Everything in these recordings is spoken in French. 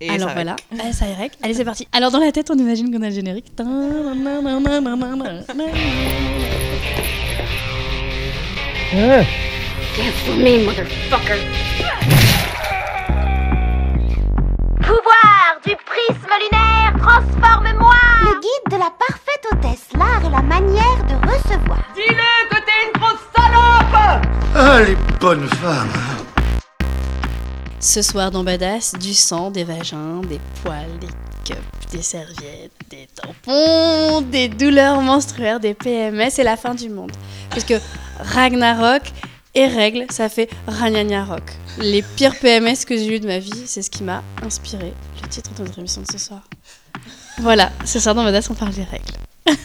Et Alors ça voilà, Ah, ça y rec. Allez, c'est parti. Alors dans la tête, on imagine qu'on a le générique. Dance for me, motherfucker. Pouvoir du prisme lunaire, transforme-moi Le guide de la parfaite hôtesse, l'art et la manière de recevoir. Dis-le que t'es une grosse salope Ah, les bonnes femmes. Ce soir dans Badass, du sang, des vagins, des poils, des cups, des serviettes, des tampons, des douleurs menstruaires, des PMS et la fin du monde. Parce que Ragnarok et règles, ça fait Ragnarok. Les pires PMS que j'ai eu de ma vie, c'est ce qui m'a inspiré le titre de notre émission de ce soir. Voilà, ce soir dans Badass, on parle des règles.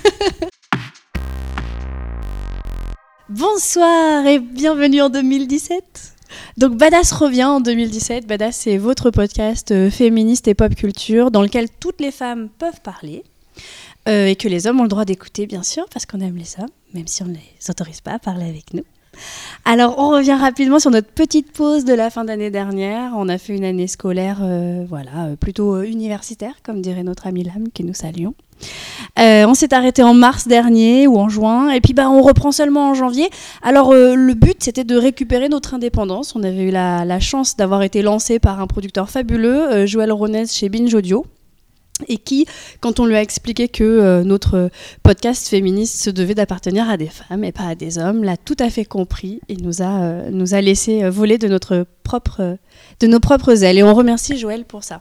Bonsoir et bienvenue en 2017. Donc Badass revient en 2017. Badass, c'est votre podcast euh, féministe et pop culture dans lequel toutes les femmes peuvent parler euh, et que les hommes ont le droit d'écouter, bien sûr, parce qu'on aime les hommes, même si on ne les autorise pas à parler avec nous. Alors, on revient rapidement sur notre petite pause de la fin d'année dernière. On a fait une année scolaire, euh, voilà, plutôt universitaire, comme dirait notre ami Lam, que nous saluons. Euh, on s'est arrêté en mars dernier ou en juin, et puis bah, on reprend seulement en janvier. Alors euh, le but c'était de récupérer notre indépendance. On avait eu la, chance d'avoir été lancé par un producteur fabuleux, euh, Joël Ronez chez Binge Audio. Et qui, quand on lui a expliqué que euh, notre podcast féministe se devait d'appartenir à des femmes et pas à des hommes, l'a tout à fait compris et nous a, euh, nous a laissé euh, voler de, notre propre, de nos propres ailes. Et on remercie Joël pour ça.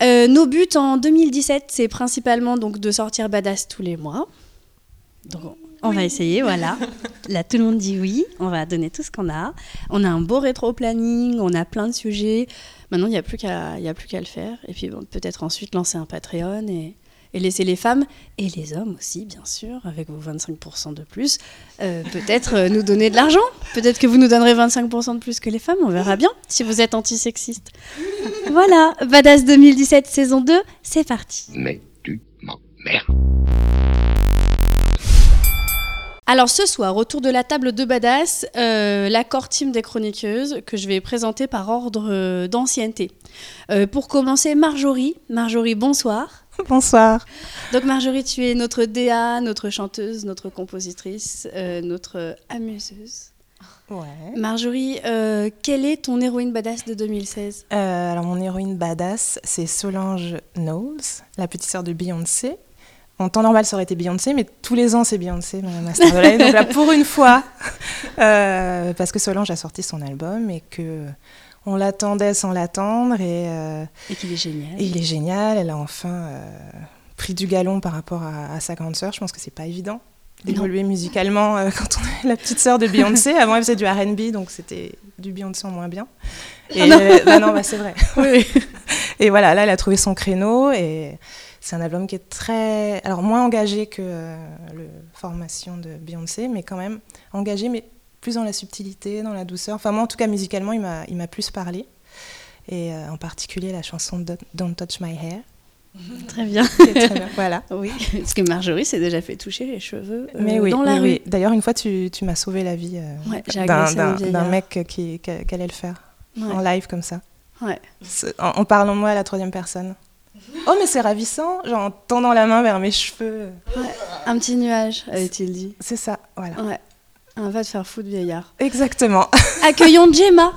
Euh, nos buts en 2017, c'est principalement donc de sortir Badass tous les mois. Donc on va essayer, voilà. Là, tout le monde dit oui. On va donner tout ce qu'on a. On a un beau rétro-planning, on a plein de sujets. Maintenant, il n'y a plus qu'à qu'à le faire. Et puis, bon, peut-être ensuite lancer un Patreon et, et laisser les femmes et les hommes aussi, bien sûr, avec vos 25% de plus, euh, peut-être euh, nous donner de l'argent. Peut-être que vous nous donnerez 25% de plus que les femmes. On verra bien si vous êtes antisexiste. voilà, Badass 2017 saison 2, c'est parti. Mais tu m'emmerdes. Alors ce soir, autour de la table de Badass, euh, l'accord team des chroniqueuses que je vais présenter par ordre euh, d'ancienneté. Euh, pour commencer, Marjorie. Marjorie, bonsoir. Bonsoir. Donc Marjorie, tu es notre DA, notre chanteuse, notre compositrice, notre amuseuse. Ouais. Marjorie, euh, quelle est ton héroïne Badass de 2016 Euh, alors, mon héroïne badass, c'est Solange Knowles, la petite sœur de Beyoncé. En temps normal, ça aurait été Beyoncé, mais tous les ans, c'est Beyoncé, ma master de l'année. Donc là, pour une fois, euh, parce que Solange a sorti son album et que on l'attendait sans l'attendre et, euh, Et qu'il est génial. et il est génial. Elle a enfin euh, pris du galon par rapport à, à sa grande sœur. Je pense que c'est pas évident d'évoluer musicalement euh, quand on est la petite sœur de Beyoncé. Avant, elle faisait du R&B, donc c'était du Beyoncé en moins bien. Et non. euh, bah non, bah, c'est vrai. Oui. Et voilà, là, elle a trouvé son créneau et c'est un album qui est très, alors moins engagé que euh, le formation de Beyoncé, mais quand même engagé, mais plus dans la subtilité, dans la douceur. Enfin, moi, en tout cas, musicalement, il m'a, il m'a plus parlé. Et euh, en particulier la chanson Don't- Touch My Hair. Très bien. très bien. Voilà. Oui, parce que Marjorie s'est déjà fait toucher les cheveux euh, Mais oui, dans la oui, rue. oui. D'ailleurs, une fois, tu, tu m'as sauvé la vie euh, Ouais, j'ai d'un, mec qui, qui, allait le faire Ouais. en live comme ça. Ouais. En parlant de moi à la troisième personne. Oh, mais c'est ravissant, genre en tendant la main vers mes cheveux. Un petit nuage, avait-il dit. C'est ça, voilà. Ouais. Un va te faire foutre, vieillard. Exactement. Accueillons Gemma.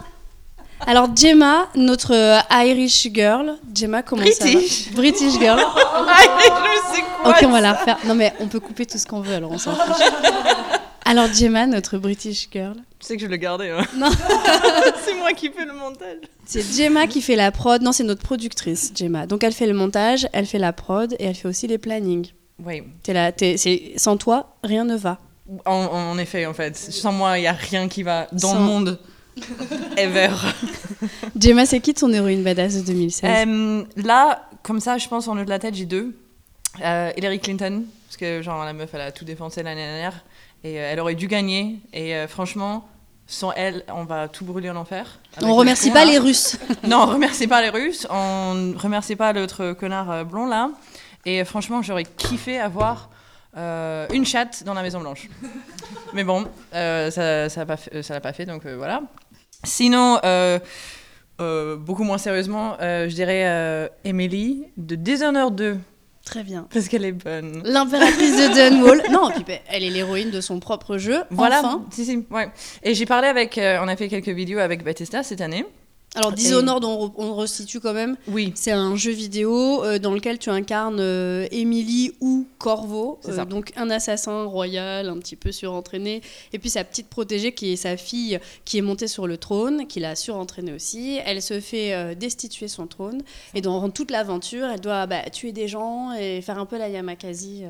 Alors Gemma, notre euh, Irish girl. Gemma, comment British. ça va? British girl. Je sais quoi ok, on va la refaire. Non mais on peut couper tout ce qu'on veut, alors on s'en fiche. Alors Gemma, notre British girl. Tu sais que je le gardais. Hein. Non. c'est moi qui fais le montage. C'est Gemma qui fait la prod. Non, c'est notre productrice, Gemma. Donc elle fait le montage, elle fait la prod et elle fait aussi les plannings. Oui, T'es là, sans toi, rien ne va. en, en effet, en fait. Sans moi, il n'y a rien qui va dans Sans- le monde. Ever. Gemma, c'est qui ton héroïne badass de 2016 Euh, là, comme ça, je pense en haut de la tête, j'ai deux. Euh, Hillary Clinton, parce que genre la meuf, elle a tout défoncé l'année dernière. Et euh, elle aurait dû gagner. Et euh, franchement, sans elle, on va tout brûler en enfer. On remercie pas les Russes. Non, on remercie pas les Russes, on remercie pas l'autre connard euh, blond là. Et franchement, j'aurais kiffé avoir euh, une chatte dans la Maison Blanche. Mais bon, euh, ça ça l'a pas, fait- pas donc euh, voilà. Sinon, beaucoup moins sérieusement, je dirais Emily de Dishonored 2, Très bien. parce qu'elle est bonne. L'impératrice de Dunwall. Non, bah, elle est l'héroïne de son propre jeu. Voilà, Enfin. si, si, ouais. Et j'ai parlé avec, euh, on a fait quelques vidéos avec Bethesda cette année. Alors, Dishonored, on, on resitue quand même. Oui, C'est un jeu vidéo euh, dans lequel tu incarnes euh, Emily ou Corvo, euh, donc un assassin royal un petit peu surentraîné, et puis sa petite protégée qui est sa fille qui est montée sur le trône, qui l'a surentraînée aussi. Elle se fait destituer son trône, et dans toute l'aventure, elle doit bah, tuer des gens et faire un peu la Yamakasi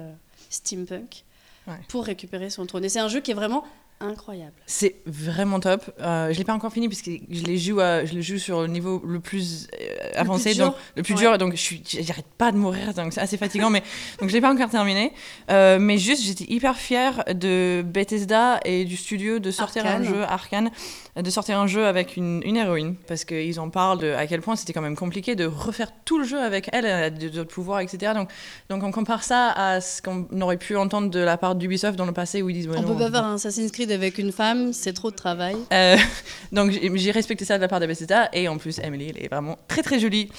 steampunk Ouais. pour récupérer son trône. Et c'est un jeu qui est vraiment incroyable. c'est vraiment top. Euh, je l'ai pas encore fini puisque je les joue, à- je le joue sur le niveau le plus euh, avancé, dur. donc le plus Ouais. dur. Donc je suis, j'arrête pas de mourir, donc c'est assez fatigant. mais donc je l'ai pas encore terminé. Euh, mais juste, j'étais hyper fière de Bethesda et du studio de sortir Arcane. un jeu Arkane, de sortir un jeu avec une, une héroïne parce qu'ils en parlent de à quel point c'était quand même compliqué de refaire tout le jeu avec elle, a d'autres pouvoirs, etc. Donc donc on compare ça à ce qu'on aurait pu entendre de la part d'Ubisoft dans le passé où ils disent ouais, on non, peut pas faire un Assassin's Creed avec une femme, c'est trop de travail. euh, donc j'ai j'ai respecté ça de la part de Bethesda et en plus Emily elle est vraiment très très jolie.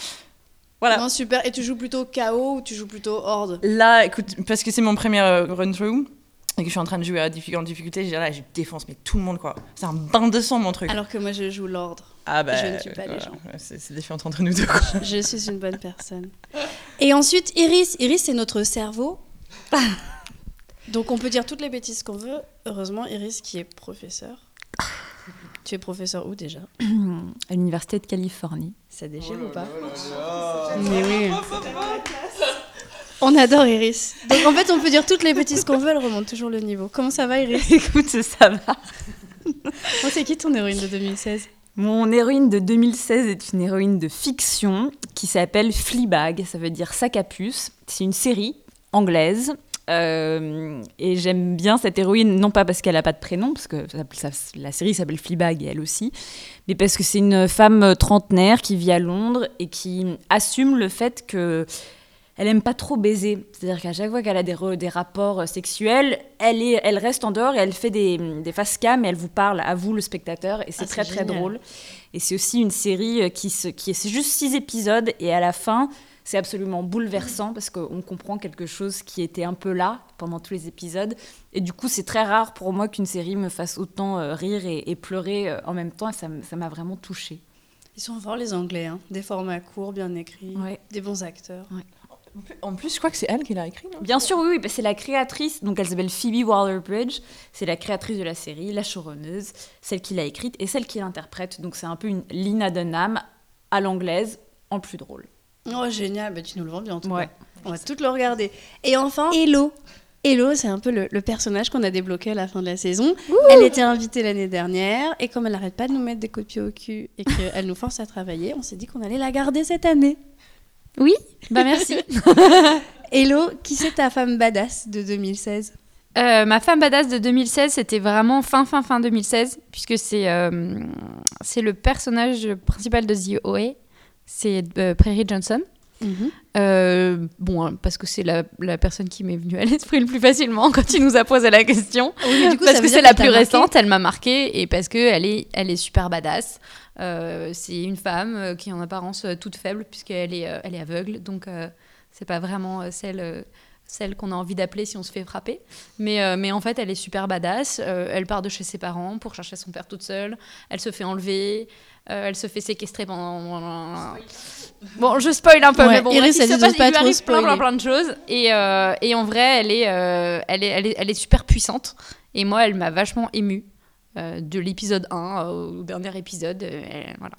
Voilà. Non, super. Et tu joues plutôt KO ou tu joues plutôt Horde? Là, écoute, parce que c'est mon premier euh, run through et que je suis en train de jouer à en difficulté, je dis là, je défonce mais tout le monde quoi. C'est un bain de sang mon truc. Alors que moi, je joue l'ordre. ah bah, je ne tue pas les voilà. gens. C'est différent entre nous deux. quoi. Je suis une bonne personne. Et ensuite, Iris. Iris, c'est notre cerveau. Donc, on peut dire toutes les bêtises qu'on veut. Heureusement, Iris, qui est professeur. Tu es professeur où déjà? À l'université de Californie. Ça déchire ou pas? Mais oui. On adore Iris. Donc, en fait, on peut dire toutes les bêtises qu'on veut, elle remonte toujours le niveau. Comment ça va, Iris? Écoute, ça va. Oh, C'est qui ton héroïne de 2016 Mon héroïne de 2016 est une héroïne de fiction qui s'appelle Fleabag, ça veut dire sac à puce. C'est une série anglaise. Euh, et j'aime bien cette héroïne, non pas parce qu'elle n'a pas de prénom, parce que ça- ça- la série s'appelle Fleabag et elle aussi, mais parce que c'est une femme trentenaire qui vit à Londres et qui assume le fait que elle aime pas trop baiser. C'est-à-dire qu'à chaque fois qu'elle a des, re- des rapports sexuels, elle, est, elle reste en dehors et elle fait des, des face cam et elle vous parle à vous, le spectateur. Et c'est Ah, très, très drôle. Et c'est aussi une série qui, se, qui est juste six épisodes et à la fin, c'est absolument bouleversant parce qu'on comprend quelque chose qui était un peu là pendant tous les épisodes. Et du coup, c'est très rare pour moi qu'une série me fasse autant euh, rire et, et pleurer euh, en même temps. Et ça m'a vraiment touchée. Ils sont forts, les Anglais. hein. Des formats courts, bien écrits. Ouais. Des bons acteurs. En plus, je crois que c'est elle qui l'a écrit. non? Bien sûr, oui, oui, bah, c'est la créatrice, donc elle s'appelle Phoebe Waller-Bridge, c'est la créatrice de la série, la showrunneuse, celle qui l'a écrite et celle qui l'interprète. Donc c'est un peu une Lina Dunham à l'anglaise, en plus drôle. Oh, génial. Bah, tu nous le vends bien, en tout Ouais. cas. On va tout le regarder. Et enfin, Hello. Hello, c'est un peu le, le personnage qu'on a débloqué à la fin de la saison. Elle était invitée l'année dernière et comme elle n'arrête pas de nous mettre des copies au cul et qu'elle nous force à travailler, on s'est dit qu'on allait la garder cette année. Oui, bah merci. Hello, qui c'est ta femme badass de 2016 Euh, ma femme badass de 2016, c'était vraiment fin, fin, fin 2016, puisque c'est euh, c'est le personnage principal de The OA, c'est euh, Prairie Johnson. Euh, bon, hein, parce que c'est la, la personne qui m'est venue à l'esprit le plus facilement quand il nous a posé la question. Oui, mais du coup, parce que c'est la qu'elle plus récente, elle m'a marqué et parce que elle est, elle est super badass. Euh, c'est une femme qui est en apparence toute faible puisqu'elle est, elle est aveugle, donc c'est pas vraiment celle, celle qu'on a envie d'appeler si on se fait frapper. Mais, euh, mais en fait, elle est super badass. Euh, elle part de chez ses parents pour chercher son père toute seule. Elle se fait enlever. Euh, elle se fait séquestrer pendant. Bon, je spoil un peu, Ouais, mais bon, Iris il a se passe- il pas lui trop arrive plein, plein, spoiler. plein de choses. Et, euh, et en vrai, elle est, euh, elle, est, elle, est, elle est super puissante. Et moi, elle m'a vachement émue. euh, de l'épisode 1 au dernier épisode. euh, elle- voilà.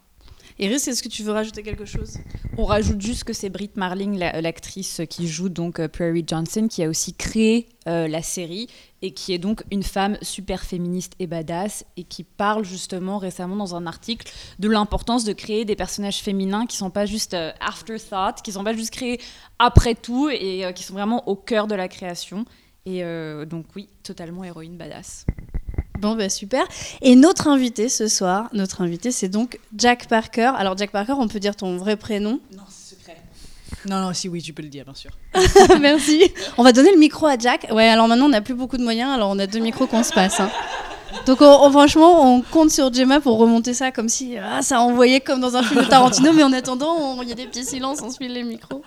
Iris, est-ce que tu veux rajouter quelque chose? On rajoute juste que c'est Britt Marling, la- l'actrice qui joue donc euh, Prairie Johnson, qui a aussi créé euh, la série et qui est donc une femme super féministe et badass et qui parle justement récemment dans un article de l'importance de créer des personnages féminins qui sont pas juste euh, afterthought, qui sont pas juste créés après tout et euh, qui sont vraiment au cœur de la création. Et euh, donc oui, totalement héroïne badass. Bon, bah super. Et notre invité ce soir, notre invité, c'est donc Jack Parker. Alors, Jack Parker, on peut dire ton vrai prénom? Non, c'est secret. Non, non, si oui, tu peux le dire, bien sûr. Merci. On va donner le micro à Jack. Ouais, alors maintenant, on n'a plus beaucoup de moyens, alors on a deux micros qu'on se passe. hein. Donc on- on- franchement, on compte sur Gemma pour remonter ça comme si ah, ça envoyait comme dans un film de Tarantino, mais en attendant, il y a des petits silences, on se file les micros.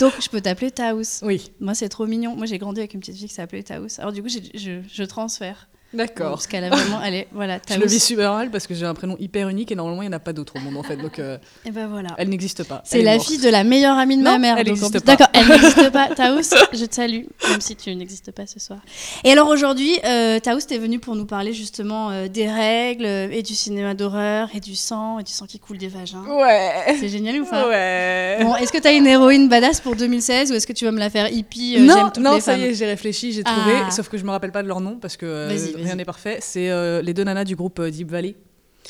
Donc je peux t'appeler Taous. Oui, Moi c'est trop mignon. Moi j'ai grandi avec une petite fille qui s'appelait Taous. Alors du coup je transfère. D'accord. Parce qu'elle a vraiment, est, voilà, Je le vis super mal parce que j'ai un prénom hyper unique et normalement il n'y en a pas d'autre au monde en fait. Donc euh, Et ben voilà. elle n'existe pas. C'est la morte. fille de la meilleure amie de ma mère. elle n'existe pas. D'accord, elle n'existe pas. Taous, je te salue, même si tu n'existes pas ce soir. Et alors aujourd'hui, euh, Taous, t'es venue pour nous parler justement euh, des règles et du cinéma d'horreur et du sang et du sang qui coule des vagins. Ouais. C'est génial ou pas Ouais. Bon, est-ce que t'as une héroïne badass pour 2016 ou est-ce que tu vas me la faire hippie euh, non, non, ça femmes y est, j'ai réfléchi, j'ai trouvé, Ah. sauf que je me rappelle pas de leur nom parce que euh. Rien n'est parfait. C'est euh, les deux nanas du groupe euh, Deep Valley,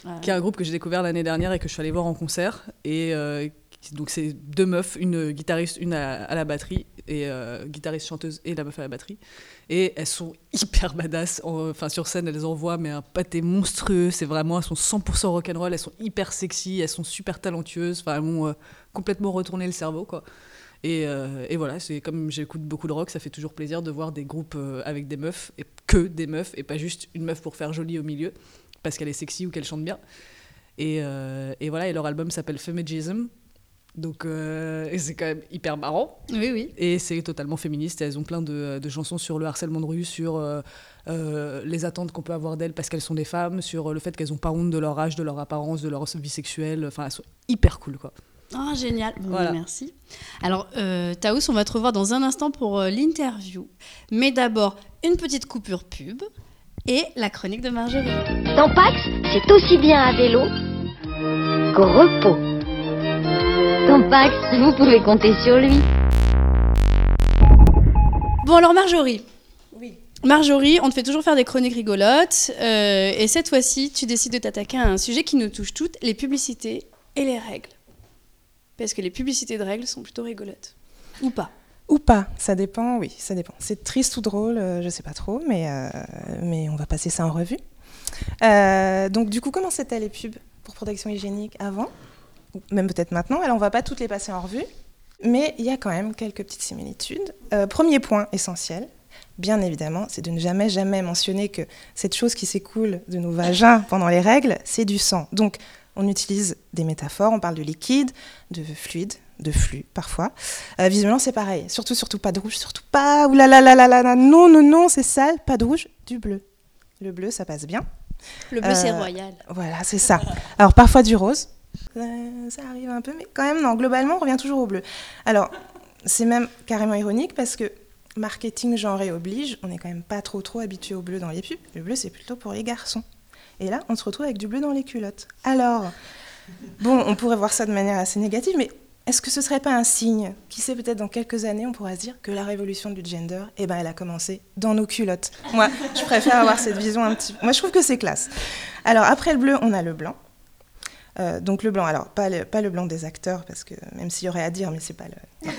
Ah. qui est un groupe que j'ai découvert l'année dernière et que je suis allée voir en concert. Et euh, donc c'est deux meufs, une guitariste, une à, à la batterie et euh, guitariste chanteuse et la meuf à la batterie. Et elles sont hyper badass. En- Enfin sur scène, elles envoient mais un pâté monstrueux. C'est vraiment, elles sont 100% rock'n'roll. Elles sont hyper sexy, elles sont super talentueuses. Enfin elles m'ont complètement retourné le cerveau quoi. Et, euh, et voilà, c'est comme j'écoute beaucoup de rock, ça fait toujours plaisir de voir des groupes euh, avec des meufs, et que des meufs, et pas juste une meuf pour faire jolie au milieu, parce qu'elle est sexy ou qu'elle chante bien. Et, euh, et voilà, et leur album s'appelle Feminism, donc euh, c'est quand même hyper marrant. Oui, oui. Et c'est totalement féministe. Elles ont plein de, de chansons sur le harcèlement de rue, sur euh, les attentes qu'on peut avoir d'elles parce qu'elles sont des femmes, sur le fait qu'elles n'ont pas honte de leur âge, de leur apparence, de leur vie sexuelle. Enfin, elles sont hyper cool, quoi. Oh, génial. Voilà. Merci. Alors, euh, Taous, on va te revoir dans un instant pour euh, l'interview. Mais d'abord, une petite coupure pub et la chronique de Marjorie. Dans Pax, c'est aussi bien à vélo qu'au repos. Dans Pax, vous pouvez compter sur lui. Bon, alors Marjorie. Oui. Marjorie, on te fait toujours faire des chroniques rigolotes. euh, et cette fois-ci, tu décides de t'attaquer à un sujet qui nous touche toutes, les publicités et les règles. Parce que les publicités de règles sont plutôt rigolotes. Ou pas. Ou pas, ça dépend, oui, ça dépend. C'est triste ou drôle, euh, je sais pas trop, mais, euh, mais on va passer ça en revue. Euh, donc du coup, comment c'était les pubs pour protection hygiénique avant Ou Même peut-être maintenant. Alors on va pas toutes les passer en revue, mais il y a quand même quelques petites similitudes. Euh, premier point essentiel, bien évidemment, c'est de ne jamais, jamais mentionner que cette chose qui s'écoule de nos vagins pendant les règles, c'est du sang. Donc on utilise des métaphores, on parle de liquide, de fluide, de flux parfois. Euh, visiblement, c'est pareil. Surtout, surtout pas de rouge, surtout pas. Ouh là là là là là là, non, non, non, c'est sale, pas de rouge, du bleu. Le bleu, ça passe bien. Le bleu, c'est Euh, royal. Voilà, c'est ça. Alors parfois du rose, Euh, ça arrive un peu, mais quand même, non, globalement, on revient toujours au bleu. Alors, c'est même carrément ironique parce que marketing genré oblige, on n'est quand même pas trop trop habitué au bleu dans les pubs. Le bleu, c'est plutôt pour les garçons. Et là, on se retrouve avec du bleu dans les culottes. Alors, bon, on pourrait voir ça de manière assez négative, mais est-ce que ce serait pas un signe Qui sait, peut-être dans quelques années, on pourra se dire que la révolution du gender, eh ben, elle a commencé dans nos culottes? Moi, je préfère avoir cette vision un petit Moi, je trouve que c'est classe. Alors, après le bleu, on a le blanc. Euh, donc le blanc, alors pas le, pas le blanc des acteurs, parce que même s'il y aurait à dire, mais c'est pas le,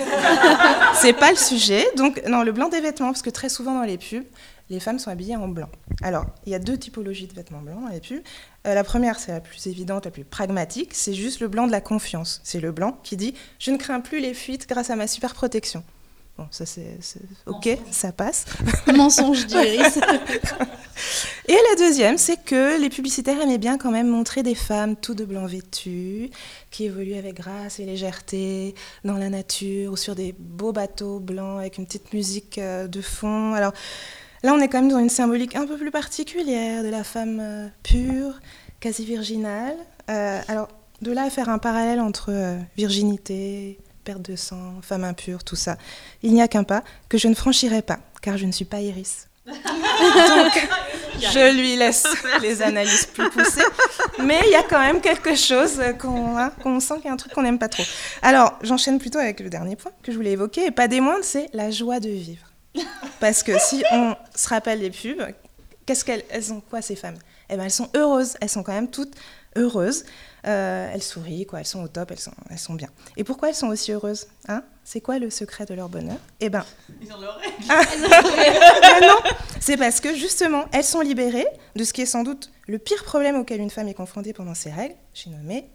c'est pas le sujet. Donc non, le blanc des vêtements, parce que très souvent dans les pubs, les femmes sont habillées en blanc. Alors il y a deux typologies de vêtements blancs dans les pubs. Euh, la première, c'est la plus évidente, la plus pragmatique, c'est juste le blanc de la confiance. C'est le blanc qui dit je ne crains plus les fuites grâce à ma super protection. Bon, ça c'est ok, ça passe. Mensonge d'Iris. Et la deuxième, c'est que les publicitaires aimaient bien quand même montrer des femmes tout de blanc vêtues, qui évoluent avec grâce et légèreté dans la nature ou sur des beaux bateaux blancs avec une petite musique euh, de fond. Alors là, on est quand même dans une symbolique un peu plus particulière de la femme euh, pure, quasi virginale. Euh, alors de là à faire un parallèle entre euh, virginité, perte de sang, femme impure, tout ça, il n'y a qu'un pas que je ne franchirai pas, car je ne suis pas Iris. Donc, je lui laisse les analyses plus poussées. Mais il y a quand même quelque chose qu'on hein, qu'on sent qu'il y a un truc qu'on n'aime pas trop. Alors, j'enchaîne plutôt avec le dernier point que je voulais évoquer, et pas des moindres, c'est la joie de vivre. Parce que si on se rappelle les pubs, qu'est-ce qu'elles elles ont quoi ces femmes? Eh ben, elles sont heureuses. Elles sont quand même toutes heureuses. Euh, elles sourient, quoi. Elles sont au top. Elles sont, elles sont bien. Et pourquoi elles sont aussi heureuses hein? C'est quoi le secret de leur bonheur? Eh ben, ah, ben non, c'est parce que justement, elles sont libérées de ce qui est sans doute le pire problème auquel une femme est confrontée pendant ses règles. J'ai nommé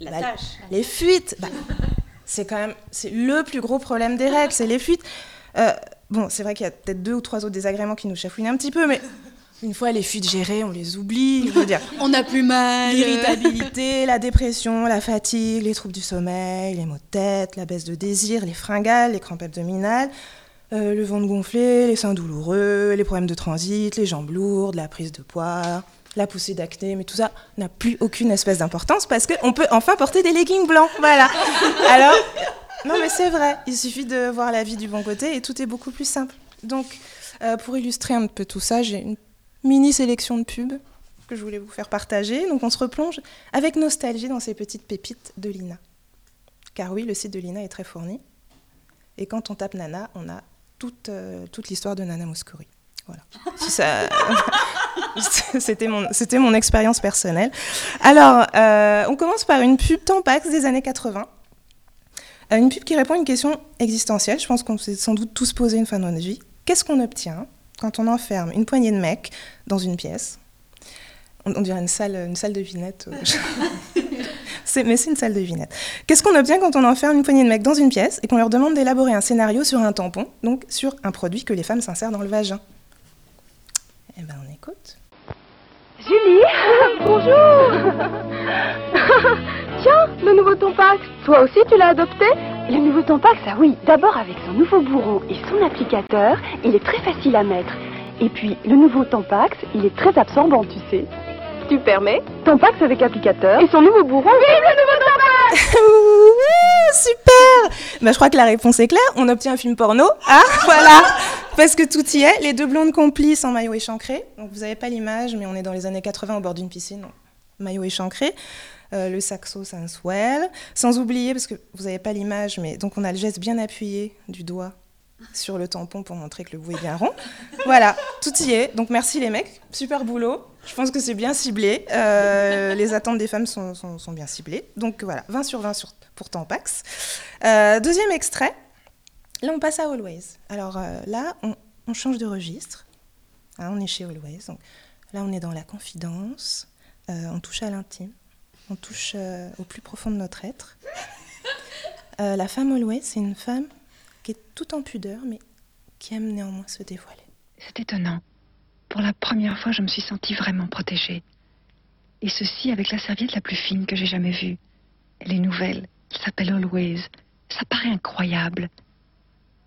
La Bah, tâche. les fuites. Bah, c'est quand même c'est le plus gros problème des règles, c'est les fuites. Euh, bon, c'est vrai qu'il y a peut-être deux ou trois autres désagréments qui nous chafouinent un petit peu, mais Une fois les fuites gérées, on les oublie. Je veux dire, On a plus mal. l'irritabilité, la dépression, la fatigue, les troubles du sommeil, les maux de tête, la baisse de désir, les fringales, les crampes abdominales, euh, le ventre gonflé, les seins douloureux, les problèmes de transit, les jambes lourdes, la prise de poids, la poussée d'acné, mais tout ça n'a plus aucune espèce d'importance parce qu'on peut enfin porter des leggings blancs. Voilà. Alors, non mais c'est vrai, il suffit de voir la vie du bon côté et tout est beaucoup plus simple. Donc, euh, pour illustrer un peu tout ça, j'ai une mini sélection de pubs que je voulais vous faire partager. Donc on se replonge avec nostalgie dans ces petites pépites de Lina. Car oui, le site de Lina est très fourni. Et quand on tape Nana, on a toute, euh, toute l'histoire de Nana Mouskouri. Voilà. C'était mon, mon expérience personnelle. Alors, euh, on commence par une pub Tampax des années 80. Une pub qui répond à une question existentielle. Je pense qu'on s'est sans doute tous posé une fois dans notre vie. Qu'est-ce qu'on obtient quand on enferme une poignée de mecs dans une pièce? On, on dirait une salle, une salle de vinette. euh, c'est- mais c'est une salle de vinette. Qu'est-ce qu'on obtient quand on enferme une poignée de mecs dans une pièce et qu'on leur demande d'élaborer un scénario sur un tampon, donc sur un produit que les femmes s'insèrent dans le vagin? Eh ben, on écoute. Julie Bonjour le nouveau Tampax, toi aussi tu l'as adopté Le nouveau Tampax, ah oui, d'abord avec son nouveau bourreau et son applicateur, il est très facile à mettre. Et puis, le nouveau Tampax, il est très absorbant, tu sais. Tu permets Tampax avec applicateur et son nouveau bourreau. Vive le nouveau Tampax super bah, Je crois que la réponse est claire. On obtient un film porno. Ah, voilà Parce que tout y est. Les deux blondes complices en maillot échancré. Donc, vous n'avez pas l'image, mais on est dans les années 80 au bord d'une piscine. donc, maillot échancré. Euh, le saxo sensuel. Sans oublier, parce que vous n'avez pas l'image, mais donc on a le geste bien appuyé du doigt sur le tampon pour montrer que le bout est bien rond. Voilà, tout y est. Donc merci les mecs, super boulot. Je pense que c'est bien ciblé. Euh, les attentes des femmes sont, bien ciblées. Donc voilà, 20 sur 20 sur, pour Tampax. Euh, deuxième extrait. Là, on passe à Always. Alors là, on, change de registre. Hein, on est chez Always. Donc, là, on est dans la confidence. On touche à l'intime. On touche euh, au plus profond de notre être. Euh, la femme Always, c'est une femme qui est tout en pudeur, mais qui aime néanmoins se dévoiler. C'est étonnant. Pour la première fois, je me suis sentie vraiment protégée. Et ceci avec la serviette la plus fine que j'ai jamais vue. Elle est nouvelle. Elle s'appelle Always. Ça paraît incroyable.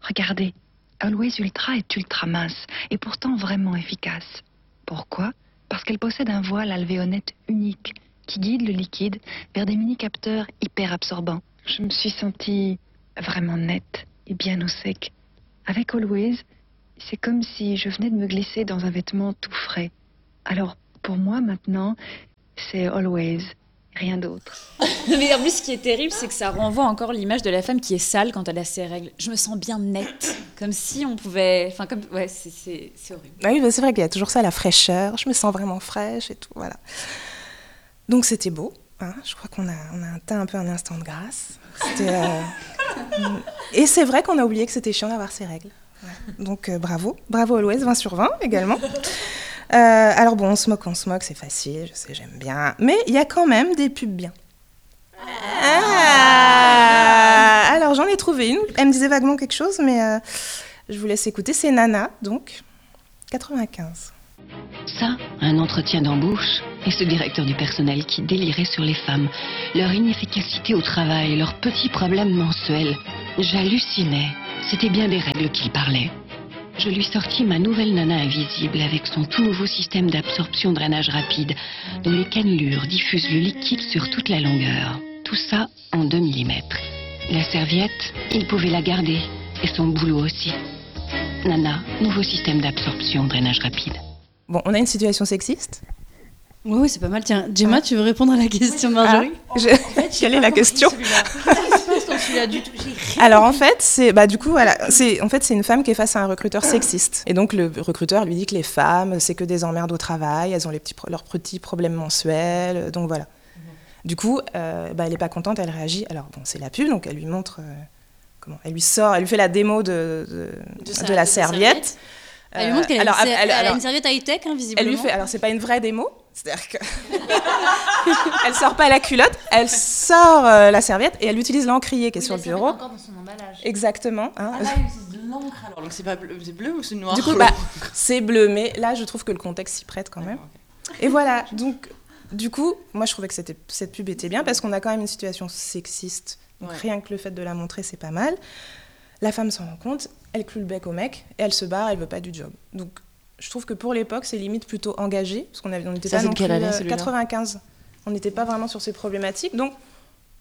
Regardez, Always Ultra est ultra mince et pourtant vraiment efficace. Pourquoi? Parce qu'elle possède un voile alvéolette unique qui guide le liquide vers des mini-capteurs hyper absorbants. Je me suis sentie vraiment nette et bien au sec. Avec Always, c'est comme si je venais de me glisser dans un vêtement tout frais. Alors, pour moi, maintenant, c'est always, rien d'autre. Mais en plus, ce qui est terrible, c'est que ça renvoie encore l'image de la femme qui est sale quand elle a ses règles. Je me sens bien nette, comme si on pouvait. Enfin, comme. Ouais, c'est- horrible. Ah oui, c'est vrai qu'il y a toujours ça, la fraîcheur. Je me sens vraiment fraîche et tout, voilà. Donc c'était beau. hein. Je crois qu'on a, on a atteint un peu un instant de grâce. Euh, Et c'est vrai qu'on a oublié que c'était chiant d'avoir ses règles. Ouais. Donc euh, bravo, bravo Always, 20 sur 20 également. Euh, alors bon, on se moque, on se moque, c'est facile, je sais, j'aime bien. Mais il y a quand même des pubs bien. Ah alors j'en ai trouvé une. Elle me disait vaguement quelque chose, mais je vous laisse écouter. C'est Nana, donc 95. Ça, un entretien d'embauche, et ce directeur du personnel qui délirait sur les femmes, leur inefficacité au travail, leurs petits problèmes mensuels. J'hallucinais. C'était bien des règles qu'il parlait. Je lui sortis ma nouvelle nana invisible avec son tout nouveau système d'absorption drainage rapide, dont les cannelures diffusent le liquide sur toute la longueur. Tout ça en 2 mm. La serviette, il pouvait la garder, et son boulot aussi. Nana, nouveau système d'absorption drainage rapide. Bon, on a une situation sexiste. Oui, oui, c'est pas mal. Tiens, Gemma, tu veux répondre à la question de Marjorie Ah, je- Quelle est la question celui-là du tout. Alors en fait, c'est bah du coup voilà, c'est en fait c'est une femme qui est face à un recruteur sexiste et donc le recruteur lui dit que les femmes c'est que des emmerdes au travail, elles ont les petits leurs petits problèmes mensuels, euh, donc voilà. Du coup, euh, bah, elle est pas contente, elle réagit. Alors bon, c'est la pub, donc elle lui montre euh, comment, elle lui sort, elle lui fait la démo de de, De sa- de la serviette. Elle lui montre qu'elle a, alors, une, elle- elle a serviette high-tech, hein, visiblement. elle lui fait, alors c'est pas une vraie démo, c'est-à-dire que elle sort pas la culotte, elle sort euh, la serviette et elle utilise l'encrier qui est sur le bureau. encore dans son emballage. Exactement. hein. Ah là, ils utilisent de l'encre alors, donc c'est pas bleu, c'est bleu ou c'est noir? Du coup, bah, c'est bleu, mais là, je trouve que le contexte s'y prête quand même. Et voilà, donc, du coup, moi, je trouvais que c'était- cette pub était bien parce qu'on a quand même une situation sexiste. Donc, Ouais. rien que le fait de la montrer, c'est pas mal. La femme s'en rend compte, elle cloue le bec au mec, et elle se barre, elle veut pas du job. Donc, je trouve que pour l'époque, c'est limite plutôt engagé, parce qu'on avait- on n'était Ça, pas c'est non de quelle plus, année, euh, celui-là? 95. On n'était pas vraiment sur ces problématiques, donc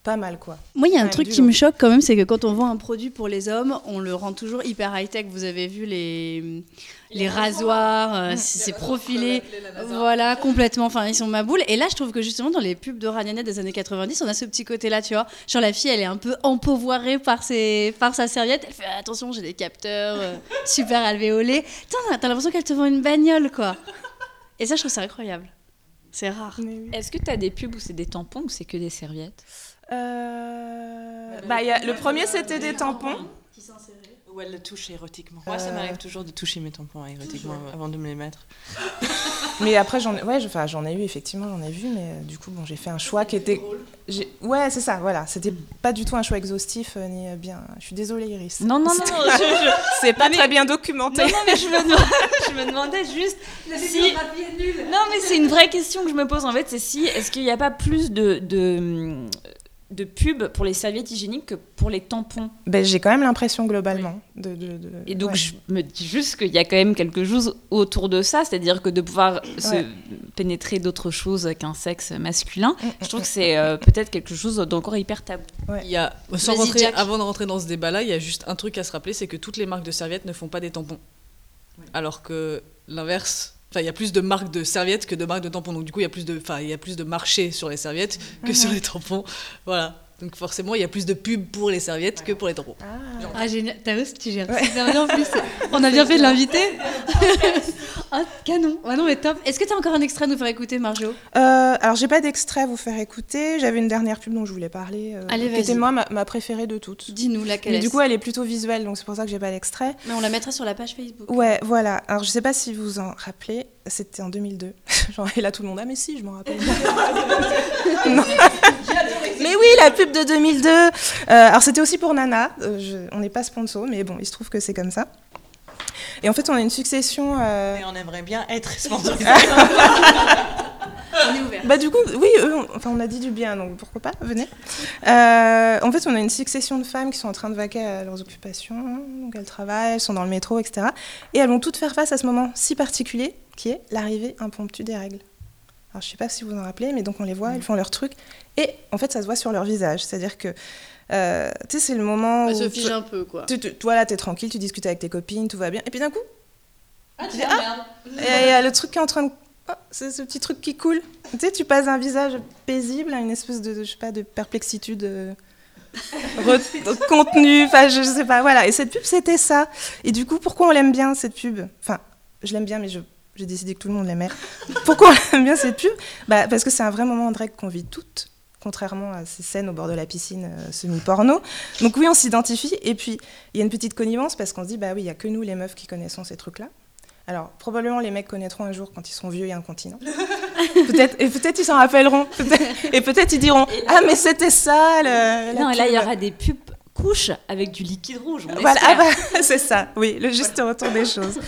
pas mal, quoi. Moi, il y a un Ouais, truc qui me choque quand même, c'est que quand on vend un produit pour les hommes, on le rend toujours hyper high-tech. Vous avez vu les, les rasoirs, euh, si c'est profilé. Voilà, complètement. Enfin, ils sont ma boule. Et là, je trouve que justement, dans les pubs de Ranianet des années 90, on a ce petit côté-là, tu vois. Genre, la fille, elle est un peu empauvoirée par, ses, par sa serviette. Elle fait attention, j'ai des capteurs euh, super alvéolés. T'as l'impression qu'elle te vend une bagnole, quoi. Et ça, je trouve ça incroyable. C'est rare. Est-ce que tu as des pubs où c'est des tampons ou c'est que des serviettes? Euh, Bah, il y a- le premier, c'était des tampons. Ou elle le touche érotiquement. Moi, ça Euh. m'arrive toujours de toucher mes tampons érotiquement avant de me les mettre. Mais après, j'en ai, ouais, j'en ai eu, effectivement, j'en ai vu, mais euh, du coup, bon, j'ai fait un choix qui était. j'ai- Ouais, c'est ça, voilà. C'était pas du tout un choix exhaustif, euh, ni euh, bien. Je suis désolée, Iris. Non, non, non, C'est- non, je- je- C'est pas mais- très bien documenté. Non, non, mais je me, demandais, je me demandais juste si... Non, mais c'est une vraie question que je me pose en fait, c'est si, est-ce qu'il n'y a pas plus de, de, de pubs pour les serviettes hygiéniques que pour les tampons Ben, j'ai quand même l'impression, globalement. De, de- de- Et donc ouais. je me dis juste qu'il y a quand même quelque chose autour de ça, c'est-à-dire que de pouvoir se pénétrer d'autres choses qu'un sexe masculin, je trouve que c'est euh, peut-être quelque chose d'encore hyper tabou. Il y a, sans rentrer- avant de rentrer dans ce débat-là, il y a juste un truc à se rappeler, c'est que toutes les marques de serviettes ne font pas des tampons. Alors que l'inverse, enfin, il y a plus de marques de serviettes que de marques de tampons. Donc du coup, il y a plus de, enfin, il y a plus de marché sur les serviettes que Mhm. sur les tampons. Voilà. Donc forcément, il y a plus de pubs pour les serviettes que pour les tampons. Ah, génial. T'as vu, tu gères super bien en plus. On a bien fait de l'inviter. ah, canon. Ah non, mais top. Est-ce que t'as encore un extrait à nous faire écouter, Marjo? Euh, alors, j'ai pas d'extrait à vous faire écouter. J'avais une dernière pub dont je voulais parler, euh, Allez, qui était vas-y. moi ma, ma préférée de toutes. Dis-nous laquelle Mais du coup, elle est plutôt visuelle, donc c'est pour ça que j'ai pas l'extrait. Mais on la mettra sur la page Facebook. Ouais, voilà. Alors, je sais pas si vous vous en rappelez, c'était en 2002. Genre, et là, tout le monde, ah, mais si, je m'en rappelle. Non. mais oui, la pub de 2002. Euh, alors, c'était aussi pour Nana. Euh, je- on n'est pas sponsor, mais bon, il se trouve que c'est comme ça. Et en fait, on a une succession. euh, Et on aimerait bien être sponsorisé. On est ouvert. Bah du coup, oui, eux, on, enfin, on a dit du bien, donc pourquoi pas, venez. Euh, en fait, on a une succession de femmes qui sont en train de vaquer à leurs occupations, hein, donc elles travaillent, elles sont dans le métro, etc. Et elles vont toutes faire face à ce moment si particulier qui est l'arrivée impromptue des règles. Alors je sais pas si vous vous en rappelez, mais donc on les voit, elles font leur truc, et en fait ça se voit sur leur visage, c'est-à-dire que, euh, tu sais, c'est le moment Elle où... se fige un peu, quoi. Tu, tu- toi là, t'es tranquille, tu discutes avec tes copines, tout va bien, et puis d'un coup, Ah, tu dis, ah, et il y a le truc qui est en train de. oh, c'est ce petit truc qui coule. Tu sais, tu passes d'un visage paisible à une espèce de, je sais pas, de perplexitude euh, contenue. Enfin, je, je sais pas. Voilà. Et cette pub, c'était ça. Et du coup, pourquoi on l'aime bien, cette pub? Enfin, je l'aime bien, mais je- j'ai décidé que tout le monde l'aimait. Pourquoi on aime bien cette pub bah, Parce que c'est un vrai moment de règle qu'on vit toutes. Contrairement à ces scènes au bord de la piscine euh, semi-porno. Donc oui, on s'identifie. Et puis, il y a une petite connivence parce qu'on se dit, bah oui, il y a que nous, les meufs, qui connaissons ces trucs-là. Alors, probablement, les mecs connaîtront un jour quand ils seront vieux et incontinents. peut-être, et peut-être ils s'en rappelleront. Et peut-être ils diront Ah, mais c'était ça le, non, et là il y aura des pubs couches avec du liquide rouge. on Voilà, ah bah, c'est ça, oui, le juste retour des choses.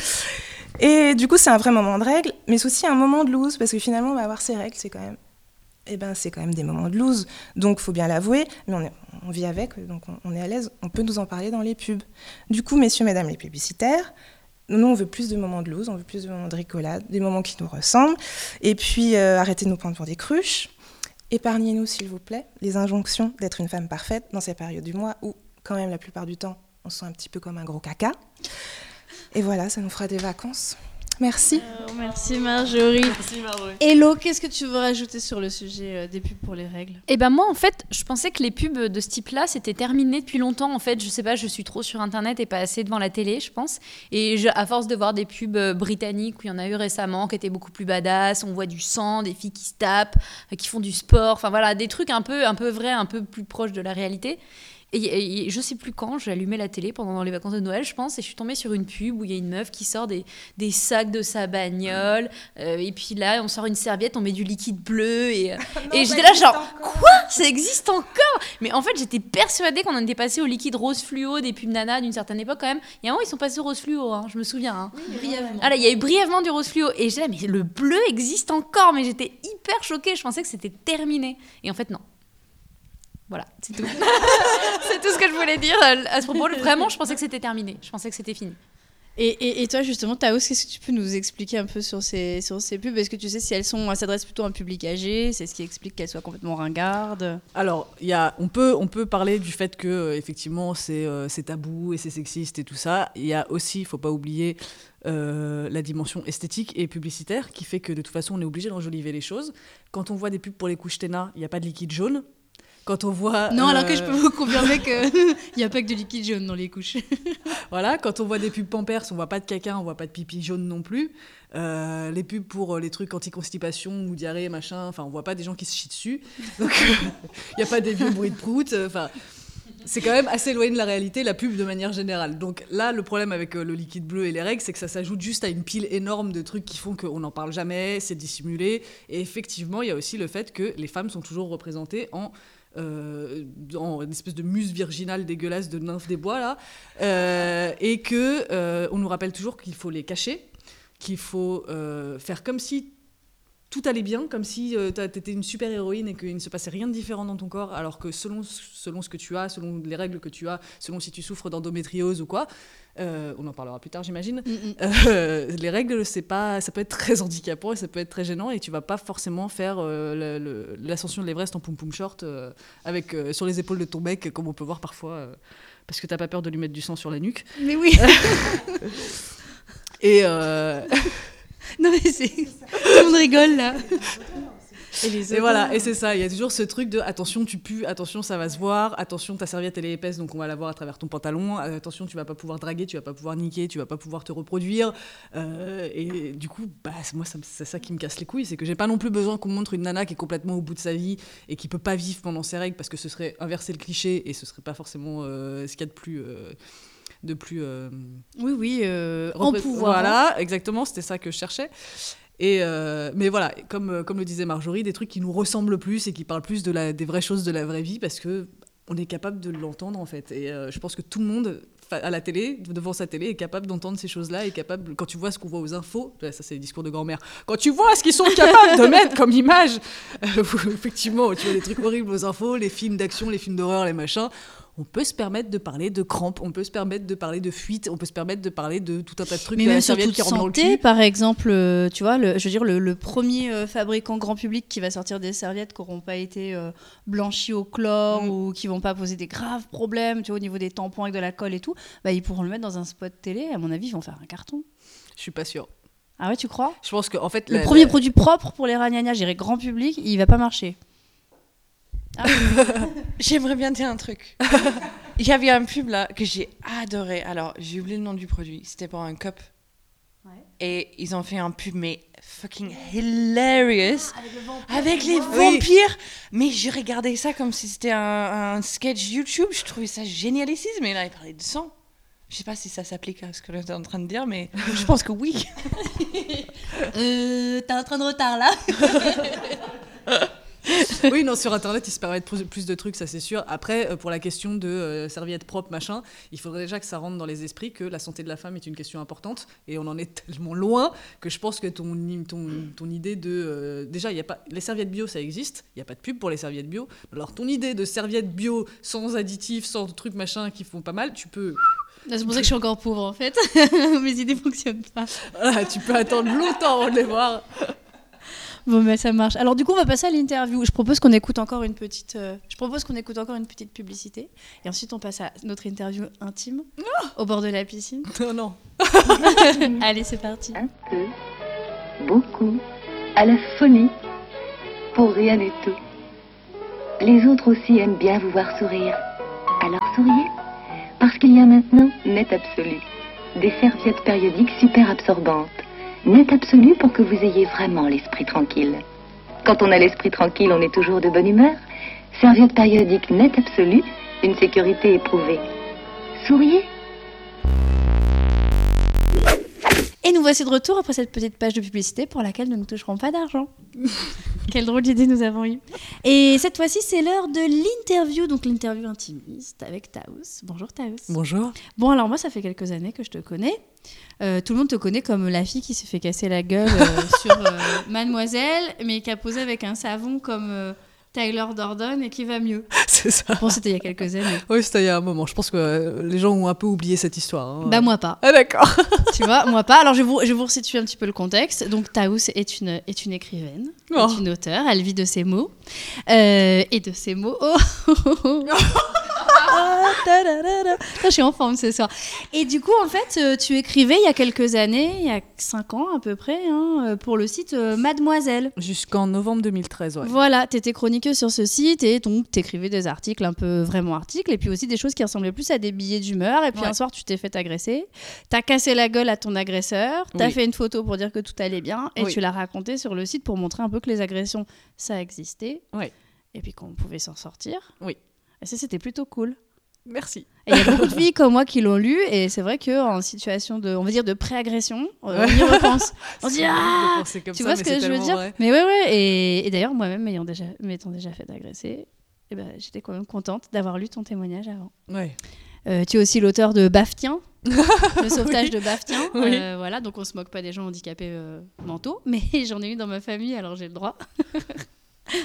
Et du coup, c'est un vrai moment de règle, mais c'est aussi un moment de loose, parce que finalement, on va avoir ces règles, c'est quand même. Eh ben, c'est quand même des moments de loose. Donc, faut bien l'avouer, mais on, vit avec, donc on, on est à l'aise, on peut nous en parler dans les pubs. Du coup, messieurs, mesdames les publicitaires, nous, on veut plus de moments de loose, on veut plus de moments de rigolade, des moments qui nous ressemblent. Et puis, euh, arrêtez de nous prendre pour des cruches. Épargnez-nous, s'il vous plaît, les injonctions d'être une femme parfaite dans ces périodes du mois où, quand même, la plupart du temps, on se sent un petit peu comme un gros caca. Et voilà, ça nous fera des vacances. Merci. Euh, merci Marjorie. Hello, qu'est-ce que tu veux rajouter sur le sujet euh, des pubs pour les règles? Et ben moi en fait, je pensais que les pubs de ce type-là c'était terminé depuis longtemps. En fait, je sais pas, je suis trop sur internet et pas assez devant la télé, je pense. Et je- à force de voir des pubs euh, britanniques où il y en a eu récemment qui étaient beaucoup plus badass, on voit du sang, des filles qui se tapent, qui font du sport, enfin voilà, des trucs un peu un peu vrais, un peu plus proches de la réalité. Et, et je sais plus quand, j'ai allumé la télé pendant les vacances de Noël, je pense, et je suis tombée sur une pub où il y a une meuf qui sort des, des sacs de sa bagnole, euh, et puis là, on sort une serviette, on met du liquide bleu, et, euh, et j'étais là genre, quoi? Ça existe encore? Mais en fait, j'étais persuadée qu'on en était passé au liquide rose fluo des pubs Nana d'une certaine époque quand même. Il y a un moment, ils sont passés au rose fluo, hein, je me souviens. Hein. brièvement. Ah là, il y a eu brièvement du rose fluo, et là, mais le bleu existe encore, mais j'étais hyper choquée, je pensais que c'était terminé. Et en fait, non. Voilà, c'est tout. c'est tout ce que je voulais dire euh, à ce propos. Vraiment, je pensais que c'était terminé. Je pensais que c'était fini. Et, et, et toi, justement, Taos, qu'est-ce que tu peux nous expliquer un peu sur ces, sur ces pubs? Est-ce que tu sais si elles s'adressent plutôt à un public âgé? C'est ce qui explique qu'elles soient complètement ringardes? Alors, il y a, on, peut, on peut parler du fait que, euh, effectivement, c'est euh, c'est tabou et c'est sexiste et tout ça. Il y a aussi, il faut pas oublier, euh, la dimension esthétique et publicitaire qui fait que de toute façon, on est obligé d'enjoliver les choses. Quand on voit des pubs pour les couches Téna, il n'y a pas de liquide jaune. Quand on voit. Non, alors euh, que je peux vous confirmer qu'il n'y a pas que de liquide jaune dans les couches. Voilà, quand on voit des pubs Pampers, on voit pas de caca, on voit pas de pipi jaune non plus. Euh, les pubs pour euh, les trucs anti-constipation ou diarrhée, machin, enfin, on voit pas des gens qui se chient dessus. Donc, il n'y a pas des vieux bruits de prout. euh, Enfin, c'est quand même assez éloigné de la réalité, la pub de manière générale. Donc là, le problème avec euh, le liquide bleu et les règles, c'est que ça s'ajoute juste à une pile énorme de trucs qui font qu'on n'en parle jamais, c'est dissimulé. Et effectivement, il y a aussi le fait que les femmes sont toujours représentées en euh, en une espèce de muse virginale dégueulasse de nymphe des bois là, Euh, et que euh, on nous rappelle toujours qu'il faut les cacher, qu'il faut euh, faire comme si tout allait bien, comme si euh, t'a- t'étais une super héroïne et qu'il ne se passait rien de différent dans ton corps, alors que selon, selon ce que tu as, selon les règles que tu as, selon si tu souffres d'endométriose ou quoi, euh, on en parlera plus tard j'imagine, euh, les règles c'est pas, ça peut être très handicapant et ça peut être très gênant et tu vas pas forcément faire euh, l'ascension de l'Everest en poum poum short avec sur les épaules de ton mec comme on peut voir parfois parce que t'as pas peur de lui mettre du sang sur la nuque. Mais oui Et Non, mais c'est. Tout le monde rigole là. Et les Et voilà, et c'est ça, il y a toujours ce truc de attention, tu pues, attention, ça va se voir, attention, ta serviette elle est épaisse, donc on va la voir à travers ton pantalon, attention, tu vas pas pouvoir draguer, tu vas pas pouvoir niquer, tu vas pas pouvoir te reproduire. Euh, et du coup, bah, moi, c'est ça qui me casse les couilles, c'est que j'ai pas non plus besoin qu'on montre une nana qui est complètement au bout de sa vie et qui peut pas vivre pendant ses règles parce que ce serait inverser le cliché et ce serait pas forcément euh, ce qu'il y a de plus. euh, de plus euh, Oui, oui, euh, en pouvoir. Voilà, exactement, c'était ça que je cherchais. Et euh, mais voilà, comme, comme le disait Marjorie, des trucs qui nous ressemblent plus et qui parlent plus de la, des vraies choses de la vraie vie parce que on est capable de l'entendre en fait. Et euh, je pense que tout le monde à la télé, devant sa télé, est capable d'entendre ces choses-là, est capable, quand tu vois ce qu'on voit aux infos, ça c'est les discours de grand-mère, quand tu vois ce qu'ils sont capables de mettre comme image, euh, effectivement, tu vois des trucs horribles aux infos, les films d'action, les films d'horreur, les machins, on peut se permettre de parler de crampes, on peut se permettre de parler de fuite, on peut se permettre de parler de tout un tas de trucs Mais de la même sur toute qui le santé, par exemple, euh, tu vois, le, je veux dire, le, le premier euh, fabricant grand public qui va sortir des serviettes qui n'auront pas été euh, blanchies au chlore Mm. ou qui vont pas poser des graves problèmes, tu vois, au niveau des tampons avec de la colle et tout, bah, ils pourront le mettre dans un spot télé. À mon avis, ils vont faire un carton. Je suis pas sûre. Ah ouais, tu crois? Je pense qu'en fait, Le la- premier la- produit propre pour les ragnagnas, je dirais grand public, il va pas marcher. J'aimerais bien dire un truc. Il y avait un pub là que j'ai adoré. Alors, j'ai oublié le nom du produit. C'était pour un cup. Et ils ont fait un pub, mais fucking hilarious. avec les vampires. Mais j'ai regardé ça comme si c'était un, un sketch YouTube. Je trouvais ça génialissime. Mais là, ils parlaient de sang. Je sais pas si ça s'applique à ce que tu es en train de dire, mais je pense que oui. euh, t'as un train de retard là oui, non, sur Internet, ils se permettent plus, de trucs, ça c'est sûr. Après, euh, pour la question de euh, serviettes propres, machin, il faudrait déjà que ça rentre dans les esprits que la santé de la femme est une question importante. Et on en est tellement loin que je pense que ton, ton, ton idée de. euh, déjà, il y a pas, les serviettes bio, ça existe. Il n'y a pas de pub pour les serviettes bio. Alors, ton idée de serviettes bio sans additifs, sans trucs machin qui font pas mal, tu peux. C'est pour ça que je suis encore pauvre en fait. Mes idées fonctionnent pas. Voilà, tu peux attendre longtemps avant de les voir. Bon, mais ça marche. Alors, du coup, on va passer à l'interview. Je propose qu'on écoute encore une petite. euh, Je propose qu'on écoute encore une petite publicité, et ensuite on passe à notre interview intime au bord de la piscine. Non, non. Allez, c'est parti. Un peu, beaucoup, à la folie, pour rien du tout. Les autres aussi aiment bien vous voir sourire. Alors souriez, parce qu'il y a maintenant net absolu. Des serviettes périodiques super absorbantes. Net absolu pour que vous ayez vraiment l'esprit tranquille. Quand on a l'esprit tranquille, on est toujours de bonne humeur. Serviettes périodiques net absolu, une sécurité éprouvée. Souriez. Et nous voici de retour après cette petite page de publicité pour laquelle nous ne toucherons pas d'argent. Quelle drôle d'idée nous avons eue. Et cette fois-ci, c'est l'heure de l'interview, donc l'interview intimiste avec Taous. Bonjour Taous. Bonjour. Bon, alors moi, ça fait quelques années que je te connais. Euh, tout le monde te connaît comme la fille qui s'est fait casser la gueule euh, sur euh, Mademoiselle, mais qui a posé avec un savon comme Tyler Dordon et qui va mieux. C'est ça. Bon, c'était il y a quelques années. Oui, c'était il y a un moment. Je pense que les gens ont un peu oublié cette histoire. hein. Bah moi pas. Ah d'accord. tu vois, moi pas. Alors je vais vous, je vais vous resituer un petit peu le contexte. Donc Taous est une, est une écrivaine, Oh. est une auteure. Elle vit de ses mots. Et de ses mots. Oh, Ah, Je suis en forme ce soir. Et du coup, en fait, euh, tu écrivais il y a quelques années, il y a 5 ans à peu près, hein, euh, pour le site euh, Mademoiselle. Jusqu'en novembre 2013, ouais. Voilà, tu étais chroniqueuse sur ce site et donc tu écrivais des articles un peu vraiment articles et puis aussi des choses qui ressemblaient plus à des billets d'humeur. Et puis Ouais. un soir, tu t'es fait agresser, tu as cassé la gueule à ton agresseur, tu as Oui. fait une photo pour dire que tout allait bien et Oui. tu l'as raconté sur le site pour montrer un peu que les agressions, ça existait Oui. et puis qu'on pouvait s'en sortir. Oui. Et ça, c'était plutôt cool. Merci. Et il y a beaucoup de filles comme moi qui l'ont lu et c'est vrai qu'en situation de, on va dire, de pré-agression, euh, on y repense. On se dit ah Tu ça, vois ce que je veux dire? vrai. Mais ouais, ouais. Et, et d'ailleurs, moi-même, m'ayant déjà, m'étant déjà fait agresser, eh ben, j'étais quand même contente d'avoir lu ton témoignage avant. Ouais. Euh, tu es aussi l'auteur de Baftien, le sauvetage Oui. de Baftien. Oui. Euh, voilà, donc on se moque pas des gens handicapés mentaux, mais j'en ai eu dans ma famille, alors j'ai le droit.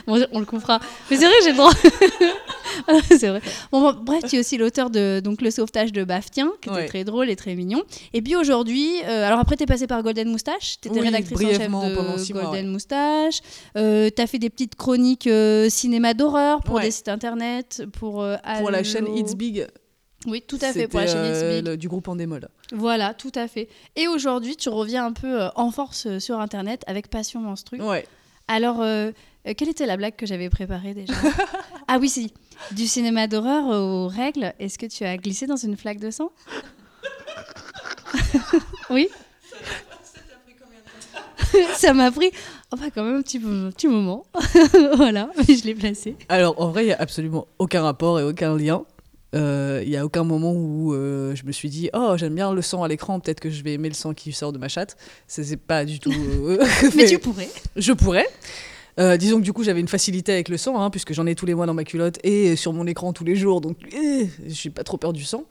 Bon, on le confera. Mais c'est vrai, j'ai le droit. c'est vrai. Bon, bon, bref, tu es aussi l'auteur de donc le sauvetage de Baftien, qui était Ouais. très drôle et très mignon. Et puis aujourd'hui, euh, alors après, tu es passée par Golden Moustache, tu étais Oui, rédactrice en chef de mois, Golden ouais. Moustache. Euh, tu as fait des petites chroniques euh, cinéma d'horreur pour Ouais. des sites internet, pour euh, Pour la chaîne. It's Big. Oui, tout à fait, pour la chaîne euh, Big. le- du groupe Endemol. Voilà, tout à fait. Et aujourd'hui, tu reviens un peu euh, en force euh, sur Internet avec Passion Menstru. Ouais. Alors, euh, euh, quelle était la blague que j'avais préparée déjà Ah oui, si. Du cinéma d'horreur aux règles, est-ce que tu as glissé dans une flaque de sang Oui Ça m'a pris oh, bah, quand même un petit, peu- un petit moment. voilà, mais je l'ai placé. Alors, en vrai, il n'y a absolument aucun rapport et aucun lien. Euh, Il n'y a aucun moment où euh, je me suis dit Oh, j'aime bien le sang à l'écran, peut-être que je vais aimer le sang qui sort de ma chatte. C'est pas du tout. euh, Mais tu pourrais. Je pourrais. Euh, disons que du coup, j'avais une facilité avec le sang, hein, puisque j'en ai tous les mois dans ma culotte et sur mon écran tous les jours, donc eh, j'ai pas trop peur du sang.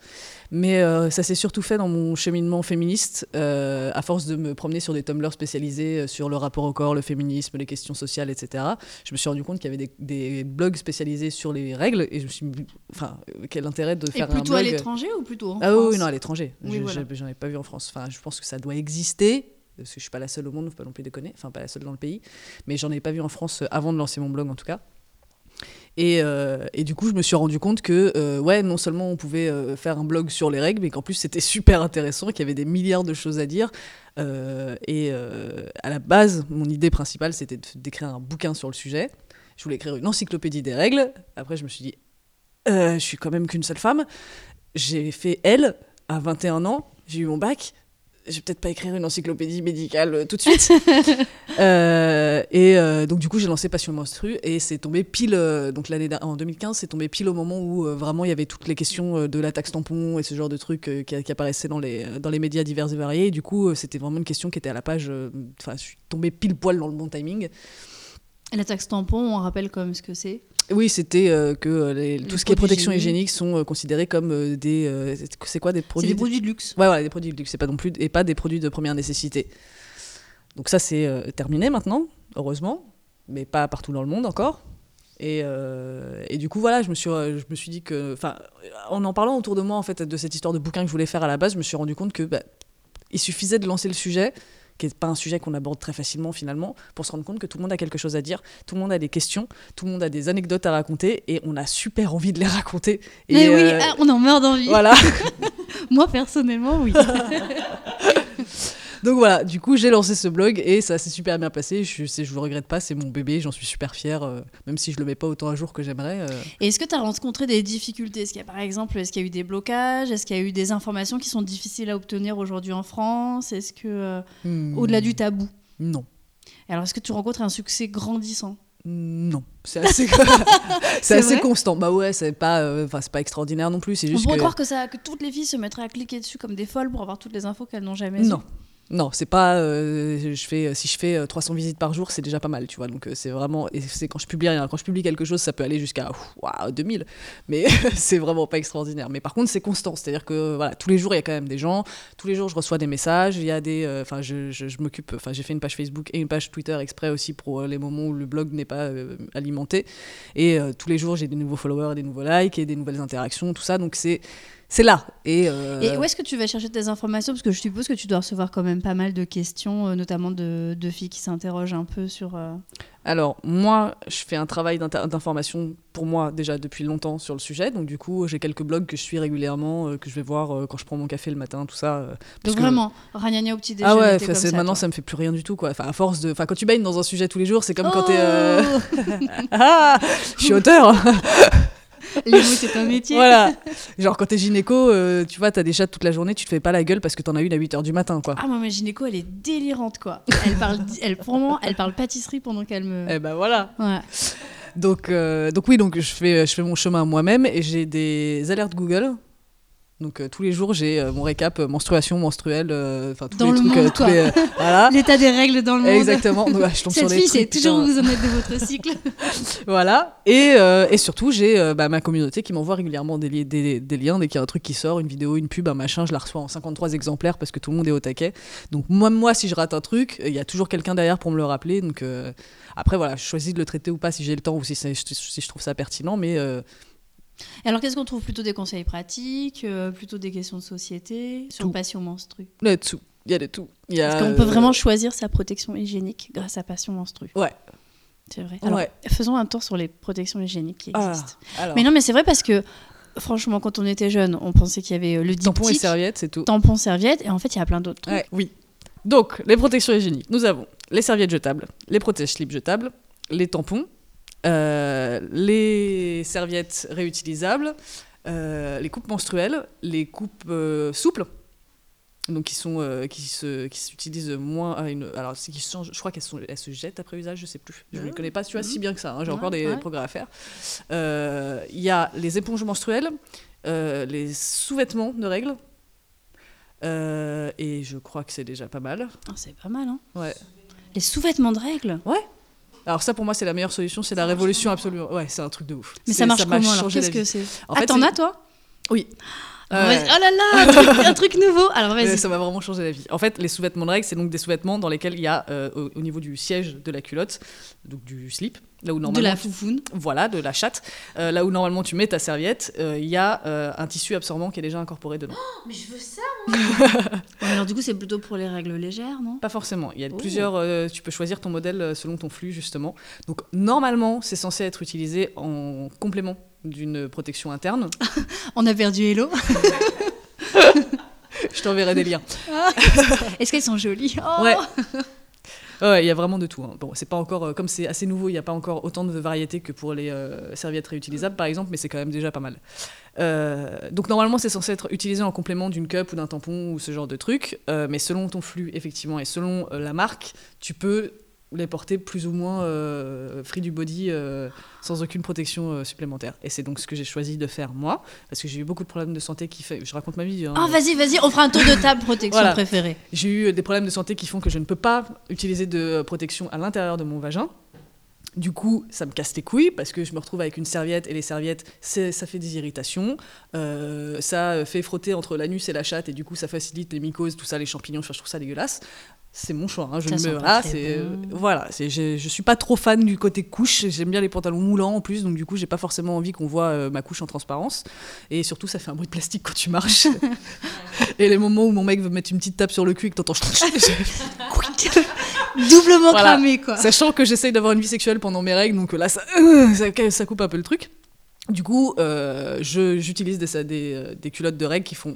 Mais euh, ça s'est surtout fait dans mon cheminement féministe, euh, à force de me promener sur des tumblers spécialisés euh, sur le rapport au corps, le féminisme, les questions sociales, etc. Je me suis rendu compte qu'il y avait des, des blogs spécialisés sur les règles, et je me suis dit, enfin, euh, quel intérêt de Et faire un plutôt blog? à l'étranger ou plutôt en ah France oui, non, à l'étranger. Oui, Je- voilà. J'en ai pas vu en France. Enfin, je pense que ça doit exister, parce que je suis pas la seule au monde, faut pas non plus déconner. Enfin, pas la seule dans le pays. Mais j'en ai pas vu en France euh, avant de lancer mon blog, en tout cas. Et, euh, du coup, je me suis rendu compte que, euh, ouais, non seulement on pouvait faire un blog sur les règles, mais qu'en plus c'était super intéressant, qu'il y avait des milliards de choses à dire. Et à la base, mon idée principale, c'était d'écrire un bouquin sur le sujet. Je voulais écrire une encyclopédie des règles. Après, je me suis dit, je suis quand même qu'une seule femme. J'ai fait L à 21 ans, j'ai eu mon bac. Je vais peut-être pas écrire une encyclopédie médicale euh, tout de suite. Euh, et euh, donc du coup j'ai lancé Passion Menstru et c'est tombé pile euh, donc l'année en 2015 c'est tombé pile au moment où vraiment il y avait toutes les questions de la taxe tampon et ce genre de trucs qui, qui apparaissaient dans les dans les médias divers et variés et du coup c'était vraiment une question qui était à la page enfin je suis tombée pile poil dans le bon timing La taxe tampon, on rappelle quand même ce que c'est? Oui, c'était euh, que euh, les- tout ce qui est protection hygiénique sont euh, considérés comme euh, des. c'est- quoi des produits des produits de luxe. Ouais, voilà, des produits de luxe. C'est pas non plus et pas des produits de première nécessité. Donc ça, c'est terminé maintenant, heureusement, mais pas partout dans le monde encore. Et, et du coup, voilà, je me suis, je me suis dit que, enfin, en en parlant autour de moi en fait de cette histoire de bouquin que je voulais faire à la base, je me suis rendu compte que bah, il suffisait de lancer le sujet qui n'est pas un sujet qu'on aborde très facilement finalement, pour se rendre compte que tout le monde a quelque chose à dire, tout le monde a des questions, tout le monde a des anecdotes à raconter, et on a super envie de les raconter. Et, Mais oui, euh, ah, on en meurt d'envie. Voilà. Moi, personnellement, oui. Donc voilà, du coup j'ai lancé ce blog et ça s'est super bien passé. Je, c'est- je le regrette pas, c'est mon bébé, j'en suis super fière, euh, même si je le mets pas autant à jour que j'aimerais. euh. Et est-ce que tu as rencontré des difficultés? Est-ce qu'il y a par exemple, est-ce qu'il y a eu des blocages? Est-ce qu'il y a eu des informations qui sont difficiles à obtenir aujourd'hui en France? Est-ce que, euh, Hmm. au-delà du tabou? Non. Alors, est-ce que tu rencontres un succès grandissant? Non, c'est assez, c'est constant. Bah ouais, c'est pas, euh, c'est pas extraordinaire non plus. C'est On juste pourrait que croire que, ça, que toutes les filles se mettraient à cliquer dessus comme des folles pour avoir toutes les infos qu'elles n'ont jamais non. Non, c'est pas. euh, je fais, si je fais euh, 300 visites par jour, c'est déjà pas mal, tu vois. Donc euh, c'est vraiment. Et c'est quand je publie rien. Quand je publie quelque chose, ça peut aller jusqu'à waouh, 2000. Mais c'est vraiment pas extraordinaire. Mais par contre, c'est constant. C'est-à-dire que voilà, tous les jours, il y a quand même des gens. Tous les jours, je reçois des messages. Il y a des. euh, Enfin, je, je, m'occupe. Enfin, j'ai fait une page Facebook et une page Twitter exprès aussi pour euh, les moments où le blog n'est pas euh, alimenté. Et euh, tous les jours, j'ai des nouveaux followers, des nouveaux likes et des nouvelles interactions, tout ça. Donc c'est. C'est là. Et, euh, Et où est-ce que tu vas chercher tes informations Parce que je suppose que tu dois recevoir quand même pas mal de questions, euh, notamment de, de filles qui s'interrogent un peu sur. euh, Alors, moi, je fais un travail d'information pour moi déjà depuis longtemps sur le sujet. Donc, du coup, j'ai quelques blogs que je suis régulièrement, euh, que je vais voir euh, quand je prends mon café le matin, tout ça. euh, parce Donc que- vraiment, Ragnagna au petit déjeuner. Ah ouais, comme ça, maintenant toi. ça me fait plus rien du tout quoi. Enfin à force de, enfin quand tu baignes dans un sujet tous les jours, c'est comme quand t'es. Oh ah, je suis auteur. Les mots, c'est un métier. voilà. Genre quand t'es gynéco, euh, tu vois, t'as des chats toute la journée, tu te fais pas la gueule parce que t'en as une à 8h du matin quoi. Ah, moi, ma gynéco, elle est délirante, quoi. Elle parle, elle, pour moi, elle parle pâtisserie pendant qu'elle me. Eh ben voilà. Ouais. Donc, euh, donc oui, donc je fais, je fais mon chemin moi-même et j'ai des alertes Google. Donc euh, tous les jours, j'ai euh, mon récap euh, menstruation, menstruelle, enfin tous Dans les le trucs, monde, tous quoi. les, voilà. L'état des règles dans le monde. Exactement. Ouais, je tombe Cette sur fille, c'est toujours vous en êtes de votre cycle. Voilà. Et, et surtout, j'ai bah, ma communauté qui m'envoie régulièrement des, li- des- des liens dès qu'il y a un truc qui sort, une vidéo, une pub, un machin, je la reçois en 53 exemplaires parce que tout le monde est au taquet. Donc moi, moi si je rate un truc, il y a toujours quelqu'un derrière pour me le rappeler. Donc après, voilà, je choisis de le traiter ou pas si j'ai le temps ou si, si je trouve ça pertinent. Mais alors, qu'est-ce qu'on trouve Plutôt des conseils pratiques, euh, plutôt des questions de société, sur Tout. Passion Menstru il y a de tout. Il y a de tout. Y a, Est-ce qu'on peut euh, vraiment choisir sa protection hygiénique grâce à Passion Menstru Ouais. C'est vrai. Alors, Ouais. faisons un tour sur les protections hygiéniques qui Ah, existent. alors. Mais non, mais c'est vrai parce que, franchement, quand on était jeune, on pensait qu'il y avait euh, le Tampon et diptyque, serviette, c'est tout. tampon, serviette, et en fait, il y a plein d'autres trucs. Ouais, oui. Donc, les protections hygiéniques. Nous avons les serviettes jetables, les protège-slips jetables, les tampons, euh, les serviettes réutilisables, euh, les coupes menstruelles, les coupes euh, souples. Donc qui sont euh, qui se qui s'utilisent moins à une alors c'est qui changent je crois qu'elles sont elles se jettent après usage je sais plus je ne Ah. connais pas tu vois si Mhm. bien que ça hein, j'ai Ouais, encore des ouais. progrès à faire Euh, il y a les éponges menstruelles euh, les sous-vêtements de règles euh, et je crois que c'est déjà pas mal. Ah, c'est pas mal, hein Ouais. Les sous-vêtements de règles? Ouais. Alors ça pour moi c'est la meilleure solution, c'est la révolution absolument. Ouais, c'est un truc de ouf. Mais ça marche m'a comment alors Qu'est-ce que c'est En Ah, fait, t'en as toi? Oui. Oh là là, un truc, un truc nouveau Alors vas-y. ça m'a vraiment changé la vie. En fait, les sous-vêtements de règles, c'est donc des sous-vêtements dans lesquels il y a, euh, au, au niveau du siège de la culotte, donc du slip, là où normalement. la tu- foufoune. Voilà, de la chatte. euh, là où normalement tu mets ta serviette, euh, il y a un tissu absorbant qui est déjà incorporé dedans. Mais je veux ça, Ouais, alors du coup, c'est plutôt pour les règles légères, non? Pas forcément. Il y a Oh. plusieurs. tu peux choisir ton modèle selon ton flux, justement. Donc, normalement, c'est censé être utilisé en complément d'une protection interne. On a perdu Hello. Je t'enverrai des liens. Ah. Est-ce qu'elles sont jolies? Oh. Ouais. Ouais, il y a vraiment de tout. hein. Bon, c'est pas encore euh, comme c'est assez nouveau, il n'y a pas encore autant de variétés que pour les euh, serviettes réutilisables, par exemple, mais c'est quand même déjà pas mal. Euh, donc normalement, c'est censé être utilisé en complément d'une cup ou d'un tampon ou ce genre de truc, euh, mais selon ton flux, effectivement, et selon la marque, tu peux les porter plus ou moins euh, free du body euh, sans aucune protection euh, supplémentaire. Et c'est donc ce que j'ai choisi de faire moi, parce que j'ai eu beaucoup de problèmes de santé qui fait. Je raconte ma vie. hein. Ah, vas-y, vas-y, on fera un tour de table protection Voilà. préférée. J'ai eu des problèmes de santé qui font que je ne peux pas utiliser de protection à l'intérieur de mon vagin. Du coup, ça me casse les couilles parce que je me retrouve avec une serviette et les serviettes, ça fait des irritations. Euh, ça fait frotter entre l'anus et la chatte et du coup, ça facilite les mycoses, tout ça, les champignons. Je trouve ça dégueulasse. C'est mon choix. hein, Je ne me c'est bon. voilà. C'est je, suis pas trop fan du côté couche. J'aime bien les pantalons moulants en plus, donc du coup, j'ai pas forcément envie qu'on voit euh, ma couche en transparence. Et surtout, ça fait un bruit de plastique quand tu marches. et les moments où mon mec veut mettre une petite tape sur le cul et que t'entends. Doublement Voilà. cramé, quoi. Sachant que j'essaye d'avoir une vie sexuelle pendant mes règles, donc là, ça, euh, ça, ça coupe un peu le truc. Du coup, euh, j'utilise des, des, euh, des culottes de règles qui font.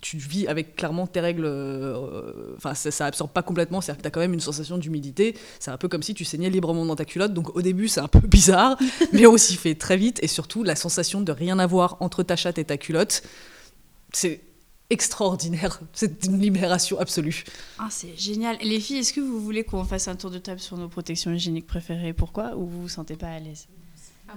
Tu vis avec clairement tes règles. euh, Enfin, ça, absorbe pas complètement, c'est-à-dire que t'as quand même une sensation d'humidité. C'est un peu comme si tu saignais librement dans ta culotte. Donc au début, c'est un peu bizarre, mais on s'y fait très vite. Et surtout, la sensation de rien avoir entre ta chatte et ta culotte, c'est extraordinaire. C'est une libération absolue. Ah, c'est génial. Les filles, est-ce que vous voulez qu'on fasse un tour de table sur nos protections hygiéniques préférées? Pourquoi? Ou vous vous sentez pas à l'aise?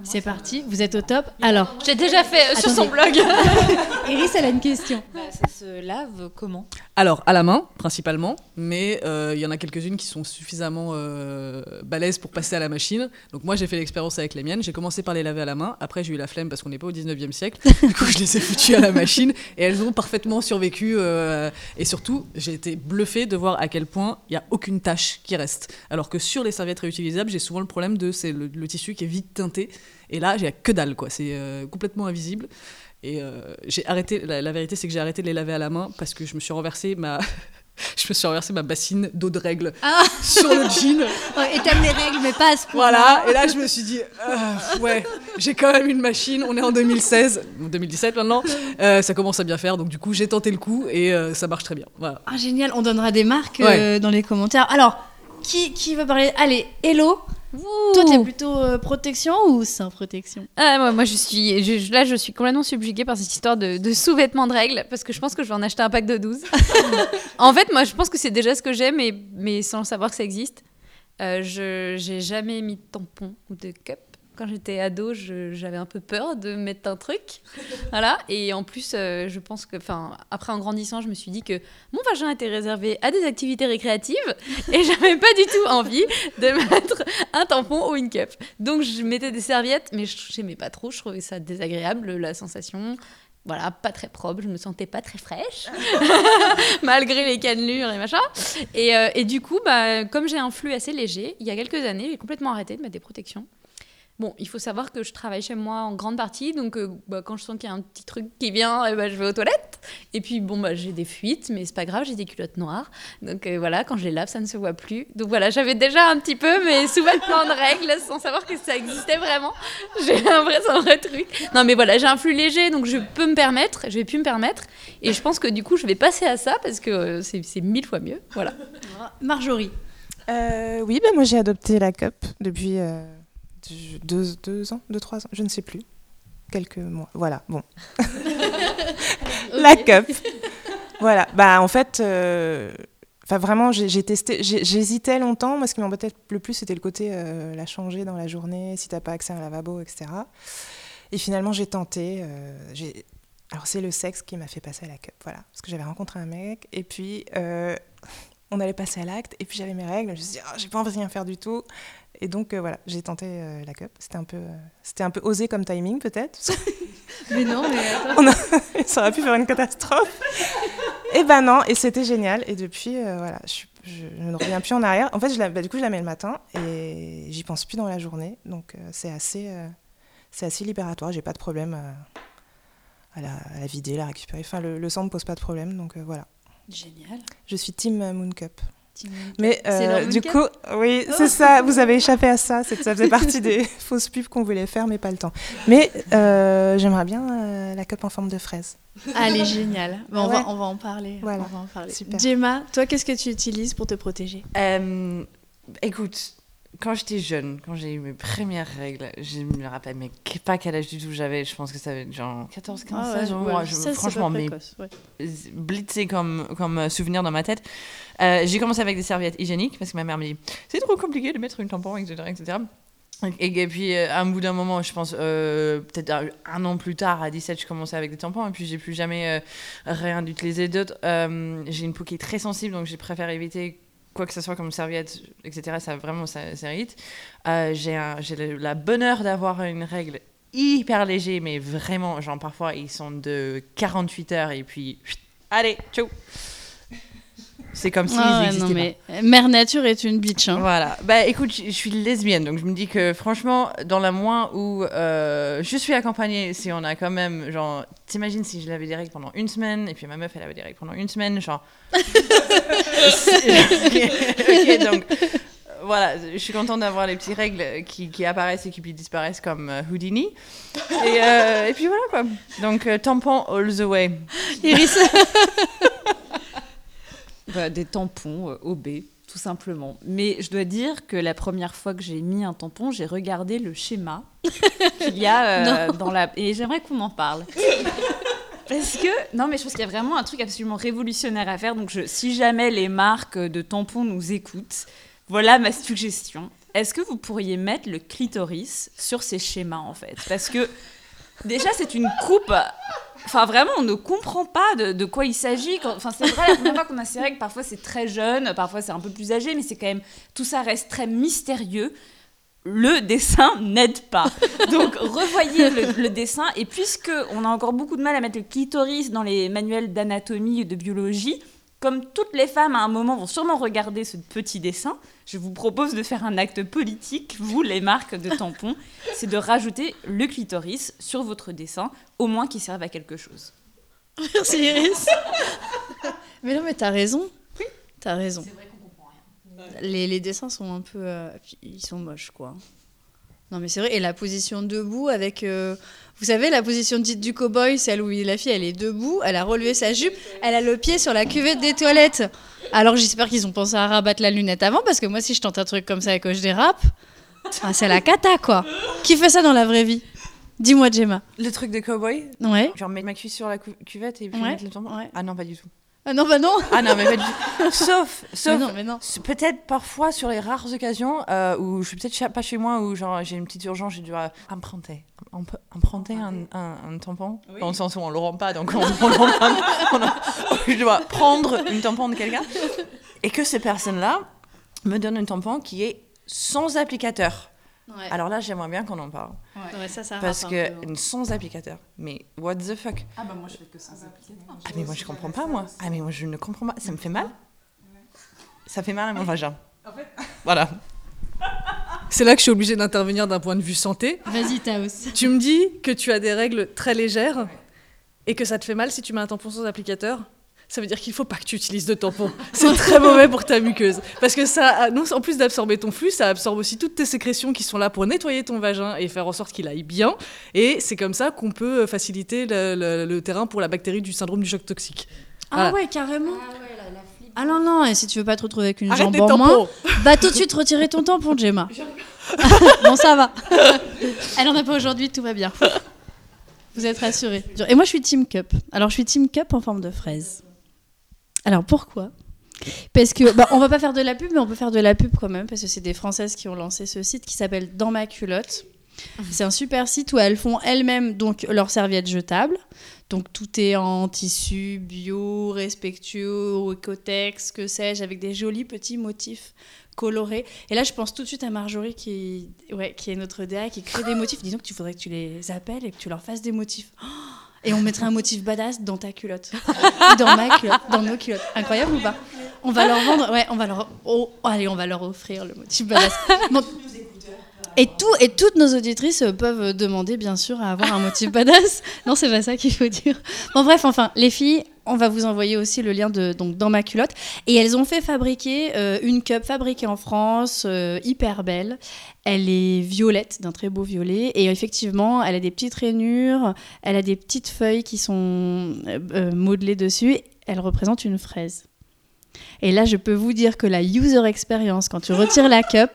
C'est parti, vous êtes au top. Alors, J'ai déjà fait euh, sur son blog. Iris, elle a une question. Bah, ça se lave comment? Alors, à la main, principalement, mais euh, il y en a quelques-unes qui sont suffisamment euh, balèzes pour passer à la machine. Donc, moi, j'ai fait l'expérience avec les miennes. J'ai commencé par les laver à la main. Après, j'ai eu la flemme parce qu'on n'est pas au 19e siècle. Du coup, je les ai foutues à la machine et elles ont parfaitement survécu. euh, et surtout, j'ai été bluffée de voir à quel point il n'y a aucune tache qui reste. Alors que sur les serviettes réutilisables, j'ai souvent le problème de c'est le, le tissu qui est vite teinté. Et là, j'ai que dalle, quoi. C'est euh, complètement invisible. Et euh, j'ai arrêté. La, la vérité, c'est que j'ai arrêté de les laver à la main parce que je me suis renversé ma. je me suis renversé ma bassine d'eau de règle Ah. sur le jean. et t'aimes les règles, mais pas à ce point. Voilà, et là je me suis dit, euh, ouais, j'ai quand même une machine, on est en 2016, 2017 maintenant, euh, ça commence à bien faire, donc du coup j'ai tenté le coup et euh, ça marche très bien. Voilà. Ah, génial, on donnera des marques Ouais. dans les commentaires. Alors, qui, qui veut parler? Allez, Hello Toi, t'es plutôt euh, protection ou sans protection? Ah, moi, moi, je suis, je- là, je suis complètement subjuguée par cette histoire de, de sous-vêtements de règles, parce que je pense que je vais en acheter un pack de 12. en fait, moi, je pense que c'est déjà ce que j'aime, mais, mais sans savoir que ça existe. Euh, je j'ai jamais mis de tampon ou de cup. Quand j'étais ado, j'avais un peu peur de mettre un truc. Voilà. Et en plus, euh, je pense que, enfin, après en grandissant, je me suis dit que mon vagin était réservé à des activités récréatives et j'avais pas du tout envie de mettre un tampon ou une cup. Donc je mettais des serviettes, mais je j'aimais pas trop. Je trouvais ça désagréable, la sensation. Voilà, pas très propre, je me sentais pas très fraîche, malgré les cannelures et machin. Et, euh, du coup, bah, comme j'ai un flux assez léger, il y a quelques années, j'ai complètement arrêté de mettre des protections. Bon, il faut savoir que je travaille chez moi en grande partie, donc euh, bah, quand je sens qu'il y a un petit truc qui vient, eh ben, je vais aux toilettes. Et puis bon, bah, j'ai des fuites, mais c'est pas grave, j'ai des culottes noires. Donc euh, voilà, quand je les lave, ça ne se voit plus. Donc voilà, j'avais déjà un petit peu mes sous-vêtements de règles, sans savoir que ça existait vraiment. J'ai un vrai, un vrai truc. Non, mais voilà, j'ai un flux léger, donc je peux me permettre, je vais plus me permettre. Et je pense que du coup, je vais passer à ça parce que euh, c'est mille fois mieux. Voilà. Marjorie. Euh, oui, ben moi j'ai adopté la cup depuis euh, deux, deux ans, deux, trois ans, je ne sais plus. Quelques mois. Voilà, bon. la cup. Voilà, bah en fait, euh, enfin vraiment, j'ai testé, j'hésitais longtemps. Moi, ce qui m'embêtait le plus, c'était le côté euh, la changer dans la journée, si t'as pas accès à un lavabo, etc. Et finalement, j'ai tenté. euh, j'ai- alors, c'est le sexe qui m'a fait passer à la cup, voilà. Parce que j'avais rencontré un mec, et puis on allait passer à l'acte, et puis j'avais mes règles. Je me suis dit, Ah, j'ai pas envie de rien faire du tout. Et donc, euh, voilà, j'ai tenté euh, la cup. C'était un, peu, euh, c'était un peu osé comme timing, peut-être. Mais non, mais attends. On a- ça aurait pu faire une catastrophe. Et ben non, et c'était génial. Et depuis, voilà, je, suis- je- je ne reviens plus en arrière. En fait, je la, bah, du coup, je la mets le matin et j'y pense plus dans la journée. Donc, c'est assez, c'est assez libératoire. J'ai pas de problème à, à la, à la vider, la récupérer. Enfin, le, le sang ne pose pas de problème. Donc, voilà. Génial. Je suis Team Moon Cup. Mais euh, du coup, oui, c'est ça. Vous avez échappé à ça. C'est que ça faisait partie des fausses pubs qu'on voulait faire, mais pas le temps. Mais euh, j'aimerais bien euh, la cup en forme de fraise. Allez, génial. Bon, on, Ouais. va, on va en parler. Voilà. On va en parler. Super. Gemma, toi, qu'est-ce que tu utilises pour te protéger? Euh, écoute, quand j'étais jeune, quand j'ai eu mes premières règles, je me rappelle, mais pas quel âge du tout j'avais, je pense que ça avait genre 14, 15, Ah ouais, 16 ans. ouais, moi, je- 16, c'est pas franchement, mais ouais. blitzé comme, comme euh, souvenir dans ma tête. Euh, j'ai commencé avec des serviettes hygiéniques parce que ma mère me dit c'est trop compliqué de mettre une tampon, etc. etc. Et, et puis, euh, à un bout d'un moment, je pense, euh, peut-être un, un an plus tard, à 17, je commençais avec des tampons, et puis j'ai plus jamais euh, rien utilisé d'autre. Euh, j'ai une peau qui est très sensible, donc j'ai préféré éviter quoi que ce soit comme serviette, etc. Ça vraiment, ça, ça. Euh, j'ai le- la bonheur d'avoir une règle hyper léger, mais vraiment, genre parfois, ils sont de 48 heures, et puis, allez, ciao c'est comme si Ah ils non, mais Mère Nature est une bitch. hein. voilà. Bah écoute, je suis lesbienne, donc je me dis que franchement, dans la moins où euh, je suis accompagnée, si on a quand même, genre, t'imagines si je l'avais des règles pendant une semaine, et puis ma meuf, elle avait des règles pendant une semaine, genre... ok, donc... Voilà, je suis contente d'avoir les petites règles qui, qui apparaissent et qui disparaissent comme euh, Houdini. Et, euh, et puis voilà quoi. Donc euh, tampon all the way. Iris Bah, des tampons euh, OB, tout simplement. Mais je dois dire que la première fois que j'ai mis un tampon, j'ai regardé le schéma qu'il y a euh, dans la... Et j'aimerais qu'on en parle. Parce que, non, mais je pense qu'il y a vraiment un truc absolument révolutionnaire à faire. Donc, je, si jamais les marques de tampons nous écoutent, voilà ma suggestion. Est-ce que vous pourriez mettre le clitoris sur ces schémas, en fait? Parce que, déjà, c'est une coupe. Enfin, vraiment, on ne comprend pas de, de quoi il s'agit. Enfin, c'est vrai, la première fois qu'on a ces règles, parfois c'est très jeune, parfois c'est un peu plus âgé, mais c'est quand même. Tout ça reste très mystérieux le dessin n'aide pas. Donc revoyez le, le dessin et puisque on a encore beaucoup de mal à mettre le clitoris dans les manuels d'anatomie et de biologie, comme toutes les femmes à un moment vont sûrement regarder ce petit dessin, je vous propose de faire un acte politique, vous les marques de tampons, c'est de rajouter le clitoris sur votre dessin, au moins qu'il serve à quelque chose. Merci Iris. mais non, mais t'as raison. Oui. T'as raison. Les, les dessins sont un peu. euh, ils sont moches, quoi. Non, mais c'est vrai. Et la position debout avec. euh, vous savez, la position dite du cow-boy, celle où la fille, elle est debout, elle a relevé sa jupe, elle a le pied sur la cuvette des toilettes. Alors j'espère qu'ils ont pensé à rabattre la lunette avant, parce que moi, si je tente un truc comme ça et que je dérape, ah, c'est la cata, quoi. Qui fait ça dans la vraie vie? Dis-moi, Gemma. Le truc de cowboy Ouais. Genre mettre ma cuisse sur la cuvette et puis Ouais, mettre le tampon? Ah non, pas du tout. Ah non, bah non Ah non, mais pas du tout. Sauf, sauf non, mais non. s- peut-être parfois sur les rares occasions euh, où je suis peut-être pas chez moi, où genre j'ai une petite urgence, j'ai dû euh, emprunter. On peut emprunter un, un, un tampon Dans le sens où on le rend pas, donc on, on. On a- je dois prendre un tampon de quelqu'un. Et que ces personnes-là me donnent un tampon qui est sans applicateur. Ouais. Alors là, j'aimerais bien qu'on en parle. Ouais, ça, ça Parce que sans applicateur, mais what the fuck? Ah bah moi je fais que sans applicateur. Ah mais moi je comprends pas moi. Ah mais moi je ne comprends pas. Ça me fait mal. Ça fait mal à mon vagin. Voilà. C'est là que je suis obligée d'intervenir d'un point de vue santé. Vas-y, Taos. Tu me dis que tu as des règles très légères et que ça te fait mal si tu mets un tampon sans applicateur? Ça veut dire qu'il faut pas que tu utilises de tampon. C'est très mauvais pour ta muqueuse. Parce que ça, non, en plus d'absorber ton flux, ça absorbe aussi toutes tes sécrétions qui sont là pour nettoyer ton vagin et faire en sorte qu'il aille bien. Et c'est comme ça qu'on peut faciliter le, le- le terrain pour la bactérie du syndrome du choc toxique. Ah Voilà. ouais, carrément. Ah non, non, et si tu veux pas te retrouver avec une Arrête jambe en tampons. moins, bah tout de suite retirer ton tampon, Gemma. bon, ça va. Elle en a pas aujourd'hui, tout va bien. Vous êtes rassurés. Et moi, je suis Team Cup. Alors, je suis Team Cup en forme de fraise. Alors, pourquoi? Parce que, bah, on va pas faire de la pub, mais on peut faire de la pub quand même, parce que c'est des Françaises qui ont lancé ce site qui s'appelle Dans ma culotte. C'est un super site où elles font elles-mêmes donc leurs serviettes jetables. Donc tout est en tissu bio, respectueux, écotex, que sais-je, avec des jolis petits motifs colorés. Et là, je pense tout de suite à Marjorie qui, ouais, qui est notre DA, qui crée des motifs. Disons que tu faudrait que tu les appelles et que tu leur fasses des motifs. Oh et on mettrait un motif badass dans ta culotte. Dans ma culotte, dans nos culottes. Incroyable ou pas On va leur vendre, ouais, on va leur, allez, on va leur offrir le motif badass. Et, tout, et toutes nos auditrices euh, peuvent demander, bien sûr, à avoir un motif badass. Non, c'est pas ça qu'il faut dire. Bon, bref, enfin, les filles, on va vous envoyer aussi le lien de, donc, dans ma culotte. Et elles ont fait fabriquer euh, une cup fabriquée en France, euh, hyper belle. Elle est violette, d'un très beau violet. Et effectivement, elle a des petites rainures, elle a des petites feuilles qui sont euh, modelées dessus. Elle représente une fraise. Et là, je peux vous dire que la user experience, quand tu retires la cup,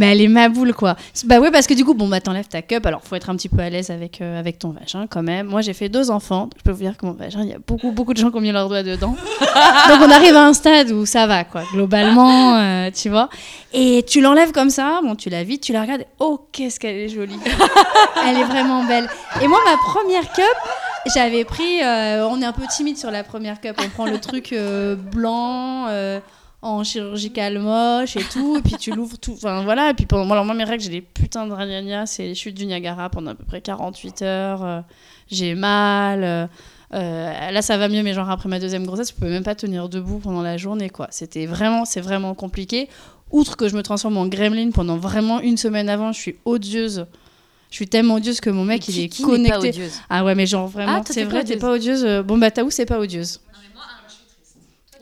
mais elle est ma boule, quoi. Bah ouais, parce que du coup, bon, bah t'enlèves ta cup, alors faut être un petit peu à l'aise avec, euh, avec ton vagin quand même. Moi, j'ai fait deux enfants, donc je peux vous dire que mon vagin, il y a beaucoup, beaucoup de gens qui ont mis leurs doigts dedans. donc on arrive à un stade où ça va, quoi, globalement, euh, tu vois. Et tu l'enlèves comme ça, bon, tu la vides, tu la regardes, et oh, qu'est-ce qu'elle est jolie. elle est vraiment belle. Et moi, ma première cup, j'avais pris, euh, on est un peu timide sur la première cup, on prend le truc blanc. En chirurgical moche et tout, et puis tu l'ouvres tout, enfin voilà, et puis pendant moi, alors moi mes règles, j'ai des putains de ragnagnas, c'est les chutes du Niagara pendant à peu près 48 heures, euh, j'ai mal, euh, euh, là ça va mieux, mais genre après ma deuxième grossesse, je pouvais même pas tenir debout pendant la journée, quoi, c'était vraiment, c'est vraiment compliqué, outre que je me transforme en gremlin pendant vraiment une semaine avant, je suis odieuse, je suis tellement odieuse que mon mec Mais il qui- est qui n'est pas connecté. odieuse? Ah ouais, mais genre vraiment, Ah, c'est vrai, t'es pas odieuse. Bon bah Taou, c'est pas odieuse.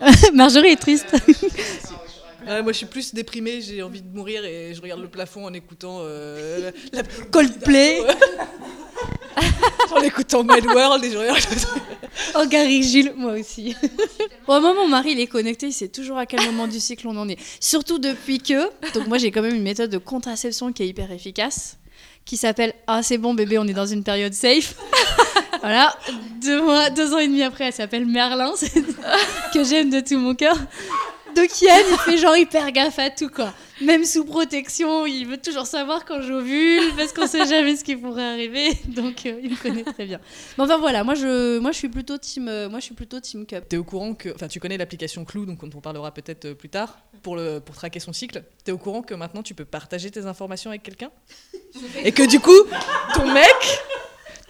Marjorie est triste. Ouais, moi, je suis plus déprimée, j'ai envie de mourir et je regarde le plafond en écoutant euh, la, la- Coldplay. en écoutant Mad World et je regarde. Oh, Gary Gilles, moi aussi. Bon, moi, mon mari, il est connecté, il sait toujours à quel moment du cycle on en est. Surtout depuis que. Donc, moi, j'ai quand même une méthode de contraception qui est hyper efficace, qui s'appelle Ah, c'est bon, bébé, on est dans une période safe. voilà, deux, mois, deux ans et demi après, elle s'appelle Merlin, que j'aime de tout mon cœur. Donc Yann, il fait genre hyper gaffe à tout, quoi. Même sous protection, il veut toujours savoir quand j'ovule, parce qu'on sait jamais ce qui pourrait arriver. Donc euh, il me connaît très bien. Mais enfin voilà, moi je, moi, je suis plutôt team, euh, moi je suis plutôt team cup. T'es au courant que, enfin, tu connais l'application Clou, donc on en parlera peut-être euh, plus tard pour le pour traquer son cycle. T'es au courant que maintenant tu peux partager tes informations avec quelqu'un? Et que du coup ton mec,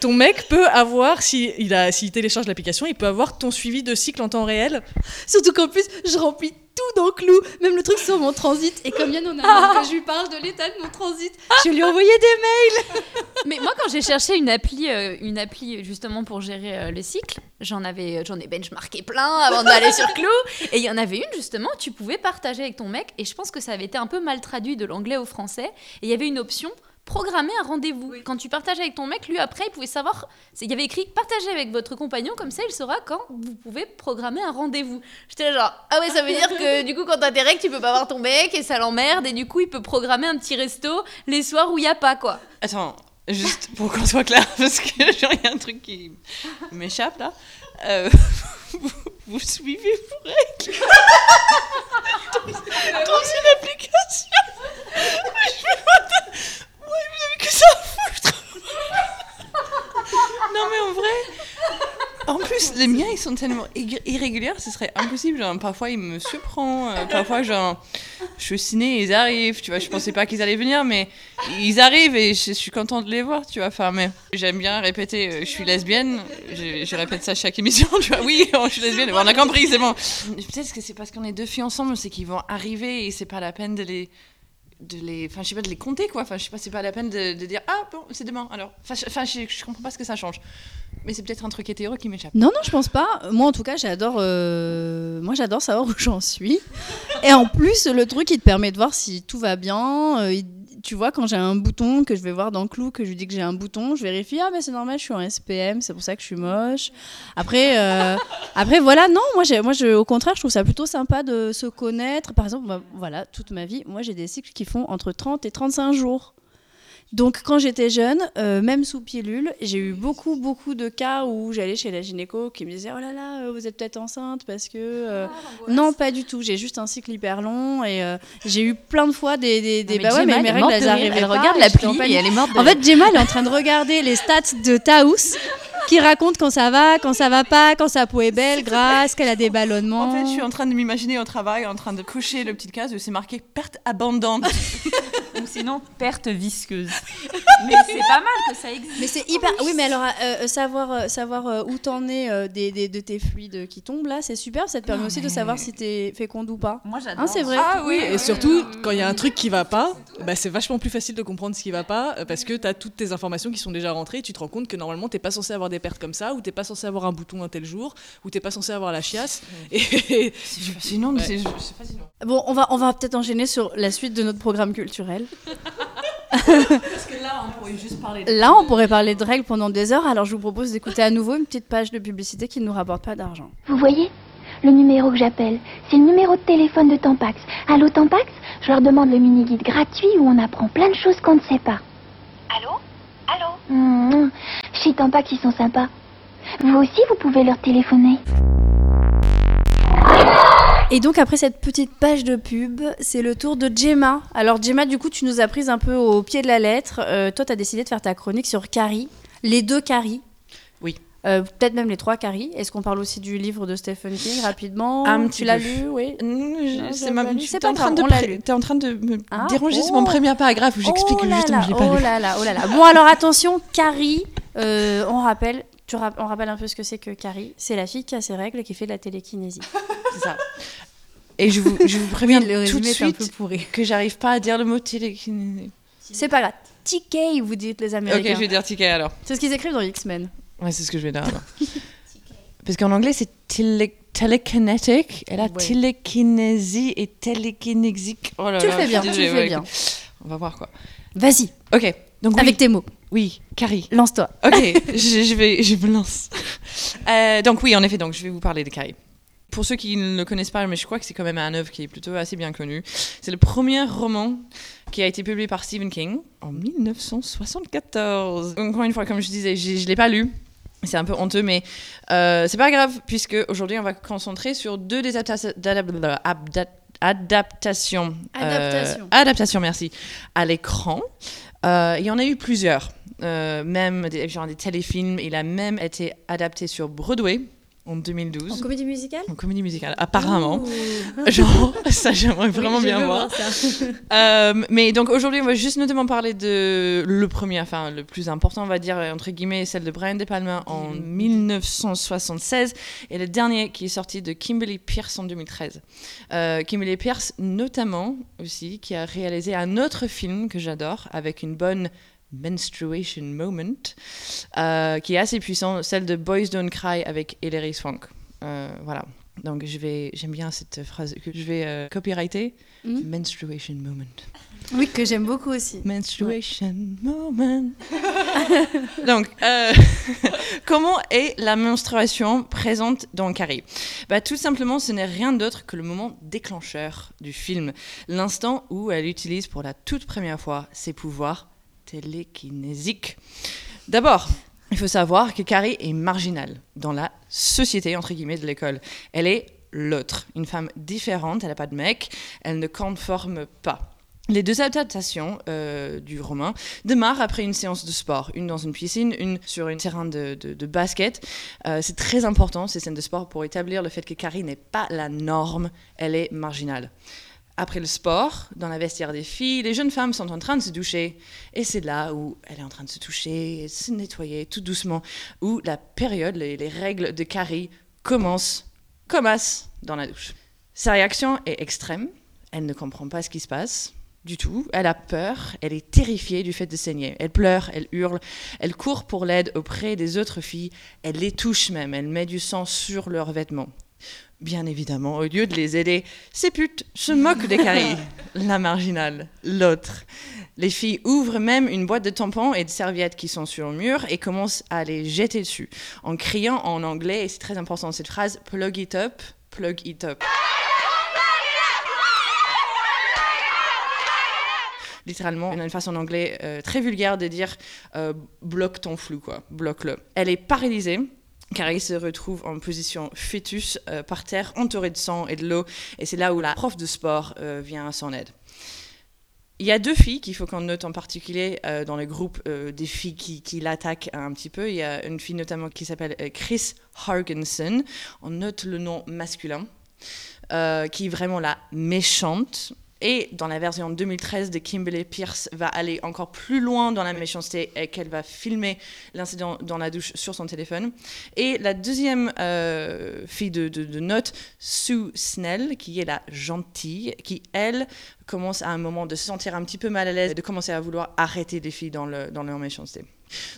ton mec peut avoir si il s'il télécharge l'application, il peut avoir ton suivi de cycle en temps réel? Surtout qu'en plus, je remplis tout dans Clou, même le truc sur mon transit. Et comme Yann, on a que je lui parle de l'état de mon transit, je lui ai envoyé des mails. Mais moi, quand j'ai cherché une appli, euh, une appli justement pour gérer euh, les cycles, j'en avais, j'en ai benchmarké plein avant d'aller sur Clou. Et il y en avait une justement, tu pouvais partager avec ton mec. Et je pense que ça avait été un peu mal traduit de l'anglais au français. Et il y avait une option programmer un rendez-vous. Quand tu partages avec ton mec, lui après, il pouvait savoir. c'est- Il y avait écrit partagez avec votre compagnon, comme ça il saura quand vous pouvez programmer un rendez-vous. J'étais là genre ah ouais, ça veut dire que du coup quand t'as tes règles, tu peux pas voir ton mec et ça l'emmerde et du coup il peut programmer un petit resto les soirs où il y a pas quoi. Attends, juste pour qu'on soit clair, parce que genre, il y a un truc qui m'échappe là. Euh, vous, vous suivez vos règles dans, dans une application. Je que ça foutre. non mais en vrai, en plus les miens ils sont tellement irré- irréguliers, ce serait impossible. Parfois il me surprend, euh, parfois genre je suis ciné, ils arrivent, tu vois. Je pensais pas qu'ils allaient venir, mais ils arrivent et je, suis contente de les voir, tu vois. Enfin, j'aime bien répéter, euh, je suis lesbienne. Je, répète ça à chaque émission, tu vois. Oui, je suis lesbienne. On a compris, c'est bon. Peut-être que c'est parce qu'on est deux filles ensemble, c'est qu'ils vont arriver et c'est pas la peine de les de les enfin je sais pas de les compter quoi enfin je sais pas c'est pas la peine de, de dire ah bon c'est demain alors enfin je, je, comprends pas ce que ça change mais c'est peut-être un truc hétéro qui m'échappe Non, non, je pense pas. Moi, en tout cas, j'adore. euh, Moi, j'adore savoir où j'en suis. Et en plus, le truc, il te permet de voir si tout va bien. Euh, Tu vois, quand j'ai un bouton que je vais voir dans Clou, que je lui dis que j'ai un bouton, je vérifie. Ah, mais c'est normal, je suis en SPM, c'est pour ça que je suis moche. Après, euh, après voilà, non, moi, moi je, au contraire, je trouve ça plutôt sympa de se connaître. Par exemple, bah, voilà, toute ma vie, moi, j'ai des cycles qui font entre 30 et 35 jours. Donc, quand j'étais jeune, euh, même sous pilule, j'ai eu beaucoup, beaucoup de cas où j'allais chez la gynéco qui me disait Oh là là, euh, vous êtes peut-être enceinte parce que. euh, non, pas du tout. J'ai juste un cycle hyper long et euh, j'ai eu plein de fois des. des, bah ouais, Gemma, mais mes règles, elles arrivaient Elle pas, regarde j'étais en et elle est morte de En fait. Gemma, elle est en train de regarder les stats de Taous qui raconte quand ça va, quand ça va pas, quand sa peau est belle, grasse, qu'elle a des ballonnements. En fait, je suis en train de m'imaginer au travail, en train de cocher le petit case où c'est marqué perte abondante. Ou sinon, perte visqueuse. Mais c'est pas mal que ça existe. Mais c'est hyper. Oui, mais alors euh, euh, savoir euh, savoir euh, où t'en es euh, des, des- de tes fluides qui tombent là, c'est super. Ça te permet aussi de savoir si t'es féconde ou pas. Moi, j'adore. Hein, c'est vrai. Ah oui, Et surtout, quand il y a un truc qui va pas, bah, c'est vachement plus facile de comprendre ce qui va pas parce que tu as toutes tes informations qui sont déjà rentrées et tu te rends compte que normalement, t'es pas censé avoir des pertes comme ça, ou t'es pas censé avoir un bouton un tel jour, ou t'es pas censé avoir la chiasse. Et C'est fascinant, mais c'est c'est fascinant. Bon, on va on va peut-être enchaîner sur la suite de notre programme culturel. Parce que là, on pourrait juste parler de... Là, on pourrait parler de règles pendant des heures. Alors, je vous propose d'écouter à nouveau une petite page de publicité qui ne nous rapporte pas d'argent. Vous voyez Le numéro que j'appelle, c'est le numéro de téléphone de Tampax. Allô Tampax? Je leur demande le mini-guide gratuit où on apprend plein de choses qu'on ne sait pas. Allô? Allô Mmh, chez Tampax, ils sont sympas. Vous aussi, vous pouvez leur téléphoner. Et donc après cette petite page de pub, c'est le tour de Gemma. Alors Gemma, du coup, tu nous as prise un peu au pied de la lettre. Euh, toi, tu as décidé de faire ta chronique sur Carrie, les deux Carrie. Euh, Peut-être même les trois Carrie. Est-ce qu'on parle aussi du livre de Stephen King rapidement Un Tu l'as lu, oui. C'est ma- tu- pas en train grave, de pré- t'es en train de me Ah, déranger sur oh. mon premier paragraphe où j'explique oh justement là, je l'ai pas oh lu. là là, oh là là. Bon alors attention, Carrie, euh, on rappelle, tu rap- on rappelle un peu ce que c'est que Carrie. C'est la fille qui a ses règles et qui fait de la télékinésie. C'est ça. Et je vous, je vous préviens Oui, le tout de suite pourri. que j'arrive pas à dire le mot télékinésie. C'est pas grave. TK, vous dites les Ok, Américains. je vais dire ticket alors. C'est ce qu'ils écrivent dans X-Men. Ouais, c'est ce que je vais dire alors. Parce qu'en anglais, c'est télé telekinetic, et là, Ouais. télékinésie et télékinésique. Oh là Tu le fais bien, tu le fais ouais, bien. On va voir quoi. Vas-y, Ok, donc oui. avec tes mots. Oui, Carrie. Lance-toi. Ok, je, je vais, je me lance. Euh, donc oui, en effet, donc je vais vous parler de Carrie. Pour ceux qui ne le connaissent pas, mais je crois que c'est quand même un œuvre qui est plutôt assez bien connu. C'est le premier roman qui a été publié par Stephen King en 1974. Encore une fois, comme je disais, je ne l'ai pas lu. C'est un peu honteux, mais euh, c'est pas grave, puisque aujourd'hui, on va concentrer sur deux des adaptations. euh, Adaptations. adaptations, merci. À l'écran. Euh, il y en a eu plusieurs. Euh, même des, genre des téléfilms. Il a même été adapté sur Broadway en 2012. En comédie musicale? En comédie musicale, apparemment. Ouh. Genre, ça, j'aimerais vraiment Oui, bien voir. Euh, mais donc aujourd'hui, on va juste notamment parler de le premier, enfin le plus important, on va dire, entre guillemets, celle de Brian De Palma en 1976 et le dernier qui est sorti de Kimberly Pierce en 2013. Euh, Kimberly Pierce, notamment aussi, qui a réalisé un autre film que j'adore avec une bonne menstruation moment, euh, qui est assez puissant, celle de Boys Don't Cry avec Hilary Swank. Euh, voilà. Donc je vais, j'aime bien cette phrase que je vais euh, copyrighter. Mhm. Menstruation moment. Oui, que j'aime beaucoup aussi. Menstruation moment. Donc, euh, comment est la menstruation présente dans Carrie? Bah, Tout simplement, ce n'est rien d'autre que le moment déclencheur du film, l'instant où elle utilise pour la toute première fois ses pouvoirs télékinésiques. D'abord, il faut savoir que Carrie est marginale dans la société, entre guillemets, de l'école. Elle est l'autre, une femme différente, elle n'a pas de mec, elle ne conforme pas. Les deux adaptations euh, du roman démarrent après une séance de sport, une dans une piscine, une sur un terrain de basket. Euh, c'est très important, ces scènes de sport, pour établir le fait que Carrie n'est pas la norme, elle est marginale. Après le sport, dans la vestiaire des filles, les jeunes femmes sont en train de se doucher. Et c'est là où elle est en train de se toucher, et se nettoyer tout doucement, où la période, les, les règles de Carrie commencent comme as dans la douche. Sa réaction est extrême. Elle ne comprend pas ce qui se passe du tout. Elle a peur. Elle est terrifiée du fait de saigner. Elle pleure, elle hurle, elle court pour l'aide auprès des autres filles. Elle les touche même. Elle met du sang sur leurs vêtements. Bien évidemment, au lieu de les aider, ces putes se moquent des caries. La marginale, l'autre. Les filles ouvrent même une boîte de tampons et de serviettes qui sont sur le mur et commencent à les jeter dessus, en criant en anglais, et c'est très important cette phrase, plug it up, plug it up. littéralement, on a une façon en anglais euh, très vulgaire de dire euh, bloque ton flou, quoi, bloque-le. Elle est paralysée. Carrie se retrouve en position fœtus euh, par terre, entourée de sang et de l'eau, et c'est là où la prof de sport euh, vient à son aide. Il y a deux filles qu'il faut qu'on note en particulier euh, dans le groupe des filles qui, qui l'attaquent un petit peu. Il y a une fille notamment qui s'appelle Chris Hargensen. On note le nom masculin, qui est vraiment la méchante. Et dans la version 2013 de Kimberly Pierce va aller encore plus loin dans la méchanceté et qu'elle va filmer l'incident dans la douche sur son téléphone. Et la deuxième euh, fille de, de, de note, Sue Snell, qui est la gentille, qui elle commence à un moment de se sentir un petit peu mal à l'aise, de commencer à vouloir arrêter des filles dans, le, dans leur méchanceté.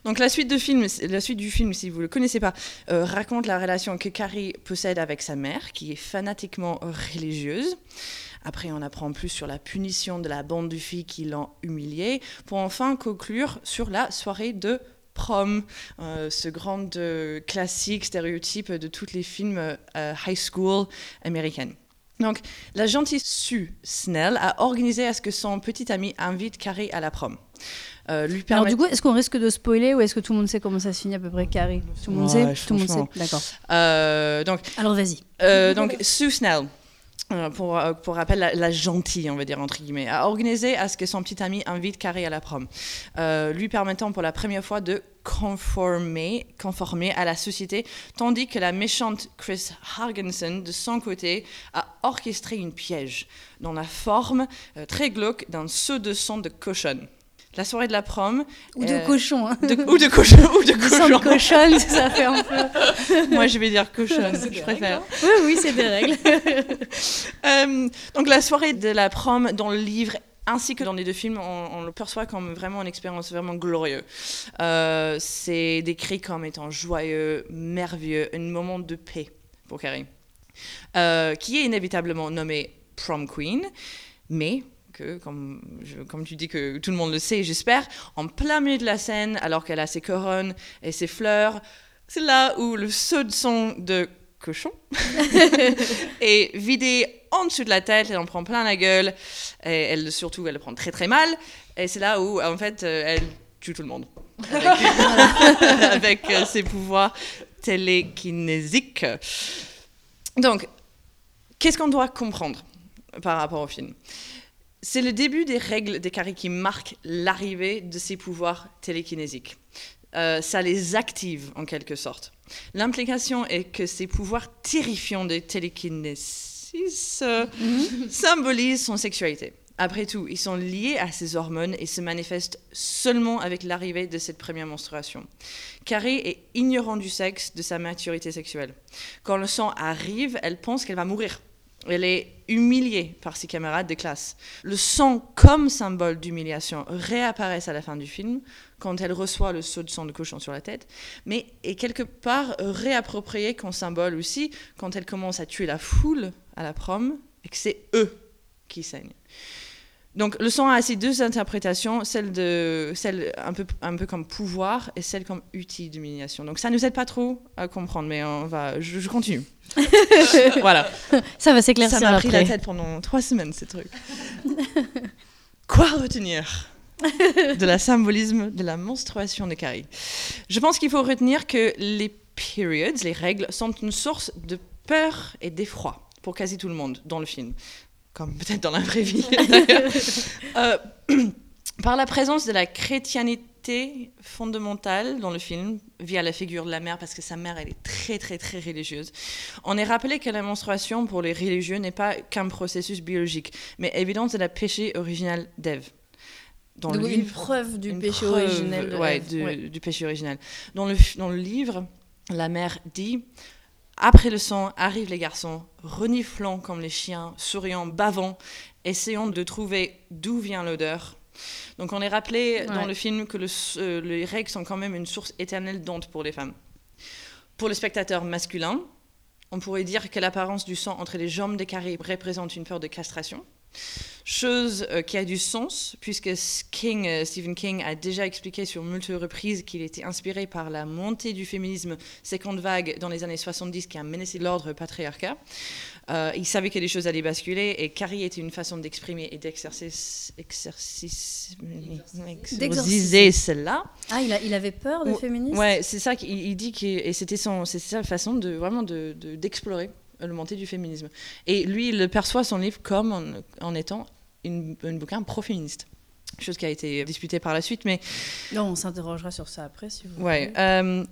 Donc la suite, de film, la suite du film, si vous ne le connaissez pas, euh, raconte la relation que Carrie possède avec sa mère, qui est fanatiquement religieuse. Après, on apprend plus sur la punition de la bande de filles qui l'ont humiliée, pour enfin conclure sur la soirée de prom, euh, ce grand euh, classique stéréotype de tous les films euh, high school américaines. Donc, la gentille Sue Snell a organisé à ce que son petit ami invite Carrie à la prom. Euh, lui Alors permet- du coup, est-ce qu'on risque de spoiler ou est-ce que tout le monde sait comment ça se finit à peu près Carrie? Tout le monde Ouais, sait? Tout le monde sait? D'accord. Euh, donc, Alors vas-y. Euh, donc, Sue Snell, euh, pour, euh, pour rappel, la, la gentille, on va dire, entre guillemets, a organisé à ce que son petit ami invite Carrie à la prom, euh, lui permettant pour la première fois de conformer, conformer à la société, tandis que la méchante Chris Hargensen, de son côté, a orchestré une piège dans la forme euh, très glauque d'un seau de sang de cochonne. La soirée de la prom. Ou de euh, cochon. hein. de- ou de cochon. Ou de cochon. cochonne, ça fait un peu. Moi, je vais dire cochonne, des je préfère. Oui, oui, c'est des règles. Euh, donc la soirée de la prom dans le livre ainsi que dans les deux films, on, on le perçoit comme vraiment une expérience vraiment glorieuse. Euh, c'est décrit comme étant joyeux, merveilleux, un moment de paix pour Carrie, qui est inévitablement nommée prom queen, mais comme, tu dis que tout le monde le sait, j'espère, en plein milieu de la scène, alors qu'elle a ses couronnes et ses fleurs, c'est là où le saut de son de cochon est vidé en dessous de la tête, elle en prend plein la gueule, et elle surtout elle le prend très très mal, et c'est là où en fait euh, elle tue tout le monde. avec, avec, euh, ses pouvoirs télékinésiques. Donc, qu'est-ce qu'on doit comprendre par rapport au film? C'est le début des règles des carrés qui marquent l'arrivée de ces pouvoirs télékinésiques. Euh, ça les active en quelque sorte. L'implication est que ces pouvoirs terrifiants de télékinésis euh, symbolisent son sexualité. Après tout, ils sont liés à ces hormones et se manifestent seulement avec l'arrivée de cette première menstruation. Carrie est ignorant du sexe, de sa maturité sexuelle. Quand le sang arrive, elle pense qu'elle va mourir. Elle est humiliée par ses camarades de classe. Le sang, comme symbole d'humiliation, réapparaît à la fin du film, quand elle reçoit le saut de sang de cochon sur la tête, mais est quelque part réapproprié comme symbole aussi quand elle commence à tuer la foule à la prom et que c'est eux qui saignent. Donc le sang a ces deux interprétations, celle, de, celle un, peu, un peu comme pouvoir et celle comme outil d'humiliation. Donc ça ne nous aide pas trop à comprendre, mais on va, je, je continue. voilà. Ça va s'éclaircir Ça m'a pris la tête pendant trois semaines, ces trucs. Quoi retenir de la symbolisme de la menstruation de Carrie Je pense qu'il faut retenir que les periods, les règles, sont une source de peur et d'effroi pour quasi tout le monde dans le film, comme peut-être dans la vraie vie. Euh, par la présence de la chrétianité fondamentale dans le film, via la figure de la mère, parce que sa mère, elle est très, très, très religieuse, on est rappelé que la menstruation pour les religieux n'est pas qu'un processus biologique, mais évidence de la péché original d'Ève. Dans Donc, le une livre, preuve du une péché preuve, originel de ouais, Ève, du, ouais. du péché original. Dans le, dans le livre, la mère dit Après le sang arrivent les garçons, reniflant comme les chiens, souriant, bavant, essayant de trouver d'où vient l'odeur. Donc on est rappelé dans le film que le, euh, les règles sont quand même une source éternelle d'honte pour les femmes. Pour le spectateur masculin, on pourrait dire que l'apparence du sang entre les jambes des Caraïbes représente une peur de castration. Chose euh, qui a du sens, puisque King, euh, Stephen King a déjà expliqué sur multiples reprises qu'il était inspiré par la montée du féminisme seconde vague dans les années 70 qui a menacé l'ordre patriarcat. Euh, il savait que les choses allaient basculer et Carrie était une façon d'exprimer et d'exercer exercice, exorciser cela. Ah, il, a- il avait peur de féministes Ouais, c'est ça qu'il il dit que et c'était sa façon de vraiment de de- d'explorer le montée du féminisme. Et lui, il le perçoit son livre comme en, en étant une, un bouquin pro-féministe. Chose qui a été disputée par la suite, mais Non, on s'interrogera sur ça après si vous Ouais. voulez. euh,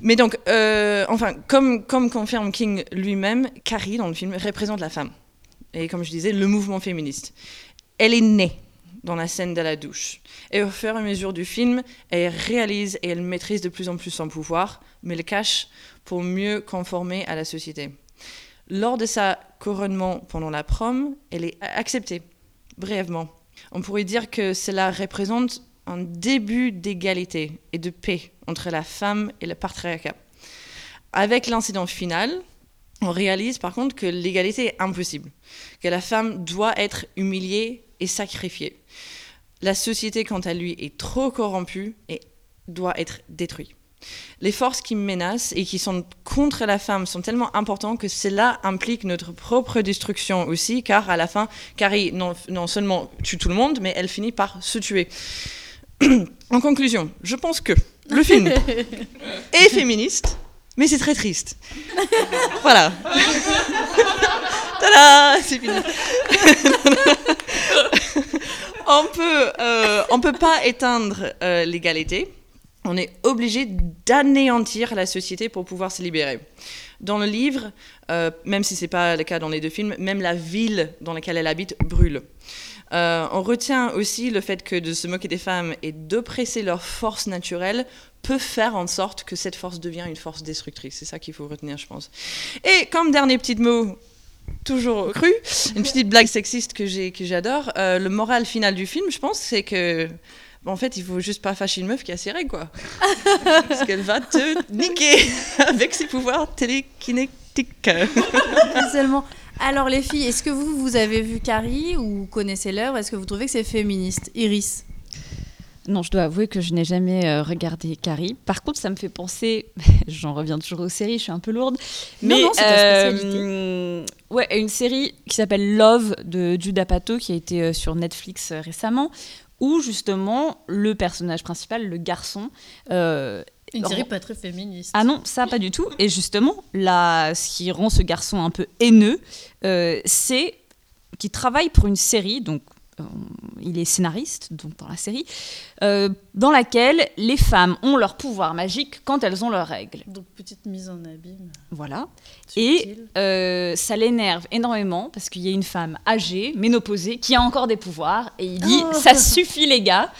mais donc, euh, enfin, comme, comme confirme King lui-même, Carrie, dans le film, représente la femme. Et comme je disais, le mouvement féministe. Elle est née dans la scène de la douche. Et au fur et à mesure du film, elle réalise et elle maîtrise de plus en plus son pouvoir, mais le cache pour mieux conformer à la société. Lors de sa couronnement pendant la prom, elle est acceptée, brièvement. On pourrait dire que cela représente un début d'égalité et de paix entre la femme et le patriarcat. Avec l'incident final, on réalise par contre que l'égalité est impossible, que la femme doit être humiliée et sacrifiée. La société, quant à lui, est trop corrompue et doit être détruite. Les forces qui menacent et qui sont contre la femme sont tellement importantes que cela implique notre propre destruction aussi, car à la fin, Carrie non, non seulement tue tout le monde, mais elle finit par se tuer. en conclusion, je pense que le film est féministe, mais c'est très triste. voilà. Tada C'est fini. on peut, euh, on peut pas éteindre euh, l'égalité. On est obligé d'anéantir la société pour pouvoir se libérer. Dans le livre, euh, même si c'est pas le cas dans les deux films, même la ville dans laquelle elle habite brûle. Euh, on retient aussi le fait que de se moquer des femmes et d'oppresser leur force naturelle peut faire en sorte que cette force devient une force destructrice. C'est ça qu'il faut retenir, je pense. Et comme dernier petit mot, toujours cru, une petite blague sexiste que j'adore. euh, le moral final du film, je pense, c'est que en fait, il faut juste pas fâcher une meuf qui a ses règles, quoi. Parce qu'elle va te niquer avec ses pouvoirs télékinétiques. Seulement. Alors les filles, est-ce que vous, vous avez vu Carrie ou connaissez l'œuvre? Est-ce que vous trouvez que c'est féministe? Iris? Non, je dois avouer que je n'ai jamais euh, regardé Carrie. Par contre, ça me fait penser, j'en reviens toujours aux séries, je suis un peu lourde, Non, mais non, c'est ta euh, ouais, une série qui s'appelle Love de Judah Pato qui a été euh, sur Netflix euh, récemment, où justement le personnage principal, le garçon, euh, Une série pas très féministe. ah non, ça pas du tout. Et justement, là, ce qui rend ce garçon un peu haineux, euh, c'est qu'il travaille pour une série, donc il est scénariste, donc dans la série, euh, dans laquelle les femmes ont leur pouvoir magique quand elles ont leurs règles. Donc petite mise en abîme. Voilà. Et euh, ça l'énerve énormément parce qu'il y a une femme âgée, ménopausée, qui a encore des pouvoirs. Et il dit Oh. Ça suffit, les gars,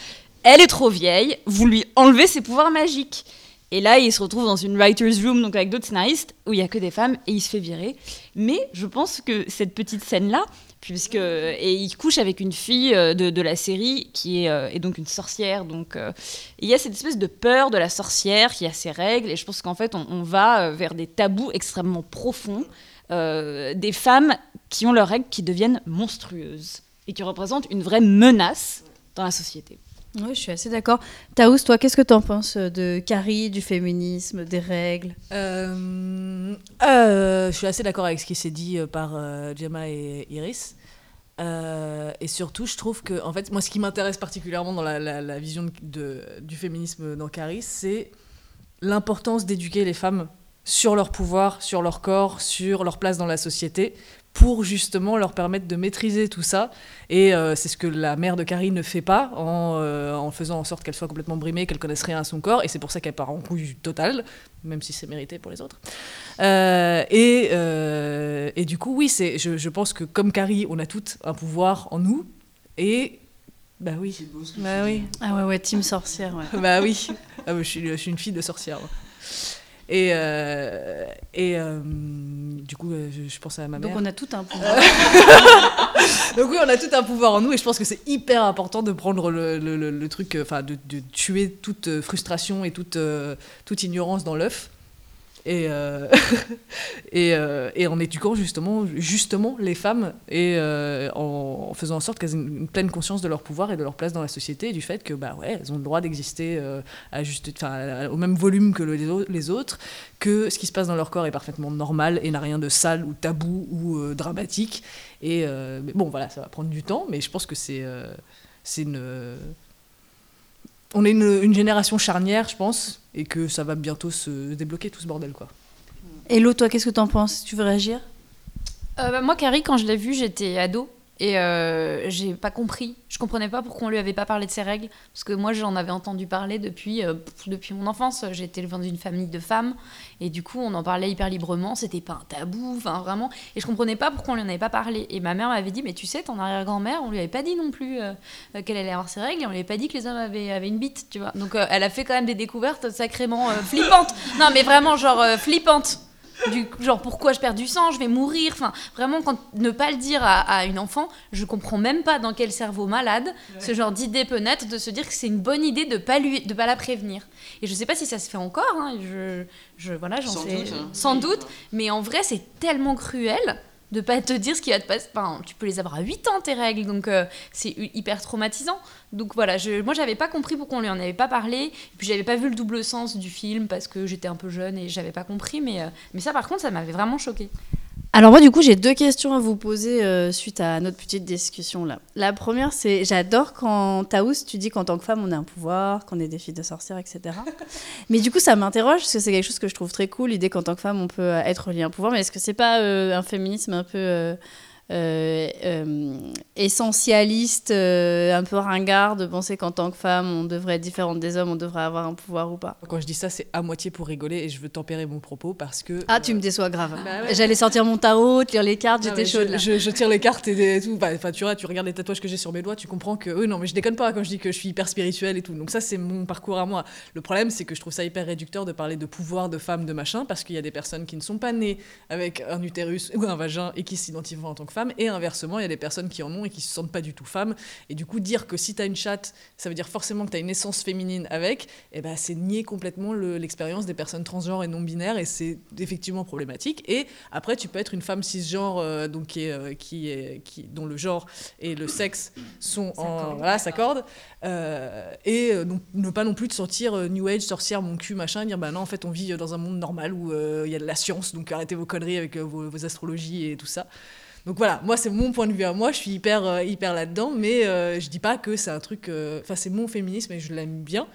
elle est trop vieille, vous lui enlevez ses pouvoirs magiques. Et là, il se retrouve dans une writer's room, donc avec d'autres scénaristes, où il y a que des femmes, et il se fait virer. Mais je pense que cette petite scène-là, puisque et il couche avec une fille euh, de, de la série qui est, euh, donc une sorcière, donc euh, il y a cette espèce de peur de la sorcière qui a ses règles, et je pense qu'en fait, on, va vers des tabous extrêmement profonds, des femmes qui ont leurs règles qui deviennent monstrueuses et qui représentent une vraie menace dans la société. Oui, je suis assez d'accord. Taous, toi, qu'est-ce que tu en penses euh, de Carrie, du féminisme, des règles? Euh, euh, je suis assez d'accord avec ce qui s'est dit par euh, Gemma et Iris. Et surtout, je trouve que, en fait, moi, ce qui m'intéresse particulièrement dans la, vision de- du féminisme dans Carrie, c'est l'importance d'éduquer les femmes sur leur pouvoir, sur leur corps, sur leur place dans la société, pour justement leur permettre de maîtriser tout ça. Et euh, c'est ce que la mère de Carrie ne fait pas en, euh, en faisant en sorte qu'elle soit complètement brimée, qu'elle connaisse rien à son corps. Et c'est pour ça qu'elle part en couille totale, même si c'est mérité pour les autres. Euh, et, euh, et du coup, oui, c'est, je, je pense que comme Carrie, on a toutes un pouvoir en nous. Et. Bah oui. Bah oui. Ah ouais, ouais, team sorcière, ouais. bah oui. Ah, bah, je, suis, je suis une fille de sorcière. Et, euh, et euh, du coup, euh, je, je pense à ma Donc mère. on a tout un pouvoir. Donc oui, on a tout un pouvoir en nous et je pense que c'est hyper important de prendre le, le- le- le truc, enfin de, de tuer toute frustration et toute, toute ignorance dans l'œuf. Et, euh, euh, et en éduquant justement, justement les femmes et euh, en, faisant en sorte qu'elles aient une, pleine conscience de leur pouvoir et de leur place dans la société et du fait que bah ouais, elles ont le droit d'exister à juste, au même volume que le- les, au- les autres, que ce qui se passe dans leur corps est parfaitement normal et n'a rien de sale ou tabou ou dramatique. Et mais bon, voilà, ça va prendre du temps, mais je pense que c'est c'est une. On est une, une génération charnière, je pense, et que ça va bientôt se débloquer tout ce bordel, quoi. Hello, toi, qu'est-ce que tu en penses? Tu veux réagir? Euh, bah, moi, Carrie, quand je l'ai vue, j'étais ado et euh, j'ai pas compris. Je comprenais pas pourquoi on lui avait pas parlé de ses règles. Parce que moi, j'en avais entendu parler depuis, euh, depuis mon enfance. J'étais élevée dans une famille de femmes et du coup, on en parlait hyper librement. C'était pas un tabou, enfin vraiment. Et je comprenais pas pourquoi on lui en avait pas parlé. Et ma mère m'avait dit Mais tu sais, ton arrière-grand-mère, on lui avait pas dit non plus euh, qu'elle allait avoir ses règles et on lui avait pas dit que les hommes avaient, avaient une bite, tu vois. Donc, euh, elle a fait quand même des découvertes sacrément flippantes. Non, mais vraiment, genre flippantes du genre pourquoi je perds du sang, je vais mourir. Enfin, vraiment, quand ne pas le dire à, à une enfant, je comprends même pas dans quel cerveau malade ce genre d'idée peut naître de se dire que c'est une bonne idée de pas lui, de pas la prévenir. Et je sais pas si ça se fait encore. hein, je, je, voilà, j'en sais, doute, hein. sans doute. Mais en vrai, c'est tellement cruel de pas te dire ce qui va te passer. Enfin, tu peux les avoir à 8 ans tes règles, donc euh, c'est hyper traumatisant. Donc voilà, je, moi j'avais pas compris pourquoi on lui en avait pas parlé, et puis j'avais pas vu le double sens du film parce que j'étais un peu jeune et j'avais pas compris, mais, euh, mais ça par contre ça m'avait vraiment choqué. Alors moi du coup j'ai deux questions à vous poser euh, suite à notre petite discussion là. La première c'est j'adore quand Taous tu dis qu'en tant que femme on a un pouvoir, qu'on est des filles de sorcières etc. mais du coup ça m'interroge parce que c'est quelque chose que je trouve très cool l'idée qu'en tant que femme on peut être lié à un pouvoir mais est-ce que c'est pas euh, un féminisme un peu euh, essentialiste, euh, un peu ringard de penser qu'en tant que femme on devrait être différente des hommes, on devrait avoir un pouvoir ou pas Quand je dis ça, c'est à moitié pour rigoler et je veux tempérer mon propos parce que. Ah tu me déçois grave. Bah ouais. J'allais sortir mon tarot, te lire les cartes, j'étais chaude je, là. je- je tire les cartes et tout. Bah, Enfin, tu vois, tu regardes les tatouages que j'ai sur mes doigts, tu comprends que. Oui, non, mais je déconne pas quand je dis que je suis hyper spirituelle et tout. Donc, ça, c'est mon parcours à moi. Le problème, c'est que je trouve ça hyper réducteur de parler de pouvoir de femme, de machin, parce qu'il y a des personnes qui ne sont pas nées avec un utérus ou un vagin et qui s'identifient en tant que femme. Et inversement, il y a des personnes qui en ont et qui se sentent pas du tout femmes. Et du coup, dire que si t'as une chatte, ça veut dire forcément que t'as une essence féminine avec, et ben c'est nier complètement le- l'expérience des personnes transgenres et non binaires. Et c'est effectivement problématique. Et après, tu peux être une femme cisgenre, euh, donc qui est, euh, qui est, qui, dont le genre et le sexe sont en. Voilà, s'accordent. Euh, et donc, ne pas non plus te sentir New Age, sorcière, mon cul, machin, et dire bah non, en fait, on vit dans un monde normal où il y a de la science, donc arrêtez vos conneries avec vos, vos astrologies et tout ça. Donc voilà, moi c'est mon point de vue à moi, je suis hyper, euh, hyper là-dedans, mais euh, je dis pas que c'est un truc. euh, Enfin, c'est mon féminisme et je l'aime bien.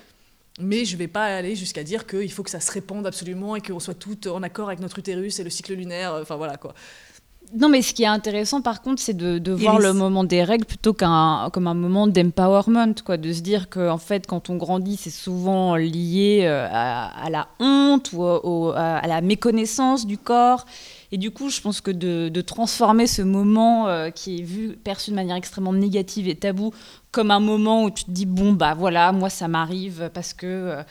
Mais je vais pas aller jusqu'à dire qu'il faut que ça se répande absolument et qu'on soit toutes en accord avec notre utérus et le cycle lunaire. euh, Enfin voilà quoi. Non, mais ce qui est intéressant, par contre, c'est de, de voir le moment des règles plutôt qu'un comme un moment d'empowerment, quoi, de se dire que en fait, quand on grandit, c'est souvent lié à, à la honte ou au- à la méconnaissance du corps. Et du coup, je pense que de, de transformer ce moment euh, qui est vu, perçu de manière extrêmement négative et tabou, comme un moment où tu te dis bon bah voilà, moi ça m'arrive parce que euh,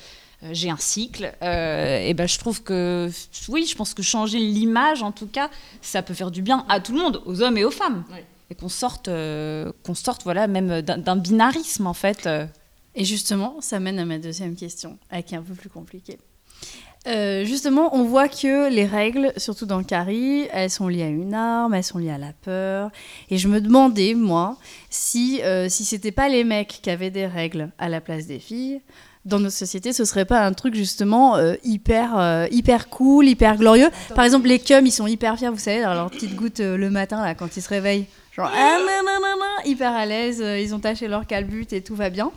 j'ai un cycle, euh, et ben je trouve que oui, je pense que changer l'image en tout cas, ça peut faire du bien à tout le monde, aux hommes et aux femmes, et qu'on sorte, euh, qu'on sorte voilà même d'un binarisme en fait. Et justement, ça mène à ma deuxième question, qui est un peu plus compliquée. Euh, justement, on voit que les règles, surtout dans Carrie, elles sont liées à une arme, elles sont liées à la peur. Et je me demandais, moi, si, euh, si c'était pas les mecs qui avaient des règles à la place des filles, dans notre société, ce serait pas un truc justement euh, hyper, euh, hyper cool, hyper glorieux. Par exemple, les cums, ils sont hyper fiers, vous savez, dans leur petite goutte le matin, là, quand ils se réveillent. Genre, ah, non, non, non, hyper à l'aise, ils ont taché leur calbut et tout va bien.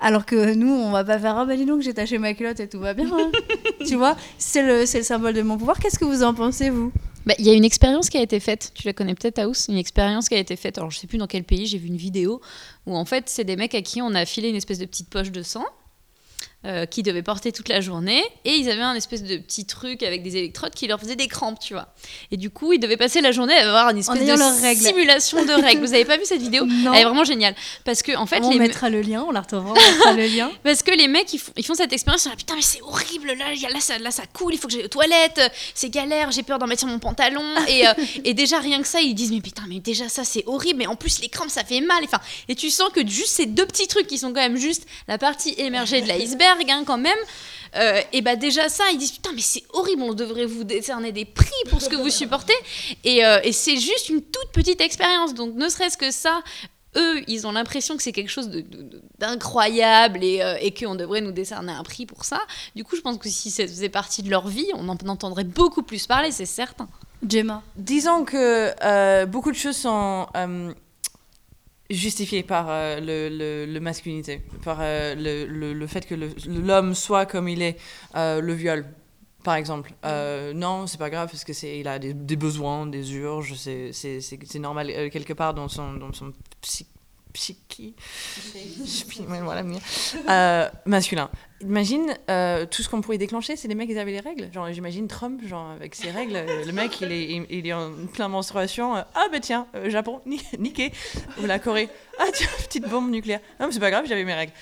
Alors que nous, on va pas faire Ah bah dis donc, j'ai taché ma culotte et tout va bien. hein. tu vois, c'est le, c'est le symbole de mon pouvoir. Qu'est-ce que vous en pensez, vous? Bah, Il y a une expérience qui a été faite, tu la connais peut-être, House, une expérience qui a été faite, alors je sais plus dans quel pays, j'ai vu une vidéo où en fait c'est des mecs à qui on a filé une espèce de petite poche de sang. Euh, qui devaient porter toute la journée et ils avaient un espèce de petit truc avec des électrodes qui leur faisaient des crampes, tu vois. Et du coup, ils devaient passer la journée à avoir une espèce de simulation de règles. Vous avez pas vu cette vidéo Non. Elle est vraiment géniale parce que en fait, on les mettra le lien, on la retrouvera, on mettra le lien. parce que les mecs, ils font, ils font cette expérience, ils sont là, putain, mais c'est horrible, là, y a- là, ça, là, ça coule, il faut que j'aille aux toilettes, c'est galère, j'ai peur d'en mettre sur mon pantalon. Et, euh, et déjà, rien que ça, ils disent, mais putain, mais déjà, ça, c'est horrible, mais en plus, les crampes, ça fait mal. Enfin, et tu sens que juste ces deux petits trucs qui sont quand même juste la partie émergée de l'iceberg, hein, quand même. euh, et bah déjà ça, ils disent putain mais c'est horrible, on devrait vous décerner des prix pour ce que vous supportez. Et, euh, et c'est juste une toute petite expérience, donc ne serait-ce que ça, eux, ils ont l'impression que c'est quelque chose de- de- de- d'incroyable et, euh, et qu'on devrait nous décerner un prix pour ça. Du coup, je pense que si ça faisait partie de leur vie, on en entendrait beaucoup plus parler, c'est certain. Gemma Disons que euh, beaucoup de choses sont euh, justifiées par euh, le, le- le masculinité, par euh, le, le- le fait que l'homme soit comme il est, euh, le viol. Par exemple, Euh, non, c'est pas grave parce que c'est il a des, des besoins, des urges, c'est normal euh, quelque part dans son dans son psy, psychi, voilà, masculin. Imagine euh, tout ce qu'on pourrait déclencher, c'est les mecs qui avaient les règles. Genre, j'imagine Trump, genre avec ses règles, le mec il est, il, il est en plein menstruation. euh, ah bah tiens, euh, Japon, ni- niqué. Ou la Corée. Ah tiens, petite bombe nucléaire. Non mais c'est pas grave, j'avais mes règles.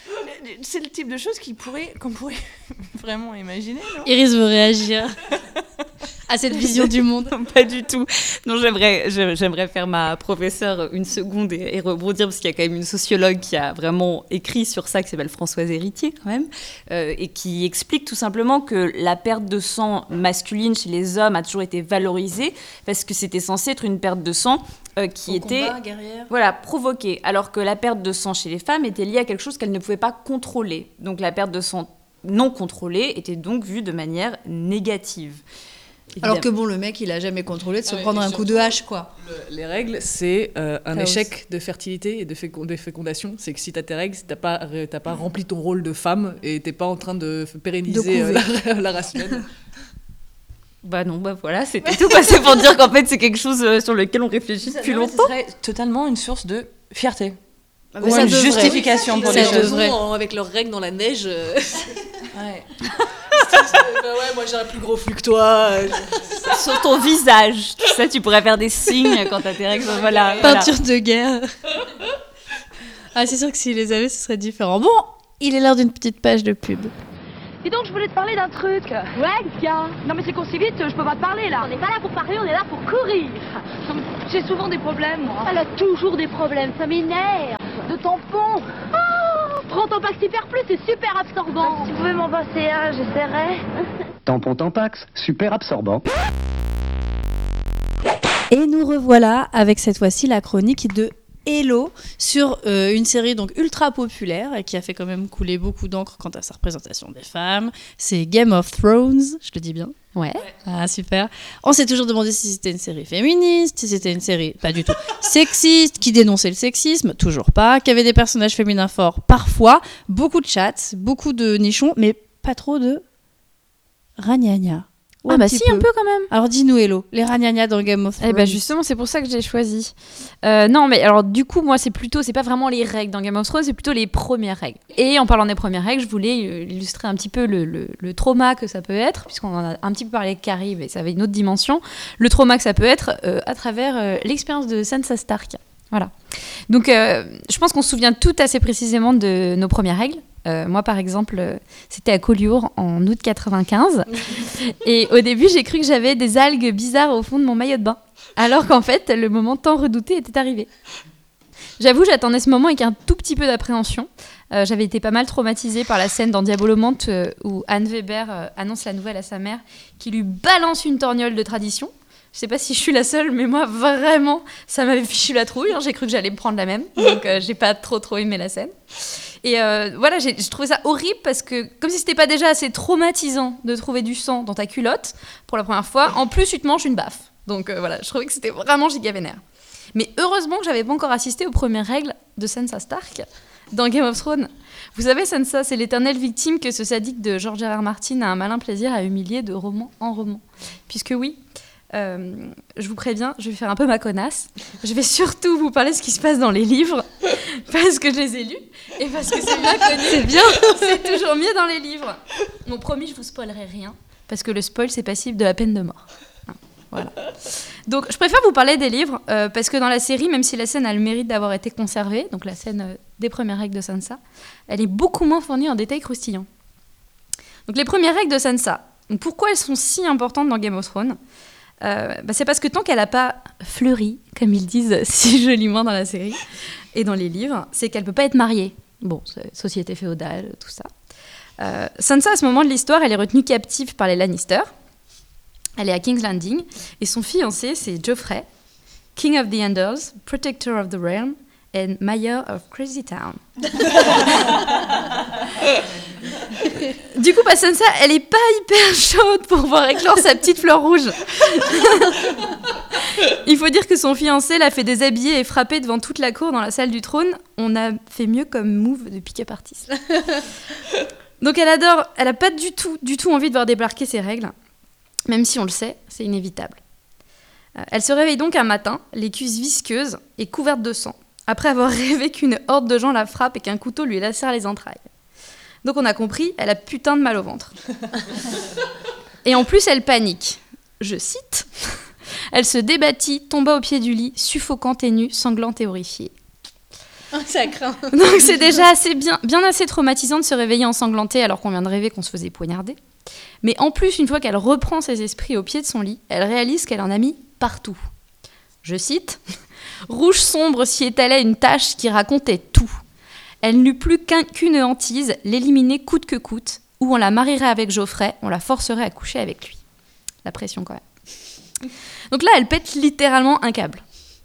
C'est le type de choses pourrait, qu'on pourrait vraiment imaginer, non? Iris veut réagir à cette vision du monde. Pas du tout. Non, j'aimerais, j'ai- j'aimerais faire ma professeure une seconde et, et rebondir parce qu'il y a quand même une sociologue qui a vraiment écrit sur ça, qui s'appelle Françoise Héritier quand même, euh, et qui explique tout simplement que la perte de sang masculine chez les hommes a toujours été valorisée parce que c'était censé être une perte de sang euh, qui Au était combat, voilà provoquée, alors que la perte de sang chez les femmes était liée à quelque chose qu'elles ne pouvaient pas contrôler. Donc la perte de sang non contrôlée était donc vue de manière négative. Alors que bon, le mec, il a jamais contrôlé de se Ah prendre un coup de hache, quoi. Le- les règles, c'est euh, un Chaos. échec de fertilité et de, fécon- de fécondation. C'est que si t'as tes règles, si t'as pas, ré- t'as pas rempli ton rôle de femme et t'es pas en train de pérenniser De euh, la, la race humaine. Bah non, bah voilà, c'était tout passé pour dire qu'en fait c'est quelque chose euh, sur lequel on réfléchit depuis Non, mais ce longtemps. serait totalement une source de fierté. Ah, Ou une devrait. justification pour Ça les choses. En- avec leurs règles dans la neige. euh, Ouais. bah ouais, moi j'ai un plus gros flux que toi. euh, Sur ton visage, tu sais, tu pourrais faire des signes quand t'as tes règles. Voilà, voilà. Peinture de guerre. ah, c'est sûr que s'il les avait, ce serait différent. Bon, il est l'heure d'une petite page de pub. Dis donc, je voulais te parler d'un truc. Ouais, tiens. Non, mais c'est qu'on si vite, je peux pas te parler là. On n'est pas là pour parler, on est là pour courir. J'ai souvent des problèmes, moi. Elle a toujours des problèmes, ça m'énerve. De tampons. Oh, prends ton Pax Hyper Plus, c'est super absorbant. Si tu pouvais m'en passer un, j'essaierais. Tampon Tampax, super absorbant. Et nous revoilà avec cette fois-ci la chronique de Hello sur euh, une série donc ultra populaire et qui a fait quand même couler beaucoup d'encre quant à sa représentation des femmes. C'est Game of Thrones, je le dis bien. Ouais. Ah, super. On s'est toujours demandé si c'était une série féministe, si c'était une série pas du tout sexiste, qui dénonçait le sexisme, toujours pas, qu'il y avait des personnages féminins forts, parfois, beaucoup de chats, beaucoup de nichons, mais pas trop de ragnagna. Ah bah si, un peu quand même. Alors dis-nous, Hello, les ragnagna dans Game of Thrones. Eh ben justement, c'est pour ça que j'ai choisi. Euh, non, mais alors du coup, moi, c'est plutôt, c'est pas vraiment les règles dans Game of Thrones, c'est plutôt les premières règles. Et en parlant des premières règles, je voulais euh, illustrer un petit peu le, le- le trauma que ça peut être, puisqu'on en a un petit peu parlé avec Carrie, mais ça avait une autre dimension. Le trauma que ça peut être euh, à travers euh, l'expérience de Sansa Stark. Voilà. Donc, je pense qu'on se souvient tout assez précisément de nos premières règles. Euh, moi, par exemple, euh, c'était à Collioure en août 95. Et au début, j'ai cru que j'avais des algues bizarres au fond de mon maillot de bain. Alors qu'en fait, le moment tant redouté était arrivé. J'avoue, j'attendais ce moment avec un tout petit peu d'appréhension. Euh, J'avais été pas mal traumatisée par la scène dans Diabolomante où Anne Weber annonce la nouvelle à sa mère qui lui balance une torgnole de tradition. Je sais pas si je suis la seule, mais moi, vraiment, ça m'avait fichu la trouille. hein. J'ai cru que j'allais me prendre la même. Donc, euh, j'ai pas trop, trop aimé la scène. Et euh, voilà, j'ai trouvé ça horrible parce que, comme si c'était pas déjà assez traumatisant de trouver du sang dans ta culotte pour la première fois, en plus, tu te manges une baffe. Donc euh, voilà, je trouvais que c'était vraiment giga vénère. Mais heureusement que j'avais pas encore assisté aux premières règles de Sansa Stark dans Game of Thrones. Vous savez, Sansa, c'est l'éternelle victime que ce sadique de George. R. Martin a un malin plaisir à humilier de roman en roman. Puisque oui, euh, je vous préviens, je vais faire un peu ma connasse. Je vais surtout vous parler de ce qui se passe dans les livres, parce que je les ai lus, et parce que c'est bien connu. C'est bien. c'est toujours mieux dans les livres. Bon, promis, je vous spoilerai rien, parce que le spoil, c'est passible de la peine de mort. Hein, Voilà. Donc, je préfère vous parler des livres, euh, parce que dans la série, même si la scène a le mérite d'avoir été conservée, donc la scène euh, des premières règles de Sansa, elle est beaucoup moins fournie en détails croustillants. Donc, les premières règles de Sansa. Donc, pourquoi elles sont si importantes dans Game of Thrones? Euh, bah, C'est parce que tant qu'elle n'a pas fleuri, comme ils disent si joliment dans la série et dans les livres, c'est qu'elle peut pas être mariée. Bon, société féodale, tout ça. Euh, Sansa, à ce moment de l'histoire, elle est retenue captive par les Lannister. Elle est à King's Landing et son fiancé, c'est Geoffrey, King of the Andals, Protector of the Realm and Mayor of Crazy Town. Du coup, bah, Sansa, elle est pas hyper chaude pour voir éclore sa petite fleur rouge. Il faut dire que son fiancé l'a fait déshabiller et frapper devant toute la cour dans la salle du trône. On a fait mieux comme move de pick-up artist. Donc elle adore, elle a pas du tout, du tout envie de voir débarquer ses règles, même si on le sait, c'est inévitable. Euh, Elle se réveille donc un matin, les cuisses visqueuses et couvertes de sang, après avoir rêvé qu'une horde de gens la frappe et qu'un couteau lui lacère les entrailles. Donc on a compris, elle a putain de mal au ventre. Et en plus, elle panique. Je cite Elle se débattit, tomba au pied du lit, suffocante et nue, sanglante et horrifiée. Ça craint. Donc c'est déjà assez bien, bien assez traumatisant de se réveiller ensanglantée alors qu'on vient de rêver qu'on se faisait poignarder. Mais en plus, une fois qu'elle reprend ses esprits au pied de son lit, elle réalise qu'elle en a mis partout. Je cite Rouge sombre s'y étalait une tache qui racontait tout. Elle n'eut plus qu'un- qu'une hantise, l'éliminer coûte que coûte, ou on la marierait avec Geoffrey, on la forcerait à coucher avec lui. La pression quand même. Donc là, elle pète littéralement un câble.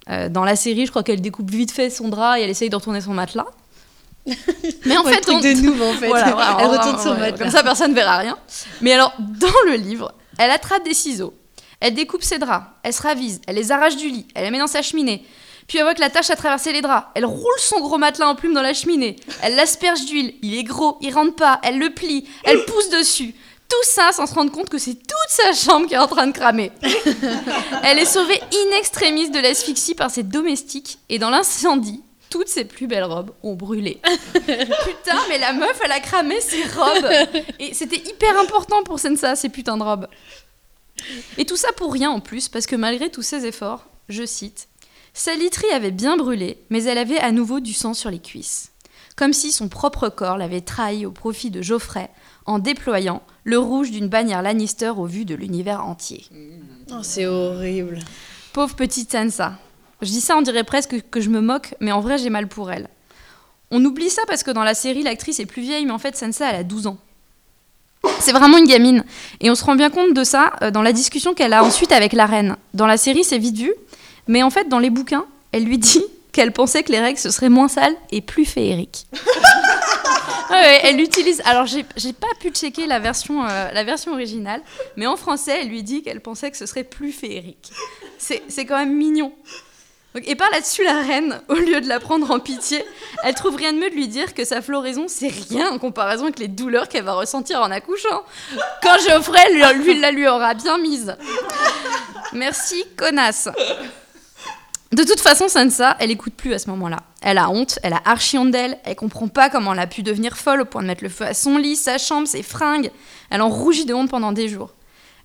Euh, dans la série, je crois qu'elle découpe vite fait son drap et elle essaye de retourner son matelas. Mais en Ouais, fait, truc on- de noob, en fait. Voilà, voilà, Elle retourne son ouais, matelas. Comme ça, personne ne verra rien. Mais alors, dans le livre, elle attrape des ciseaux, elle découpe ses draps, elle se ravise, elle les arrache du lit, elle les met dans sa cheminée. Puis elle voit que la tâche a traversé les draps. Elle roule son gros matelas en plume dans la cheminée. Elle l'asperge d'huile. Il est gros, il rentre pas. Elle le plie. Elle pousse dessus. Tout ça sans se rendre compte que c'est toute sa chambre qui est en train de cramer. Elle est sauvée in extremis de l'asphyxie par ses domestiques. Et dans l'incendie, toutes ses plus belles robes ont brûlé. Putain, mais la meuf, elle a cramé ses robes. Et c'était hyper important pour Sensa, ces putains de robes. Et tout ça pour rien en plus, parce que malgré tous ses efforts, je cite, sa literie avait bien brûlé, mais elle avait à nouveau du sang sur les cuisses. Comme si son propre corps l'avait trahi au profit de Geoffrey en déployant le rouge d'une bannière Lannister au vu de l'univers entier. Oh, c'est horrible. Pauvre petite Sansa. Je dis ça, on dirait presque que je me moque, mais en vrai, j'ai mal pour elle. On oublie ça parce que dans la série, l'actrice est plus vieille, mais en fait, Sansa, elle a 12 ans. C'est vraiment une gamine. Et on se rend bien compte de ça euh, dans la discussion qu'elle a ensuite avec la reine. Dans la série, c'est vite vu, mais en fait, dans les bouquins, elle lui dit qu'elle pensait que les règles, ce serait moins sales et plus féeriques. Ouais, elle utilise. Alors, j'ai pas pu checker la version, euh, la version originale, mais en français, elle lui dit qu'elle pensait que ce serait plus féerique. C'est c'est quand même mignon. Donc, et par là-dessus, la reine, au lieu de la prendre en pitié, elle trouve rien de mieux de lui dire que sa floraison, c'est rien en comparaison avec les douleurs qu'elle va ressentir en accouchant. Quand Geoffrey, lui, lui, la lui aura bien mise. Merci, connasse. De toute façon, Sansa, elle écoute plus à ce moment-là. Elle a honte, elle a archi honte d'elle, elle comprend pas comment elle a pu devenir folle au point de mettre le feu à son lit, sa chambre, ses fringues. Elle en rougit de honte pendant des jours.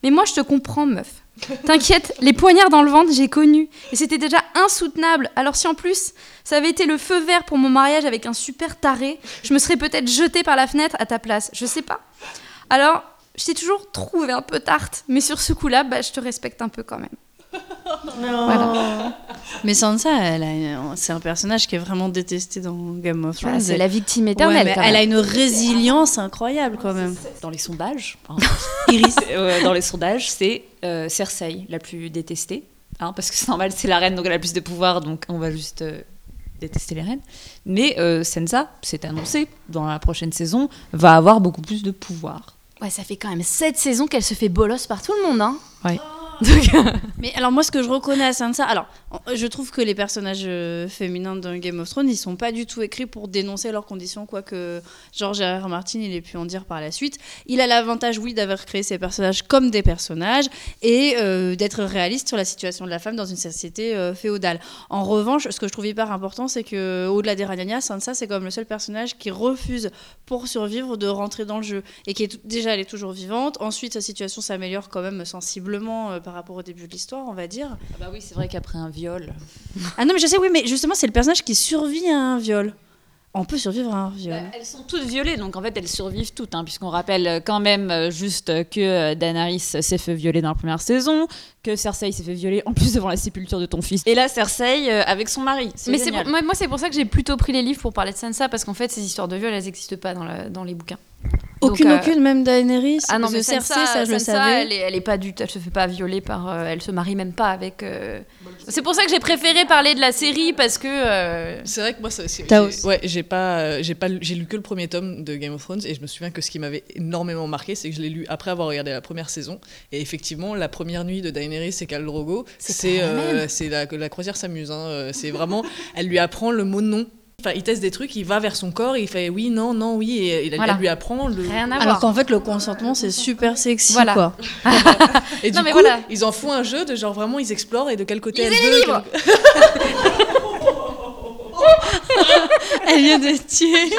Mais moi, je te comprends, meuf. T'inquiète, les poignards dans le ventre, j'ai connu. Et c'était déjà insoutenable. Alors si en plus, ça avait été le feu vert pour mon mariage avec un super taré, je me serais peut-être jetée par la fenêtre à ta place. Je sais pas. Alors, je t'ai toujours trouvé un peu tarte. Mais sur ce coup-là, bah, je te respecte un peu quand même. Voilà. Mais Sansa, elle a- c'est un personnage qui est vraiment détesté dans Game of Thrones. Bah, c'est la victime éternelle, Ouais, mais quand elle même. a une résilience incroyable quand même. Dans les sondages, hein, Iris. euh, dans les sondages, c'est euh, Cersei la plus détestée, hein, parce que c'est normal, c'est la reine, donc elle a plus de pouvoir, donc on va juste euh, détester les reines. Mais euh, Sansa, c'est annoncé, dans la prochaine saison, va avoir beaucoup plus de pouvoir. Ouais, ça fait quand même 7 saisons qu'elle se fait bolos par tout le monde, hein. Ouais. Mais alors moi ce que je reconnais à Sansa, alors je trouve que les personnages euh, féminins dans Game of Thrones, ils sont pas du tout écrits pour dénoncer leurs conditions, quoique George R. R. Martin il ait pu en dire par la suite. Il a l'avantage oui d'avoir créé ces personnages comme des personnages et euh, d'être réaliste sur la situation de la femme dans une société euh, féodale. En revanche, ce que je trouve hyper important, c'est que au-delà des Rhaenyra, Sansa c'est comme le seul personnage qui refuse pour survivre de rentrer dans le jeu et qui est déjà elle est toujours vivante. Ensuite sa situation s'améliore quand même sensiblement par rapport au début de l'histoire, on va dire. Ah bah oui, c'est vrai qu'après un viol. Ah non, mais je sais, oui, mais justement, c'est le personnage qui survit à un viol. On peut survivre à un viol. Bah, elles sont toutes violées, donc en fait elles survivent toutes, hein, puisqu'on rappelle quand même euh, juste que euh, Daenerys s'est fait violer dans la première saison, que Cersei s'est fait violer en plus devant la sépulture de ton fils. Et là Cersei euh, avec son mari. Mais c'est moi, moi, c'est pour ça que j'ai plutôt pris les livres pour parler de Sansa, parce qu'en fait, ces histoires de viol, elles n'existent pas dans, la- dans les bouquins. Aucune, Donc, euh, aucune, même Daenerys. Ah non, mais Cersei, Cersei, ça, je le savais. Elle est, elle est pas du elle se fait pas violer par, euh, elle se marie même pas avec. euh, C'est pour ça que j'ai préféré parler de la série parce que. euh, C'est vrai que moi, ça, c'est- T'as j'ai- ouais, j'ai pas, j'ai pas, lu- j'ai lu que le premier tome de Game of Thrones et je me souviens que ce qui m'avait énormément marqué, c'est que je l'ai lu après avoir regardé la première saison et effectivement, la première nuit de Daenerys et Khal Drogo, c'est, euh, c'est la, la croisière s'amuse. hein, c'est vraiment, elle lui apprend le mot non. Enfin, il teste des trucs, il va vers son corps, il fait oui, non, non, oui, et elle, Voilà. lui apprend le. Alors qu'en fait, le consentement, c'est super sexy, Voilà. quoi. Et Non, du mais coup, voilà. ils en font un jeu de genre vraiment, ils explorent et de quel côté elle Lisez veut. livres quel- Elle vient de tuer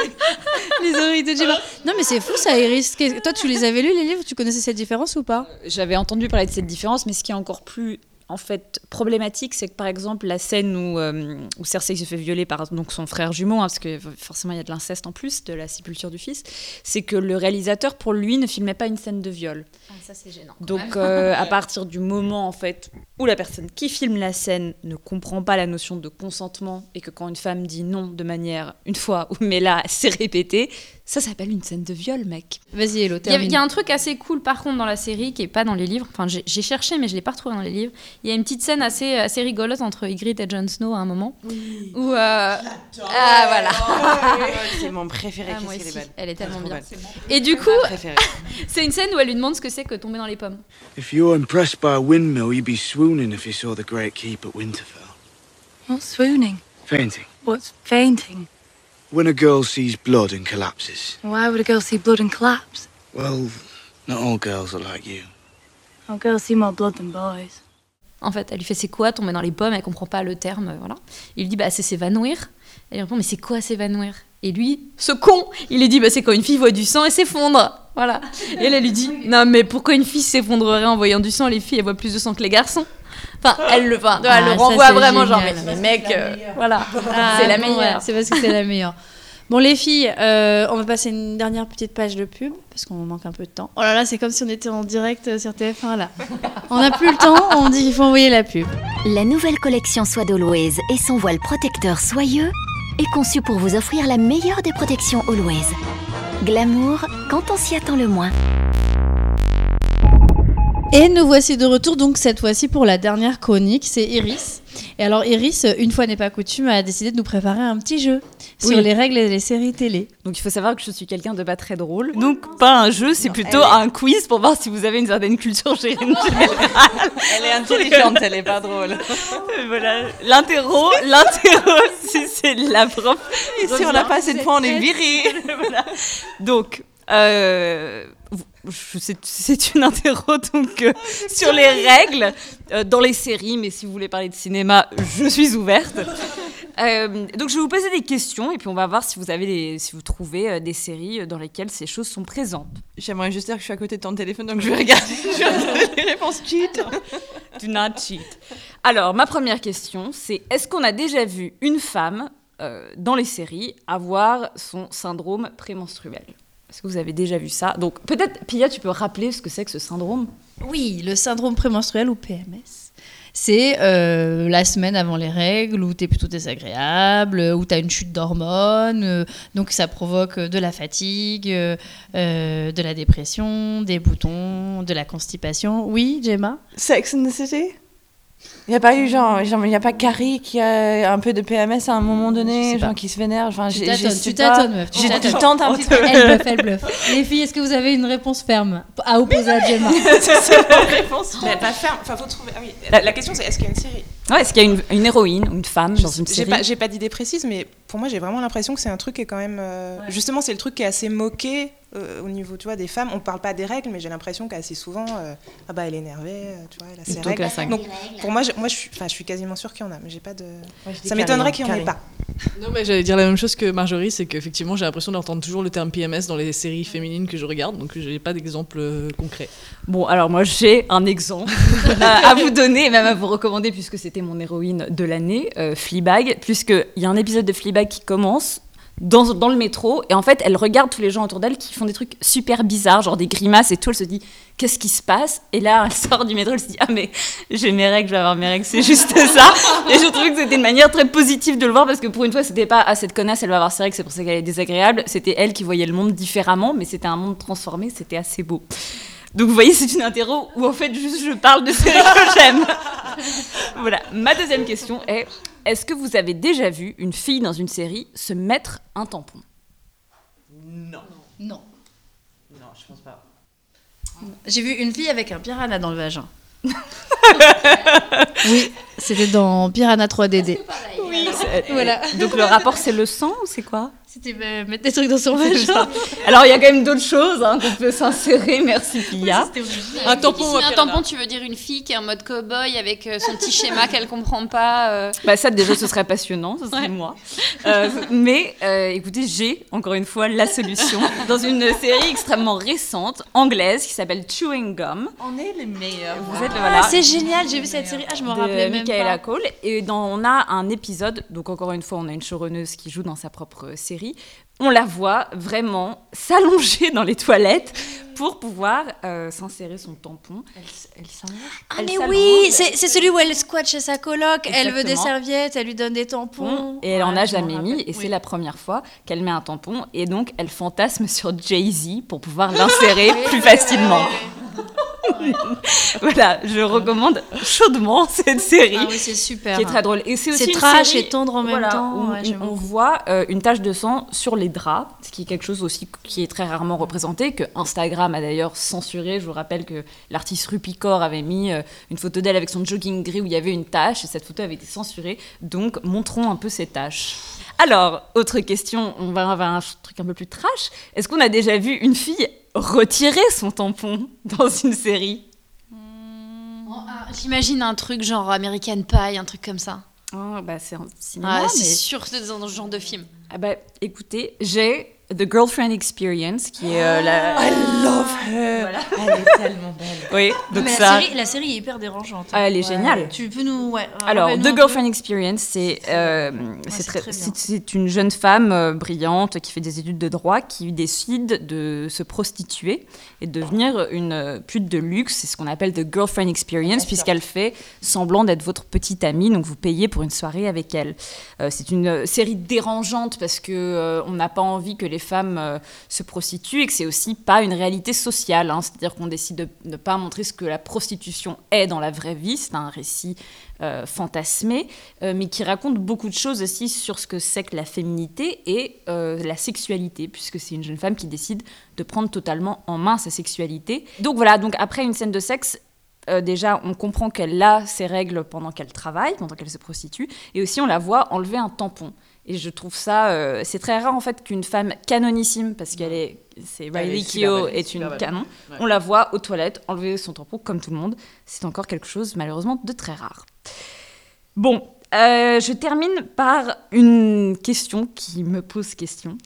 les oreilles de Gemma. Non, mais c'est fou ça, Iris. Toi, tu les avais lus, les livres? Tu connaissais cette différence ou pas? J'avais entendu parler de cette différence, mais ce qui est encore plus en fait problématique, c'est que par exemple la scène où, euh, où Cersei se fait violer par donc son frère jumeau, hein, parce que forcément il y a de l'inceste en plus de la sépulture du fils, c'est que le réalisateur pour lui ne filmait pas une scène de viol. ça c'est gênant. quand Donc euh, à partir du moment en fait où la personne qui filme la scène ne comprend pas la notion de consentement et que quand une femme dit non de manière une fois mais là c'est répété, ça s'appelle une scène de viol mec. Vas-y Hello, Il y, a, il y a un truc assez cool par contre dans la série qui est pas dans les livres. Enfin, j'ai cherché mais je l'ai pas retrouvé dans les livres. Il y a une petite scène assez, assez rigolote entre Ygritte et Jon Snow à un moment. Où euh, ah voilà. C'est mon préféré. Ah, qu'elle est. Elle est tellement bien. belle. Et du coup, c'est une scène où elle lui demande ce que c'est que tomber dans les pommes. If you were impressed by a windmill, you'd be swooning if you saw the Great Keep at Winterfell. What's swooning? Fainting. What's fainting? When a girl sees blood and collapses. Why would a girl see blood and collapse? Well, not all girls are like you. Oh, girls see more blood than boys. En fait, elle lui fait c'est quoi tomber dans les pommes? Elle comprend pas le terme, euh, voilà. Il lui dit bah c'est s'évanouir. Elle lui répond mais c'est quoi s'évanouir? Et lui, ce con, il lui dit bah c'est quand une fille voit du sang et s'effondre. Voilà. Et elle, elle lui dit non mais pourquoi une fille s'effondrerait en voyant du sang? Les filles elles voient plus de sang que les garçons. Enfin, elle le, enfin, elle Ah, le ça, renvoie vraiment genre génial. mais, mais mec, euh, voilà, Ah, c'est la bon, meilleure. ouais, c'est parce que c'est la meilleure. Bon, les filles, euh, on va passer une dernière petite page de pub parce qu'on manque un peu de temps. Oh là là, c'est comme si on était en direct euh, sur TF1 là. On n'a plus le temps, on dit qu'il faut envoyer la pub. La nouvelle collection Soie d'Always et son voile protecteur soyeux est conçue pour vous offrir la meilleure des protections Always. Glamour quand on s'y attend le moins. Et nous voici de retour, donc cette fois-ci pour la dernière chronique, c'est Iris. Et alors Iris, une fois n'est pas coutume, a décidé de nous préparer un petit jeu sur Oui. les règles des séries télé. Donc il faut savoir que je suis quelqu'un de pas très drôle. Donc pas un jeu, c'est plutôt un quiz pour voir si vous avez une certaine culture gé- générale. Elle est intelligente, elle est pas drôle. voilà, l'interro, l'interro, si c'est la prof. Et si on n'a pas assez de points, on est viré. Voilà. Donc, euh, c'est- une interro donc euh, sur les règles euh, dans les séries, mais si vous voulez parler de cinéma, je suis ouverte. Donc je vais vous poser des questions et puis on va voir si vous avez des, si vous trouvez des séries dans lesquelles ces choses sont présentes. J'aimerais juste dire que je suis à côté de ton téléphone, donc je vais regarder, je vais les réponses cheat. Do not cheat. Alors, ma première question, c'est est-ce qu'on a déjà vu une femme dans les séries avoir son syndrome prémenstruel? Est-ce que vous avez déjà vu ça? Donc, peut-être, Pia, tu peux rappeler ce que c'est que ce syndrome? Oui, le syndrome prémenstruel ou PMS. C'est euh, la semaine avant les règles où tu es plutôt désagréable, où tu as une chute d'hormones, euh, donc ça provoque de la fatigue, euh, euh, de la dépression, des boutons, de la constipation. Oui, Gemma? Sex and the City Il n'y a pas eu genre, genre, il n'y a pas Carrie qui a un peu de PMS à un moment donné, genre qui se vénère. Enfin, Tu sais tu tâtonnes, meuf. tu tentes un petit peu. Elle bluffe, elle bluffe. Les filles, est-ce que vous avez une réponse ferme à opposer à Gemma C'est la réponse. Mais pas ferme. Enfin, faut trouver. Ah oui. La, la question, c'est est-ce qu'il y a une série? Ouais, est-ce qu'il y a une, une héroïne ou une femme dans une J'ai série? pas, j'ai pas d'idée précise, mais pour moi, j'ai vraiment l'impression que c'est un truc qui est quand même. euh, Justement, c'est le truc qui est assez moqué euh, au niveau, tu vois, des femmes. On parle pas des règles, mais j'ai l'impression qu'assez souvent, euh, ah bah, elle est énervée, euh, tu vois, elle a ses Donc, règles. la. Donc, pour moi, je, moi, je suis, enfin, je suis quasiment sûre qu'il y en a, mais j'ai pas de. je dis Ça m'étonnerait qu'il y en ait pas. Non, mais j'allais dire la même chose que Marjorie, c'est qu'effectivement, j'ai l'impression d'entendre toujours le terme PMS dans les séries féminines que je regarde, donc j'ai pas d'exemple concret. Bon, alors moi j'ai un exemple à vous donner et même à vous recommander puisque c'était mon héroïne de l'année, euh, Fleabag, puisqu'il y a un épisode de Fleabag qui commence dans, le métro et en fait elle regarde tous les gens autour d'elle qui font des trucs super bizarres, genre des grimaces et tout, elle se dit qu'est-ce qui se passe? Et là elle sort du métro, elle se dit ah mais j'ai mes règles, je vais avoir mes règles, c'est juste ça. Et je trouvais que c'était une manière très positive de le voir parce que pour une fois c'était pas ah cette connasse elle va avoir ses règles, c'est pour ça qu'elle est désagréable, c'était elle qui voyait le monde différemment mais c'était un monde transformé, c'était assez beau. Donc vous voyez, c'est une interro où en fait juste je parle de séries que j'aime. voilà. Ma deuxième question est est-ce que vous avez déjà vu une fille dans une série se mettre un tampon? Non. Non. Non, je pense pas. J'ai vu une fille avec un piranha dans le vagin. oui, c'était dans Piranha 3DD. Oui. Voilà. Donc le rapport c'est le sang ou c'est quoi? C'était euh, mettre des trucs dans son vagin. Alors il y a quand même d'autres choses hein, qu'on peut s'insérer. Merci Pia. Un tampon, un tampon, tu veux dire une fille qui est en mode cow-boy avec euh, son petit schéma qu'elle comprend pas. euh. Bah ça déjà ce serait passionnant, ce serait moi. Euh, mais euh, écoutez, j'ai encore une fois la solution dans une série extrêmement récente anglaise qui s'appelle Chewing Gum. On est les meilleurs. Vous êtes le Ah, voilà. c'est génial, j'ai vu cette série. Ah, je me de rappelais même Michaela pas. Cole. Et dans, on a un épisode, donc encore une fois, on a une showrunneuse qui joue dans sa propre série. On la voit vraiment s'allonger dans les toilettes pour pouvoir euh, s'insérer son tampon. Elle, elle s'allonge? Ah, Elle mais oui, c'est celui où elle squatte chez sa coloc, elle veut des serviettes, elle lui donne des tampons. Et elle en a jamais mis, et c'est la première fois qu'elle met un tampon, et donc elle fantasme sur Jay-Z pour pouvoir l'insérer plus facilement. voilà, je recommande chaudement cette série. Ah oui, c'est super. Qui est très drôle. Et c'est aussi C'est une trash série, et tendre en même voilà, temps. où ouais, on- voit euh, une tache de sang sur les draps, ce qui est quelque chose aussi qui est très rarement représenté, que Instagram a d'ailleurs censuré. Je vous rappelle que l'artiste Rupicor avait mis euh, une photo d'elle avec son jogging gris où il y avait une tache, et cette photo avait été censurée. Donc montrons un peu ces taches. Alors, autre question, on va avoir un truc un peu plus trash. Est-ce qu'on a déjà vu une fille retirer son tampon dans une série? Oh, ah, J'imagine un truc genre American Pie, un truc comme ça. Ah, bah, c'est cinéma, Ah, c'est sûr c'est dans ce genre de film. Ah bah, écoutez, j'ai The Girlfriend Experience, qui est euh, la... I love her. Elle est tellement belle. Oui, donc Mais la, ça... série, la série est hyper dérangeante. Ah, elle est Ouais. géniale. Tu peux nous. Ouais, Alors, The peu. Girlfriend Experience, c'est euh, c'est une jeune femme euh, brillante qui fait des études de droit qui décide de se prostituer et de devenir une euh, pute de luxe. C'est ce qu'on appelle The Girlfriend Experience, puisqu'elle fait semblant d'être votre petite amie, donc vous payez pour une soirée avec elle. Euh, c'est une euh, série dérangeante parce que euh, on n'a pas envie que les femmes euh, se prostituent et que c'est aussi pas une réalité sociale. hein. C'est-à-dire qu'on décide de ne pas montrer ce que la prostitution est dans la vraie vie. C'est un récit euh, fantasmé, euh, mais qui raconte beaucoup de choses aussi sur ce que c'est que la féminité et euh, la sexualité, puisque c'est une jeune femme qui décide de prendre totalement en main sa sexualité. Donc voilà, donc après une scène de sexe, euh, déjà, on comprend qu'elle a ses règles pendant qu'elle travaille, pendant qu'elle se prostitue, et aussi on la voit enlever un tampon. Et je trouve ça, euh, c'est très rare en fait qu'une femme canonissime, parce qu'elle est, c'est Riley est Keough une canon. Ouais. On la voit aux toilettes enlever son tampon comme tout le monde. C'est encore quelque chose malheureusement de très rare. Bon, euh, je termine par une question qui me pose question.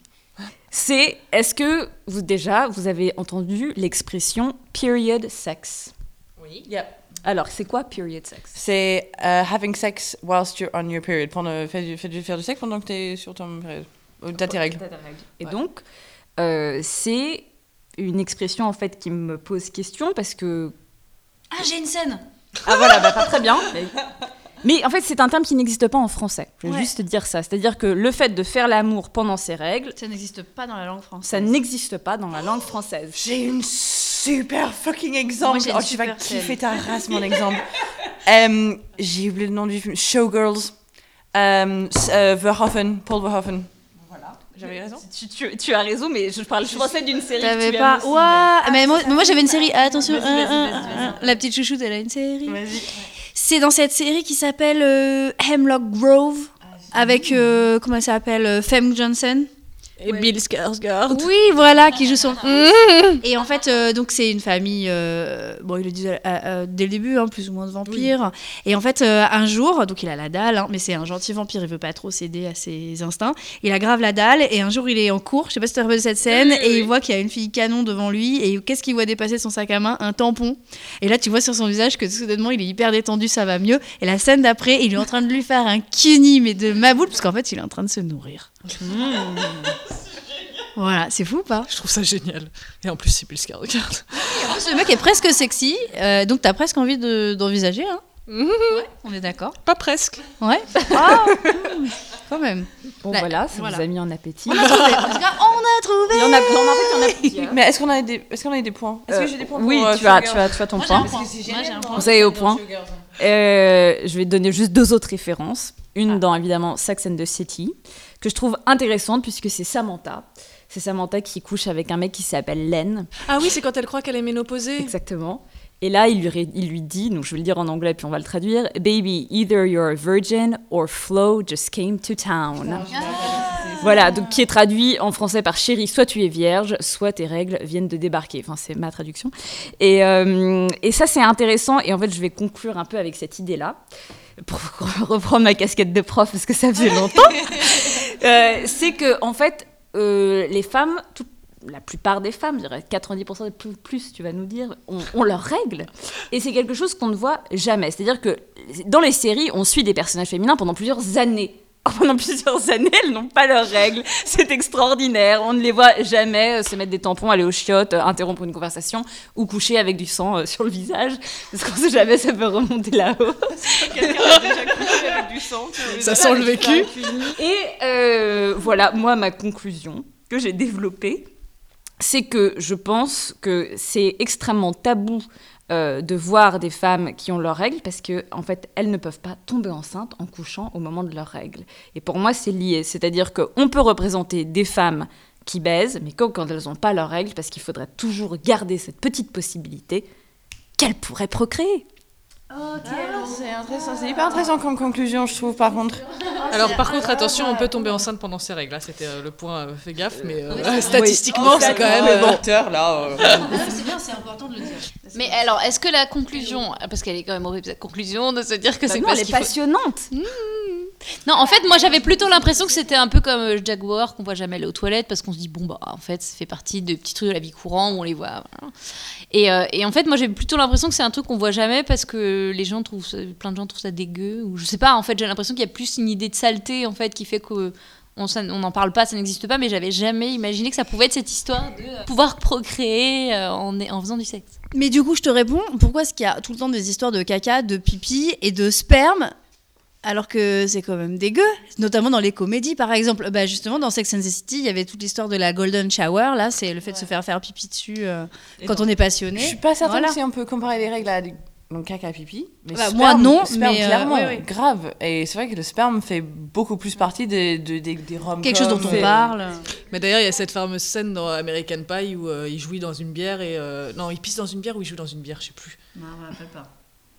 C'est est-ce que vous déjà vous avez entendu l'expression period sex? Oui. Alors, c'est quoi period sex? C'est euh, having sex whilst you're on your period. Pendant, faire, du, faire, du, faire du sexe pendant que t'es sur ton période. Ou t'as tes règles. Et donc, euh, c'est une expression en fait qui me pose question parce que Ah, j'ai une scène ah voilà, bah, pas très bien. Mais, mais en fait, c'est un terme qui n'existe pas en français. Je vais Ouais. juste dire ça. C'est-à-dire que le fait de faire l'amour pendant ses règles, Ça n'existe pas dans la langue française. ça n'existe pas dans la langue française. J'ai une super fucking exemple. Moi, oh, tu vas kiffer ta race, mon exemple. Euh, J'ai oublié le nom du film. Showgirls. Euh, euh, Verhoeven, Paul Verhoeven. J'avais raison. Tu, tu- tu as raison, mais je parle, je pensais d'une série. T'avais pas. aussi, Ouah mais- mais moi, mais moi, j'avais une série. Ah, attention, la petite chouchoute, elle a une série. Vas-y. C'est dans cette série qui s'appelle euh, Hemlock Grove avec euh, comment elle s'appelle euh, Femme Johnson. Et Bill Skarsgård. Oui, voilà, qui joue son. Et en fait, euh, donc c'est une famille. euh, bon, il le dit euh, euh, dès le début, hein, plus ou moins de vampires. Et en fait, un jour, donc il a la dalle, hein, mais c'est un gentil vampire, il veut pas trop céder à ses instincts. Il a grave la dalle, et un jour, il est en cours, je sais pas si tu te rappelles de cette scène, et il voit qu'il y a une fille canon devant lui, et qu'est-ce qu'il voit dépasser son sac à main? Un tampon. Et là, tu vois sur son visage que soudainement, il est hyper détendu, ça va mieux. Et la scène d'après, il est en train de lui faire un kini, mais de maboule, parce qu'en fait, il est en train de se nourrir. Voilà, c'est fou ou pas? Je trouve ça génial. Et en plus, c'est Bill Skarsgård. Et en plus, le mec est presque sexy, euh, donc t'as presque envie de- d'envisager. hein. Ouais, on est d'accord. Pas presque. Ouais. Ah, quand même. Bon, Bah, voilà, ça voilà. vous a mis en appétit. On a trouvé. En tout cas, on a trouvé. Mais est-ce qu'on a des, est-ce qu'on a des points? Est-ce Euh, que j'ai des points oui, pour, euh, tu as- Showgirls tu as- tu as ton Moi, point. Parce que c'est génial, Vous allez au point. Euh, je vais donner juste deux autres références. Une dans évidemment Sex and the City, que je trouve intéressante puisque c'est Samantha. C'est Samantha qui couche avec un mec qui s'appelle Len. Ah oui, c'est quand elle croit qu'elle est ménopausée. Exactement. Et là, il lui, il lui dit, donc je vais le dire en anglais puis on va le traduire Baby, either you're a virgin or Flo just came to town. Voilà, donc qui est traduit en français par chérie, soit tu es vierge, soit tes règles viennent de débarquer. Enfin, c'est ma traduction. Et, euh, et ça, c'est intéressant. Et en fait, je vais conclure un peu avec cette idée-là, pour reprendre ma casquette de prof, parce que ça faisait longtemps. Euh, c'est que, en fait, euh, les femmes, tout- la plupart des femmes, je dirais 90% de plus, plus, tu vas nous dire, ont, ont leurs règles. Et c'est quelque chose qu'on ne voit jamais. C'est-à-dire que dans les séries, on suit des personnages féminins pendant plusieurs années. Pendant plusieurs années, elles n'ont pas leurs règles. C'est extraordinaire. On ne les voit jamais euh, se mettre des tampons, aller aux chiottes, interrompre une conversation ou coucher avec du sang sur le visage. Parce qu'on sait jamais, ça peut remonter là-haut. Quelqu'un a déjà couché avec du sang. Ça sent le vécu. Et euh, voilà, moi, ma conclusion que j'ai développée, c'est que je pense que c'est extrêmement tabou euh, de voir des femmes qui ont leurs règles parce que en fait elles ne peuvent pas tomber enceintes en couchant au moment de leurs règles. Et pour moi c'est lié, c'est-à-dire qu'on peut représenter des femmes qui baisent, mais quand, quand elles n'ont pas leurs règles, parce qu'il faudrait toujours garder cette petite possibilité qu'elles pourraient procréer. C'est intéressant, c'est hyper intéressant comme conclusion, je trouve, par contre. Alors par contre, attention, on peut tomber enceinte pendant ses règles. Là, c'était euh, le point, euh, fais gaffe, mais euh, Oui. statistiquement, Oui. c'est quand même... Euh, docteur, là, euh, C'est bien, c'est important de le dire. Mais alors, est-ce que la conclusion, parce qu'elle est quand même horrible cette conclusion de se dire que Bah c'est non, parce elle est faut- passionnante. Mmh. Non, en fait, moi j'avais plutôt l'impression que c'était un peu comme euh, Jaguar qu'on voit jamais aller aux toilettes parce qu'on se dit bon bah en fait ça fait partie de petits trucs de la vie courante où on les voit. voilà. Et, euh, et en fait, moi j'ai plutôt l'impression que c'est un truc qu'on voit jamais parce que les gens trouvent ça- plein de gens trouvent ça dégueu ou je sais pas. En fait, j'ai l'impression qu'il y a plus une idée de saleté en fait qui fait que on n'en parle pas, ça n'existe pas, mais j'avais jamais imaginé que ça pouvait être cette histoire de euh, pouvoir procréer euh, en, en faisant du sexe. Mais du coup, je te réponds, pourquoi est-ce qu'il y a tout le temps des histoires de caca, de pipi et de sperme Alors que c'est quand même dégueu, notamment dans les comédies par exemple? Bah justement dans Sex and the City, il y avait toute l'histoire de la golden shower. Là, c'est le fait de se faire faire pipi dessus euh, quand non. on est passionné. Je suis pas certaine Voilà. si on peut comparer les règles à donc caca pipi. Mais Bah, sperme- moi, non, sperme, mais, euh, clairement, oui, oui. grave. Et c'est vrai que le sperme fait beaucoup plus partie des, des, des, des rom Quelque chose dont on parle. Mais d'ailleurs, il y a cette fameuse scène dans American Pie où euh, il jouit dans une bière et. euh, Non, il pisse dans une bière ou il joue dans une bière, je sais plus. Non, je me rappelle pas.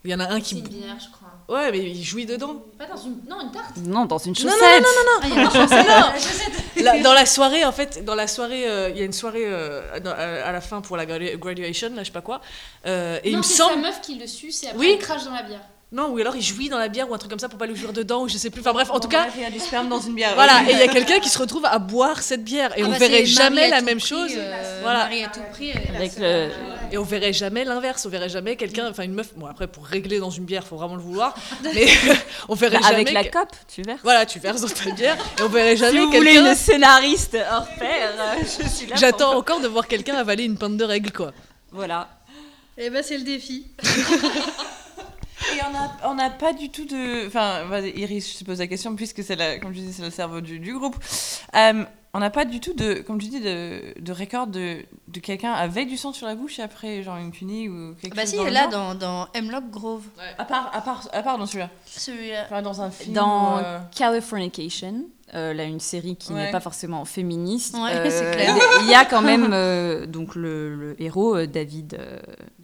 Il y en a un qui. C'est une bière, je crois. Ouais, mais il jouit dedans. Pas dans une. Non, une tarte. Non, dans une Non, chaussette. non, non, non, non, Ah, il y a une chaussette. Non. La dans la soirée, en fait, dans la soirée, euh, il y a une soirée euh, dans- à à la fin pour la gradu- graduation, là, je sais pas quoi. Euh, et il non, me c'est semble. sa meuf qui le suce et après Oui. il crache dans la bière. Non, ou alors il jouit dans la bière ou un truc comme ça pour pas le jouir dedans, ou je sais plus. Enfin bref, en Bon, tout cas. bref, il y a du sperme dans une bière. Voilà, et il y a quelqu'un qui se retrouve à boire cette bière et Ah on bah, verrait jamais la même prix, chose. euh, voilà. Marie à tout prix. elle est Avec la seule. le- Et on verrait jamais l'inverse, on verrait jamais quelqu'un, enfin une meuf, bon après pour régler dans une bière, faut vraiment le vouloir, mais on verrait Bah, jamais. avec la cope, tu verses. Voilà, tu verses dans ta bière et on verrait jamais Si vous voulez quelqu'un. une scénariste hors pair, euh, je suis là. J'attends pour- encore de voir quelqu'un avaler une pinte de règles, quoi. Voilà. Et bah c'est le défi. Et on n'a pas du tout de. Enfin, vas-y, Iris, je te pose la question, puisque c'est la, comme je dis, c'est le cerveau du, du groupe. Euh, on n'a pas du tout de, comme tu dis, de, de record de, de quelqu'un avec du sang sur la bouche et après, genre une punie ou quelque Bah chose. si, dans le là dans, dans Hemlock Grove. À part, à part, à part dans celui-là. Celui-là. Enfin, dans un film. Dans euh, Californication, euh, là une série qui Ouais. n'est pas forcément féministe, Ouais, euh, c'est clair. il y a quand même euh, donc le, le héros euh, David euh,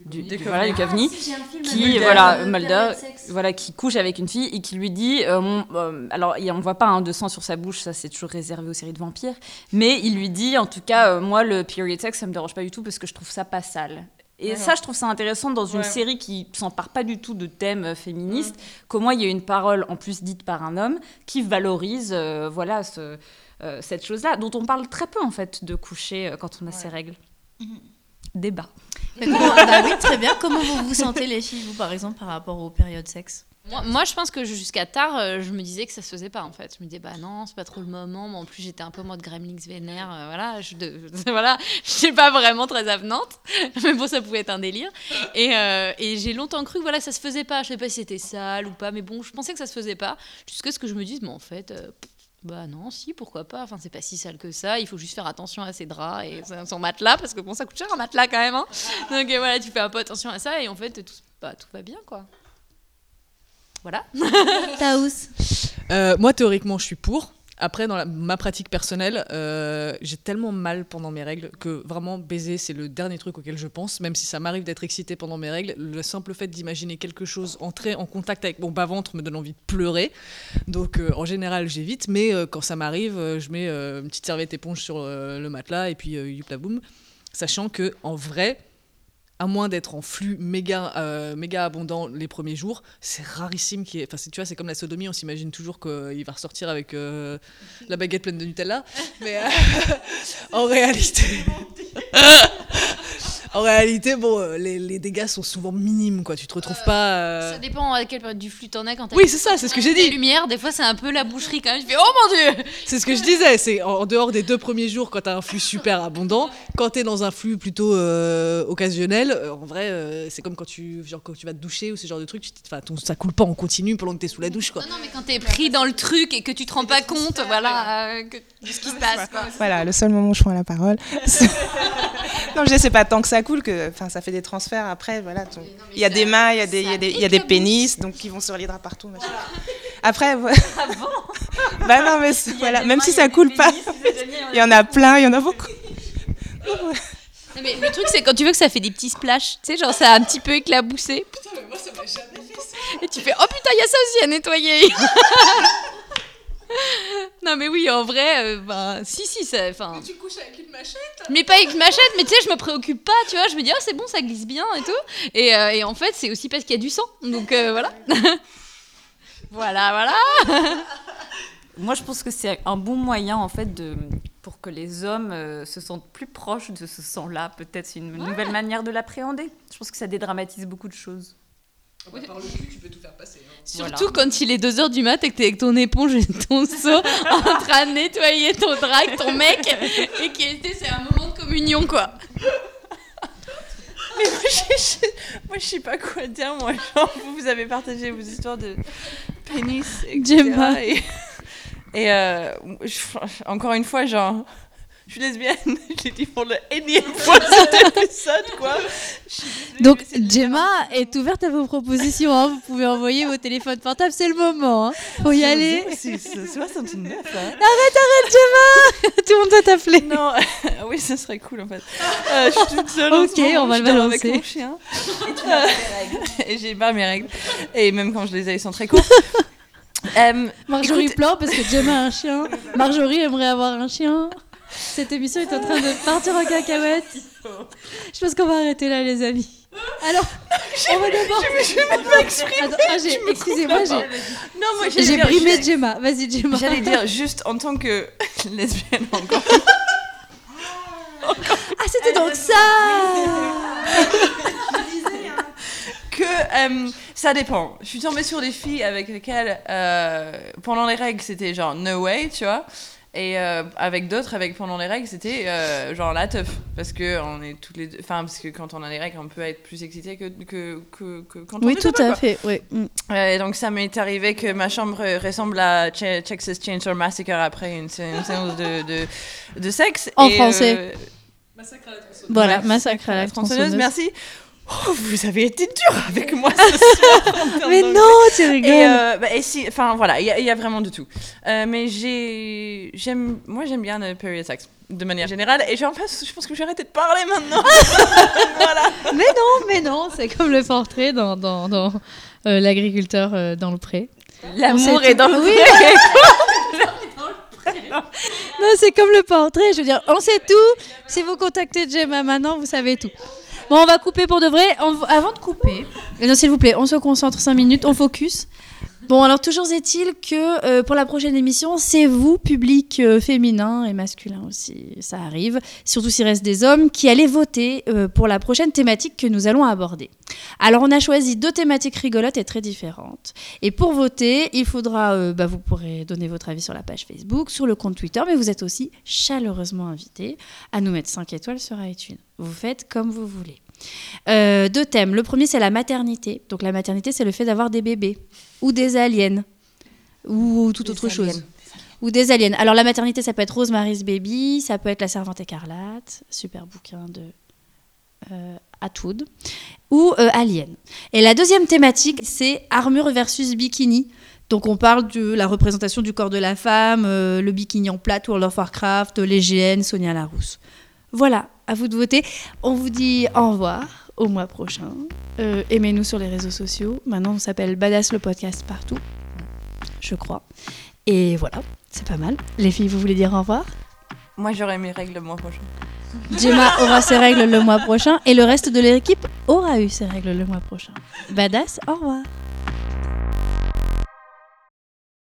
du, Du du- voilà, Duchovny. Duchovny, Ah, si, j'ai un film qui Mulder. voilà Mulder, voilà qui couche avec une fille et qui lui dit euh, mon- euh, alors on voit pas hein, de sang sur sa bouche, ça c'est toujours réservé aux séries de vampires, mais il lui dit en tout cas euh, moi le period sex ça me dérange pas du tout parce que je trouve ça pas sale. Et ça, je trouve ça intéressant dans une Ouais. série qui s'empare pas du tout de thèmes féministes. Comment il y a une parole en plus dite par un homme qui valorise, euh, voilà, ce, euh, cette chose-là, dont on parle très peu en fait de coucher euh, quand on a ses règles. Débat. Mais comment- bah oui, très bien. Comment vous vous sentez les filles, vous par exemple, par rapport aux périodes sexe Moi, je pense que jusqu'à tard, euh, je me disais que ça se faisait pas en fait. Je me disais, bah non, c'est pas trop le moment. Mais en plus, j'étais un peu mode Gremlins vénère. euh, voilà, je de- voilà, pas vraiment très avenante. Mais bon, ça pouvait être un délire. Et, euh, et j'ai longtemps cru que voilà, ça se faisait pas. Je sais pas si c'était sale ou pas. Mais bon, je pensais que ça se faisait pas. Jusqu'à ce que je me dise, mais en fait. euh, bah non, si, pourquoi pas. Enfin, c'est pas si sale que ça. Il faut juste faire attention à ses draps et son- son matelas parce que bon, ça coûte cher un matelas quand même. hein. Donc euh, voilà, tu fais un peu attention à ça et en fait, tout, bah, tout va bien quoi. Voilà. Taous. Euh, moi, théoriquement, je suis pour. Après, dans la- ma pratique personnelle, euh, j'ai tellement mal pendant mes règles que vraiment baiser, c'est le dernier truc auquel je pense. Même si ça m'arrive d'être excitée pendant mes règles, le simple fait d'imaginer quelque chose entrer en contact avec mon bas-ventre me donne envie de pleurer. Donc, euh, en général, j'évite. Mais euh, quand ça m'arrive, je mets une petite serviette éponge sur le matelas et puis euh, youpla boum. Sachant que en vrai, à moins d'être en flux méga, euh, méga abondant les premiers jours, c'est rarissime qu'il y ait... Enfin, tu vois, c'est comme la sodomie, on s'imagine toujours qu'il va ressortir avec euh, la baguette pleine de Nutella. Mais euh, en réalité... en réalité, bon, euh, les, les dégâts sont souvent minimes, quoi. Tu te retrouves pas... euh, Ça dépend à quelle période du flux t'en as quand t'as Oui, c'est ça, c'est ce que j'ai dit. Les lumières, des fois c'est un peu la boucherie quand même. Tu fais oh mon dieu C'est ce que je disais, c'est en dehors des deux premiers jours quand t'as un flux super abondant, quand t'es dans un flux plutôt euh, occasionnel, euh, en vrai, euh, c'est comme quand tu, genre, quand tu vas te doucher ou ce genre de truc, enfin, ton- ça coule pas en continu pendant que t'es sous la douche, quoi. Non, mais quand t'es pris dans le truc et que tu te rends pas compte, voilà, euh, que- de ce qui se passe. quoi. Voilà, le seul moment où je prends la parole. non, je sais, pas tant que ça coule que, enfin, ça fait des transferts après, voilà. ton- Il y a des mains, il y a des, il y a des, il y a des pénis, donc qui vont sur les draps partout. machin. Après, voilà. bah non, mais voilà, même si ça coule pas, il y en a plein, il y en a beaucoup. Non, mais le truc c'est quand tu veux que ça fait des petits splashs, tu sais, genre ça a un petit peu éclaboussé. Et tu fais oh putain, il y a ça aussi à nettoyer. non mais oui, en vrai, euh, ben si si, ça, enfin. Tu couches avec une machette Mais pas avec une machette, mais tu sais, je me préoccupe pas, tu vois. Je me dis, ah, c'est bon, ça glisse bien et tout. Et, euh, et en fait, c'est aussi parce qu'il y a du sang. Donc euh, voilà. voilà, voilà. Moi, je pense que c'est un bon moyen, en fait, de, pour que les hommes euh, se sentent plus proches de ce sang-là. Peut-être c'est une nouvelle manière de l'appréhender. Je pense que ça dédramatise beaucoup de choses. Par le cul, tu peux tout faire passer. hein. Surtout quand il est 2h du mat et que t'es avec ton éponge et ton seau en train de nettoyer ton drap avec ton mec. Et était, c'est un moment de communion, quoi. Mais moi, je, moi, je sais pas quoi dire. Moi, genre, vous, vous avez partagé vos histoires de, pénis, etc. Gemma. Et, et, euh, je- encore une fois, genre, je suis lesbienne. je l'ai dit pour le énième fois cet épisode, quoi. Donc, Gemma est ouverte à vos propositions. hein. Vous pouvez envoyer vos téléphones portables, c'est le moment. Hein. Faut y aller. C'est c'est 69, hein. Arrête, arrête, Gemma Tout le monde doit t'appeler. Non, oui, ça serait cool en fait. Euh, je suis toute seule. Ok, moment, on va le dors avec balancer. mon chien. Et Et j'ai pas mes règles. Et même quand je les ai, ils sont très courts. Euh, Marjorie écoute- pleure parce que Gemma a un chien. Marjorie aimerait avoir un chien. Cette émission est en train de partir en cacahuète. Je pense qu'on va arrêter là, les amis. Alors, on va d'abord. Je vais même pas exprimer. Ah, Excusez-moi, j'ai. Non, moi, J'ai brimé Gemma. Vas-y, Gemma. J'allais dire juste en tant que lesbienne encore. Ah, c'était donc ça que euh, ça dépend. Je suis tombée sur des filles avec lesquelles, euh, pendant les règles, c'était genre no way, tu vois. Et euh, avec d'autres, avec pendant les règles, c'était euh, genre la teuf. Parce que on est toutes les deux. Enfin, parce que quand on a les règles, on peut être plus excité que, que, que, que quand on Oui, tout à quoi. fait. Oui. Mm. Euh, et donc ça m'est arrivé que ma chambre ressemble à Ch- Texas Chainsaw Massacre après une, sé- une séance de, de, de sexe. En Et, français. euh, Voilà, Bref, massacre à la tronçonneuse. Merci. Oh, vous avez été dur avec moi ce soir. Mais non, tu rigoles. Et, euh, bah, et si, enfin voilà, il y, a- il y a vraiment de tout. Euh, mais j'ai, j'aime, moi j'aime bien le period sex de manière générale. Et genre, en fait, je pense que j'ai arrêté de parler maintenant. Mais non, mais non, c'est comme le portrait dans, dans, dans euh, l'agriculteur euh, dans le pré. L'amour est tout. dans le Oui. pré. Non, c'est comme le portrait. Je veux dire, on sait tout. Si vous contactez Gemma maintenant, vous savez tout. Bon, on va couper pour de vrai. Avant de couper, s'il vous plaît, on se concentre 5 minutes, on focus. Bon, alors toujours est-il que euh, pour la prochaine émission, c'est vous, public euh, féminin et masculin aussi, ça arrive, surtout s'il reste des hommes, qui allez voter euh, pour la prochaine thématique que nous allons aborder. Alors on a choisi deux thématiques rigolotes et très différentes. Et pour voter, il faudra, bah, vous pourrez donner votre avis sur la page Facebook, sur le compte Twitter, mais vous êtes aussi chaleureusement invités à nous mettre 5 étoiles sur iTunes. Vous faites comme vous voulez. Euh, deux thèmes. Le premier, c'est la maternité. Donc la maternité, c'est le fait d'avoir des bébés ou des aliens ou toute autre chose. Ou des aliens. Alors la maternité, ça peut être Rosemary's Baby, ça peut être La Servante écarlate, super bouquin de euh, Atwood, ou euh, Alien. Et la deuxième thématique, c'est armure versus bikini. Donc on parle de la représentation du corps de la femme, euh, le bikini en plate, World of Warcraft, les GN, Sonia Larousse. Voilà, à vous de voter. On vous dit au revoir au mois prochain. Euh, Aimez-nous sur les réseaux sociaux. Maintenant, on s'appelle Badass le podcast partout, je crois. Et voilà, c'est pas mal. Les filles, vous voulez dire au revoir? Moi j'aurai mes règles le mois prochain. Gemma aura ses règles le mois prochain et le reste de l'équipe aura eu ses règles le mois prochain. Badass, au revoir.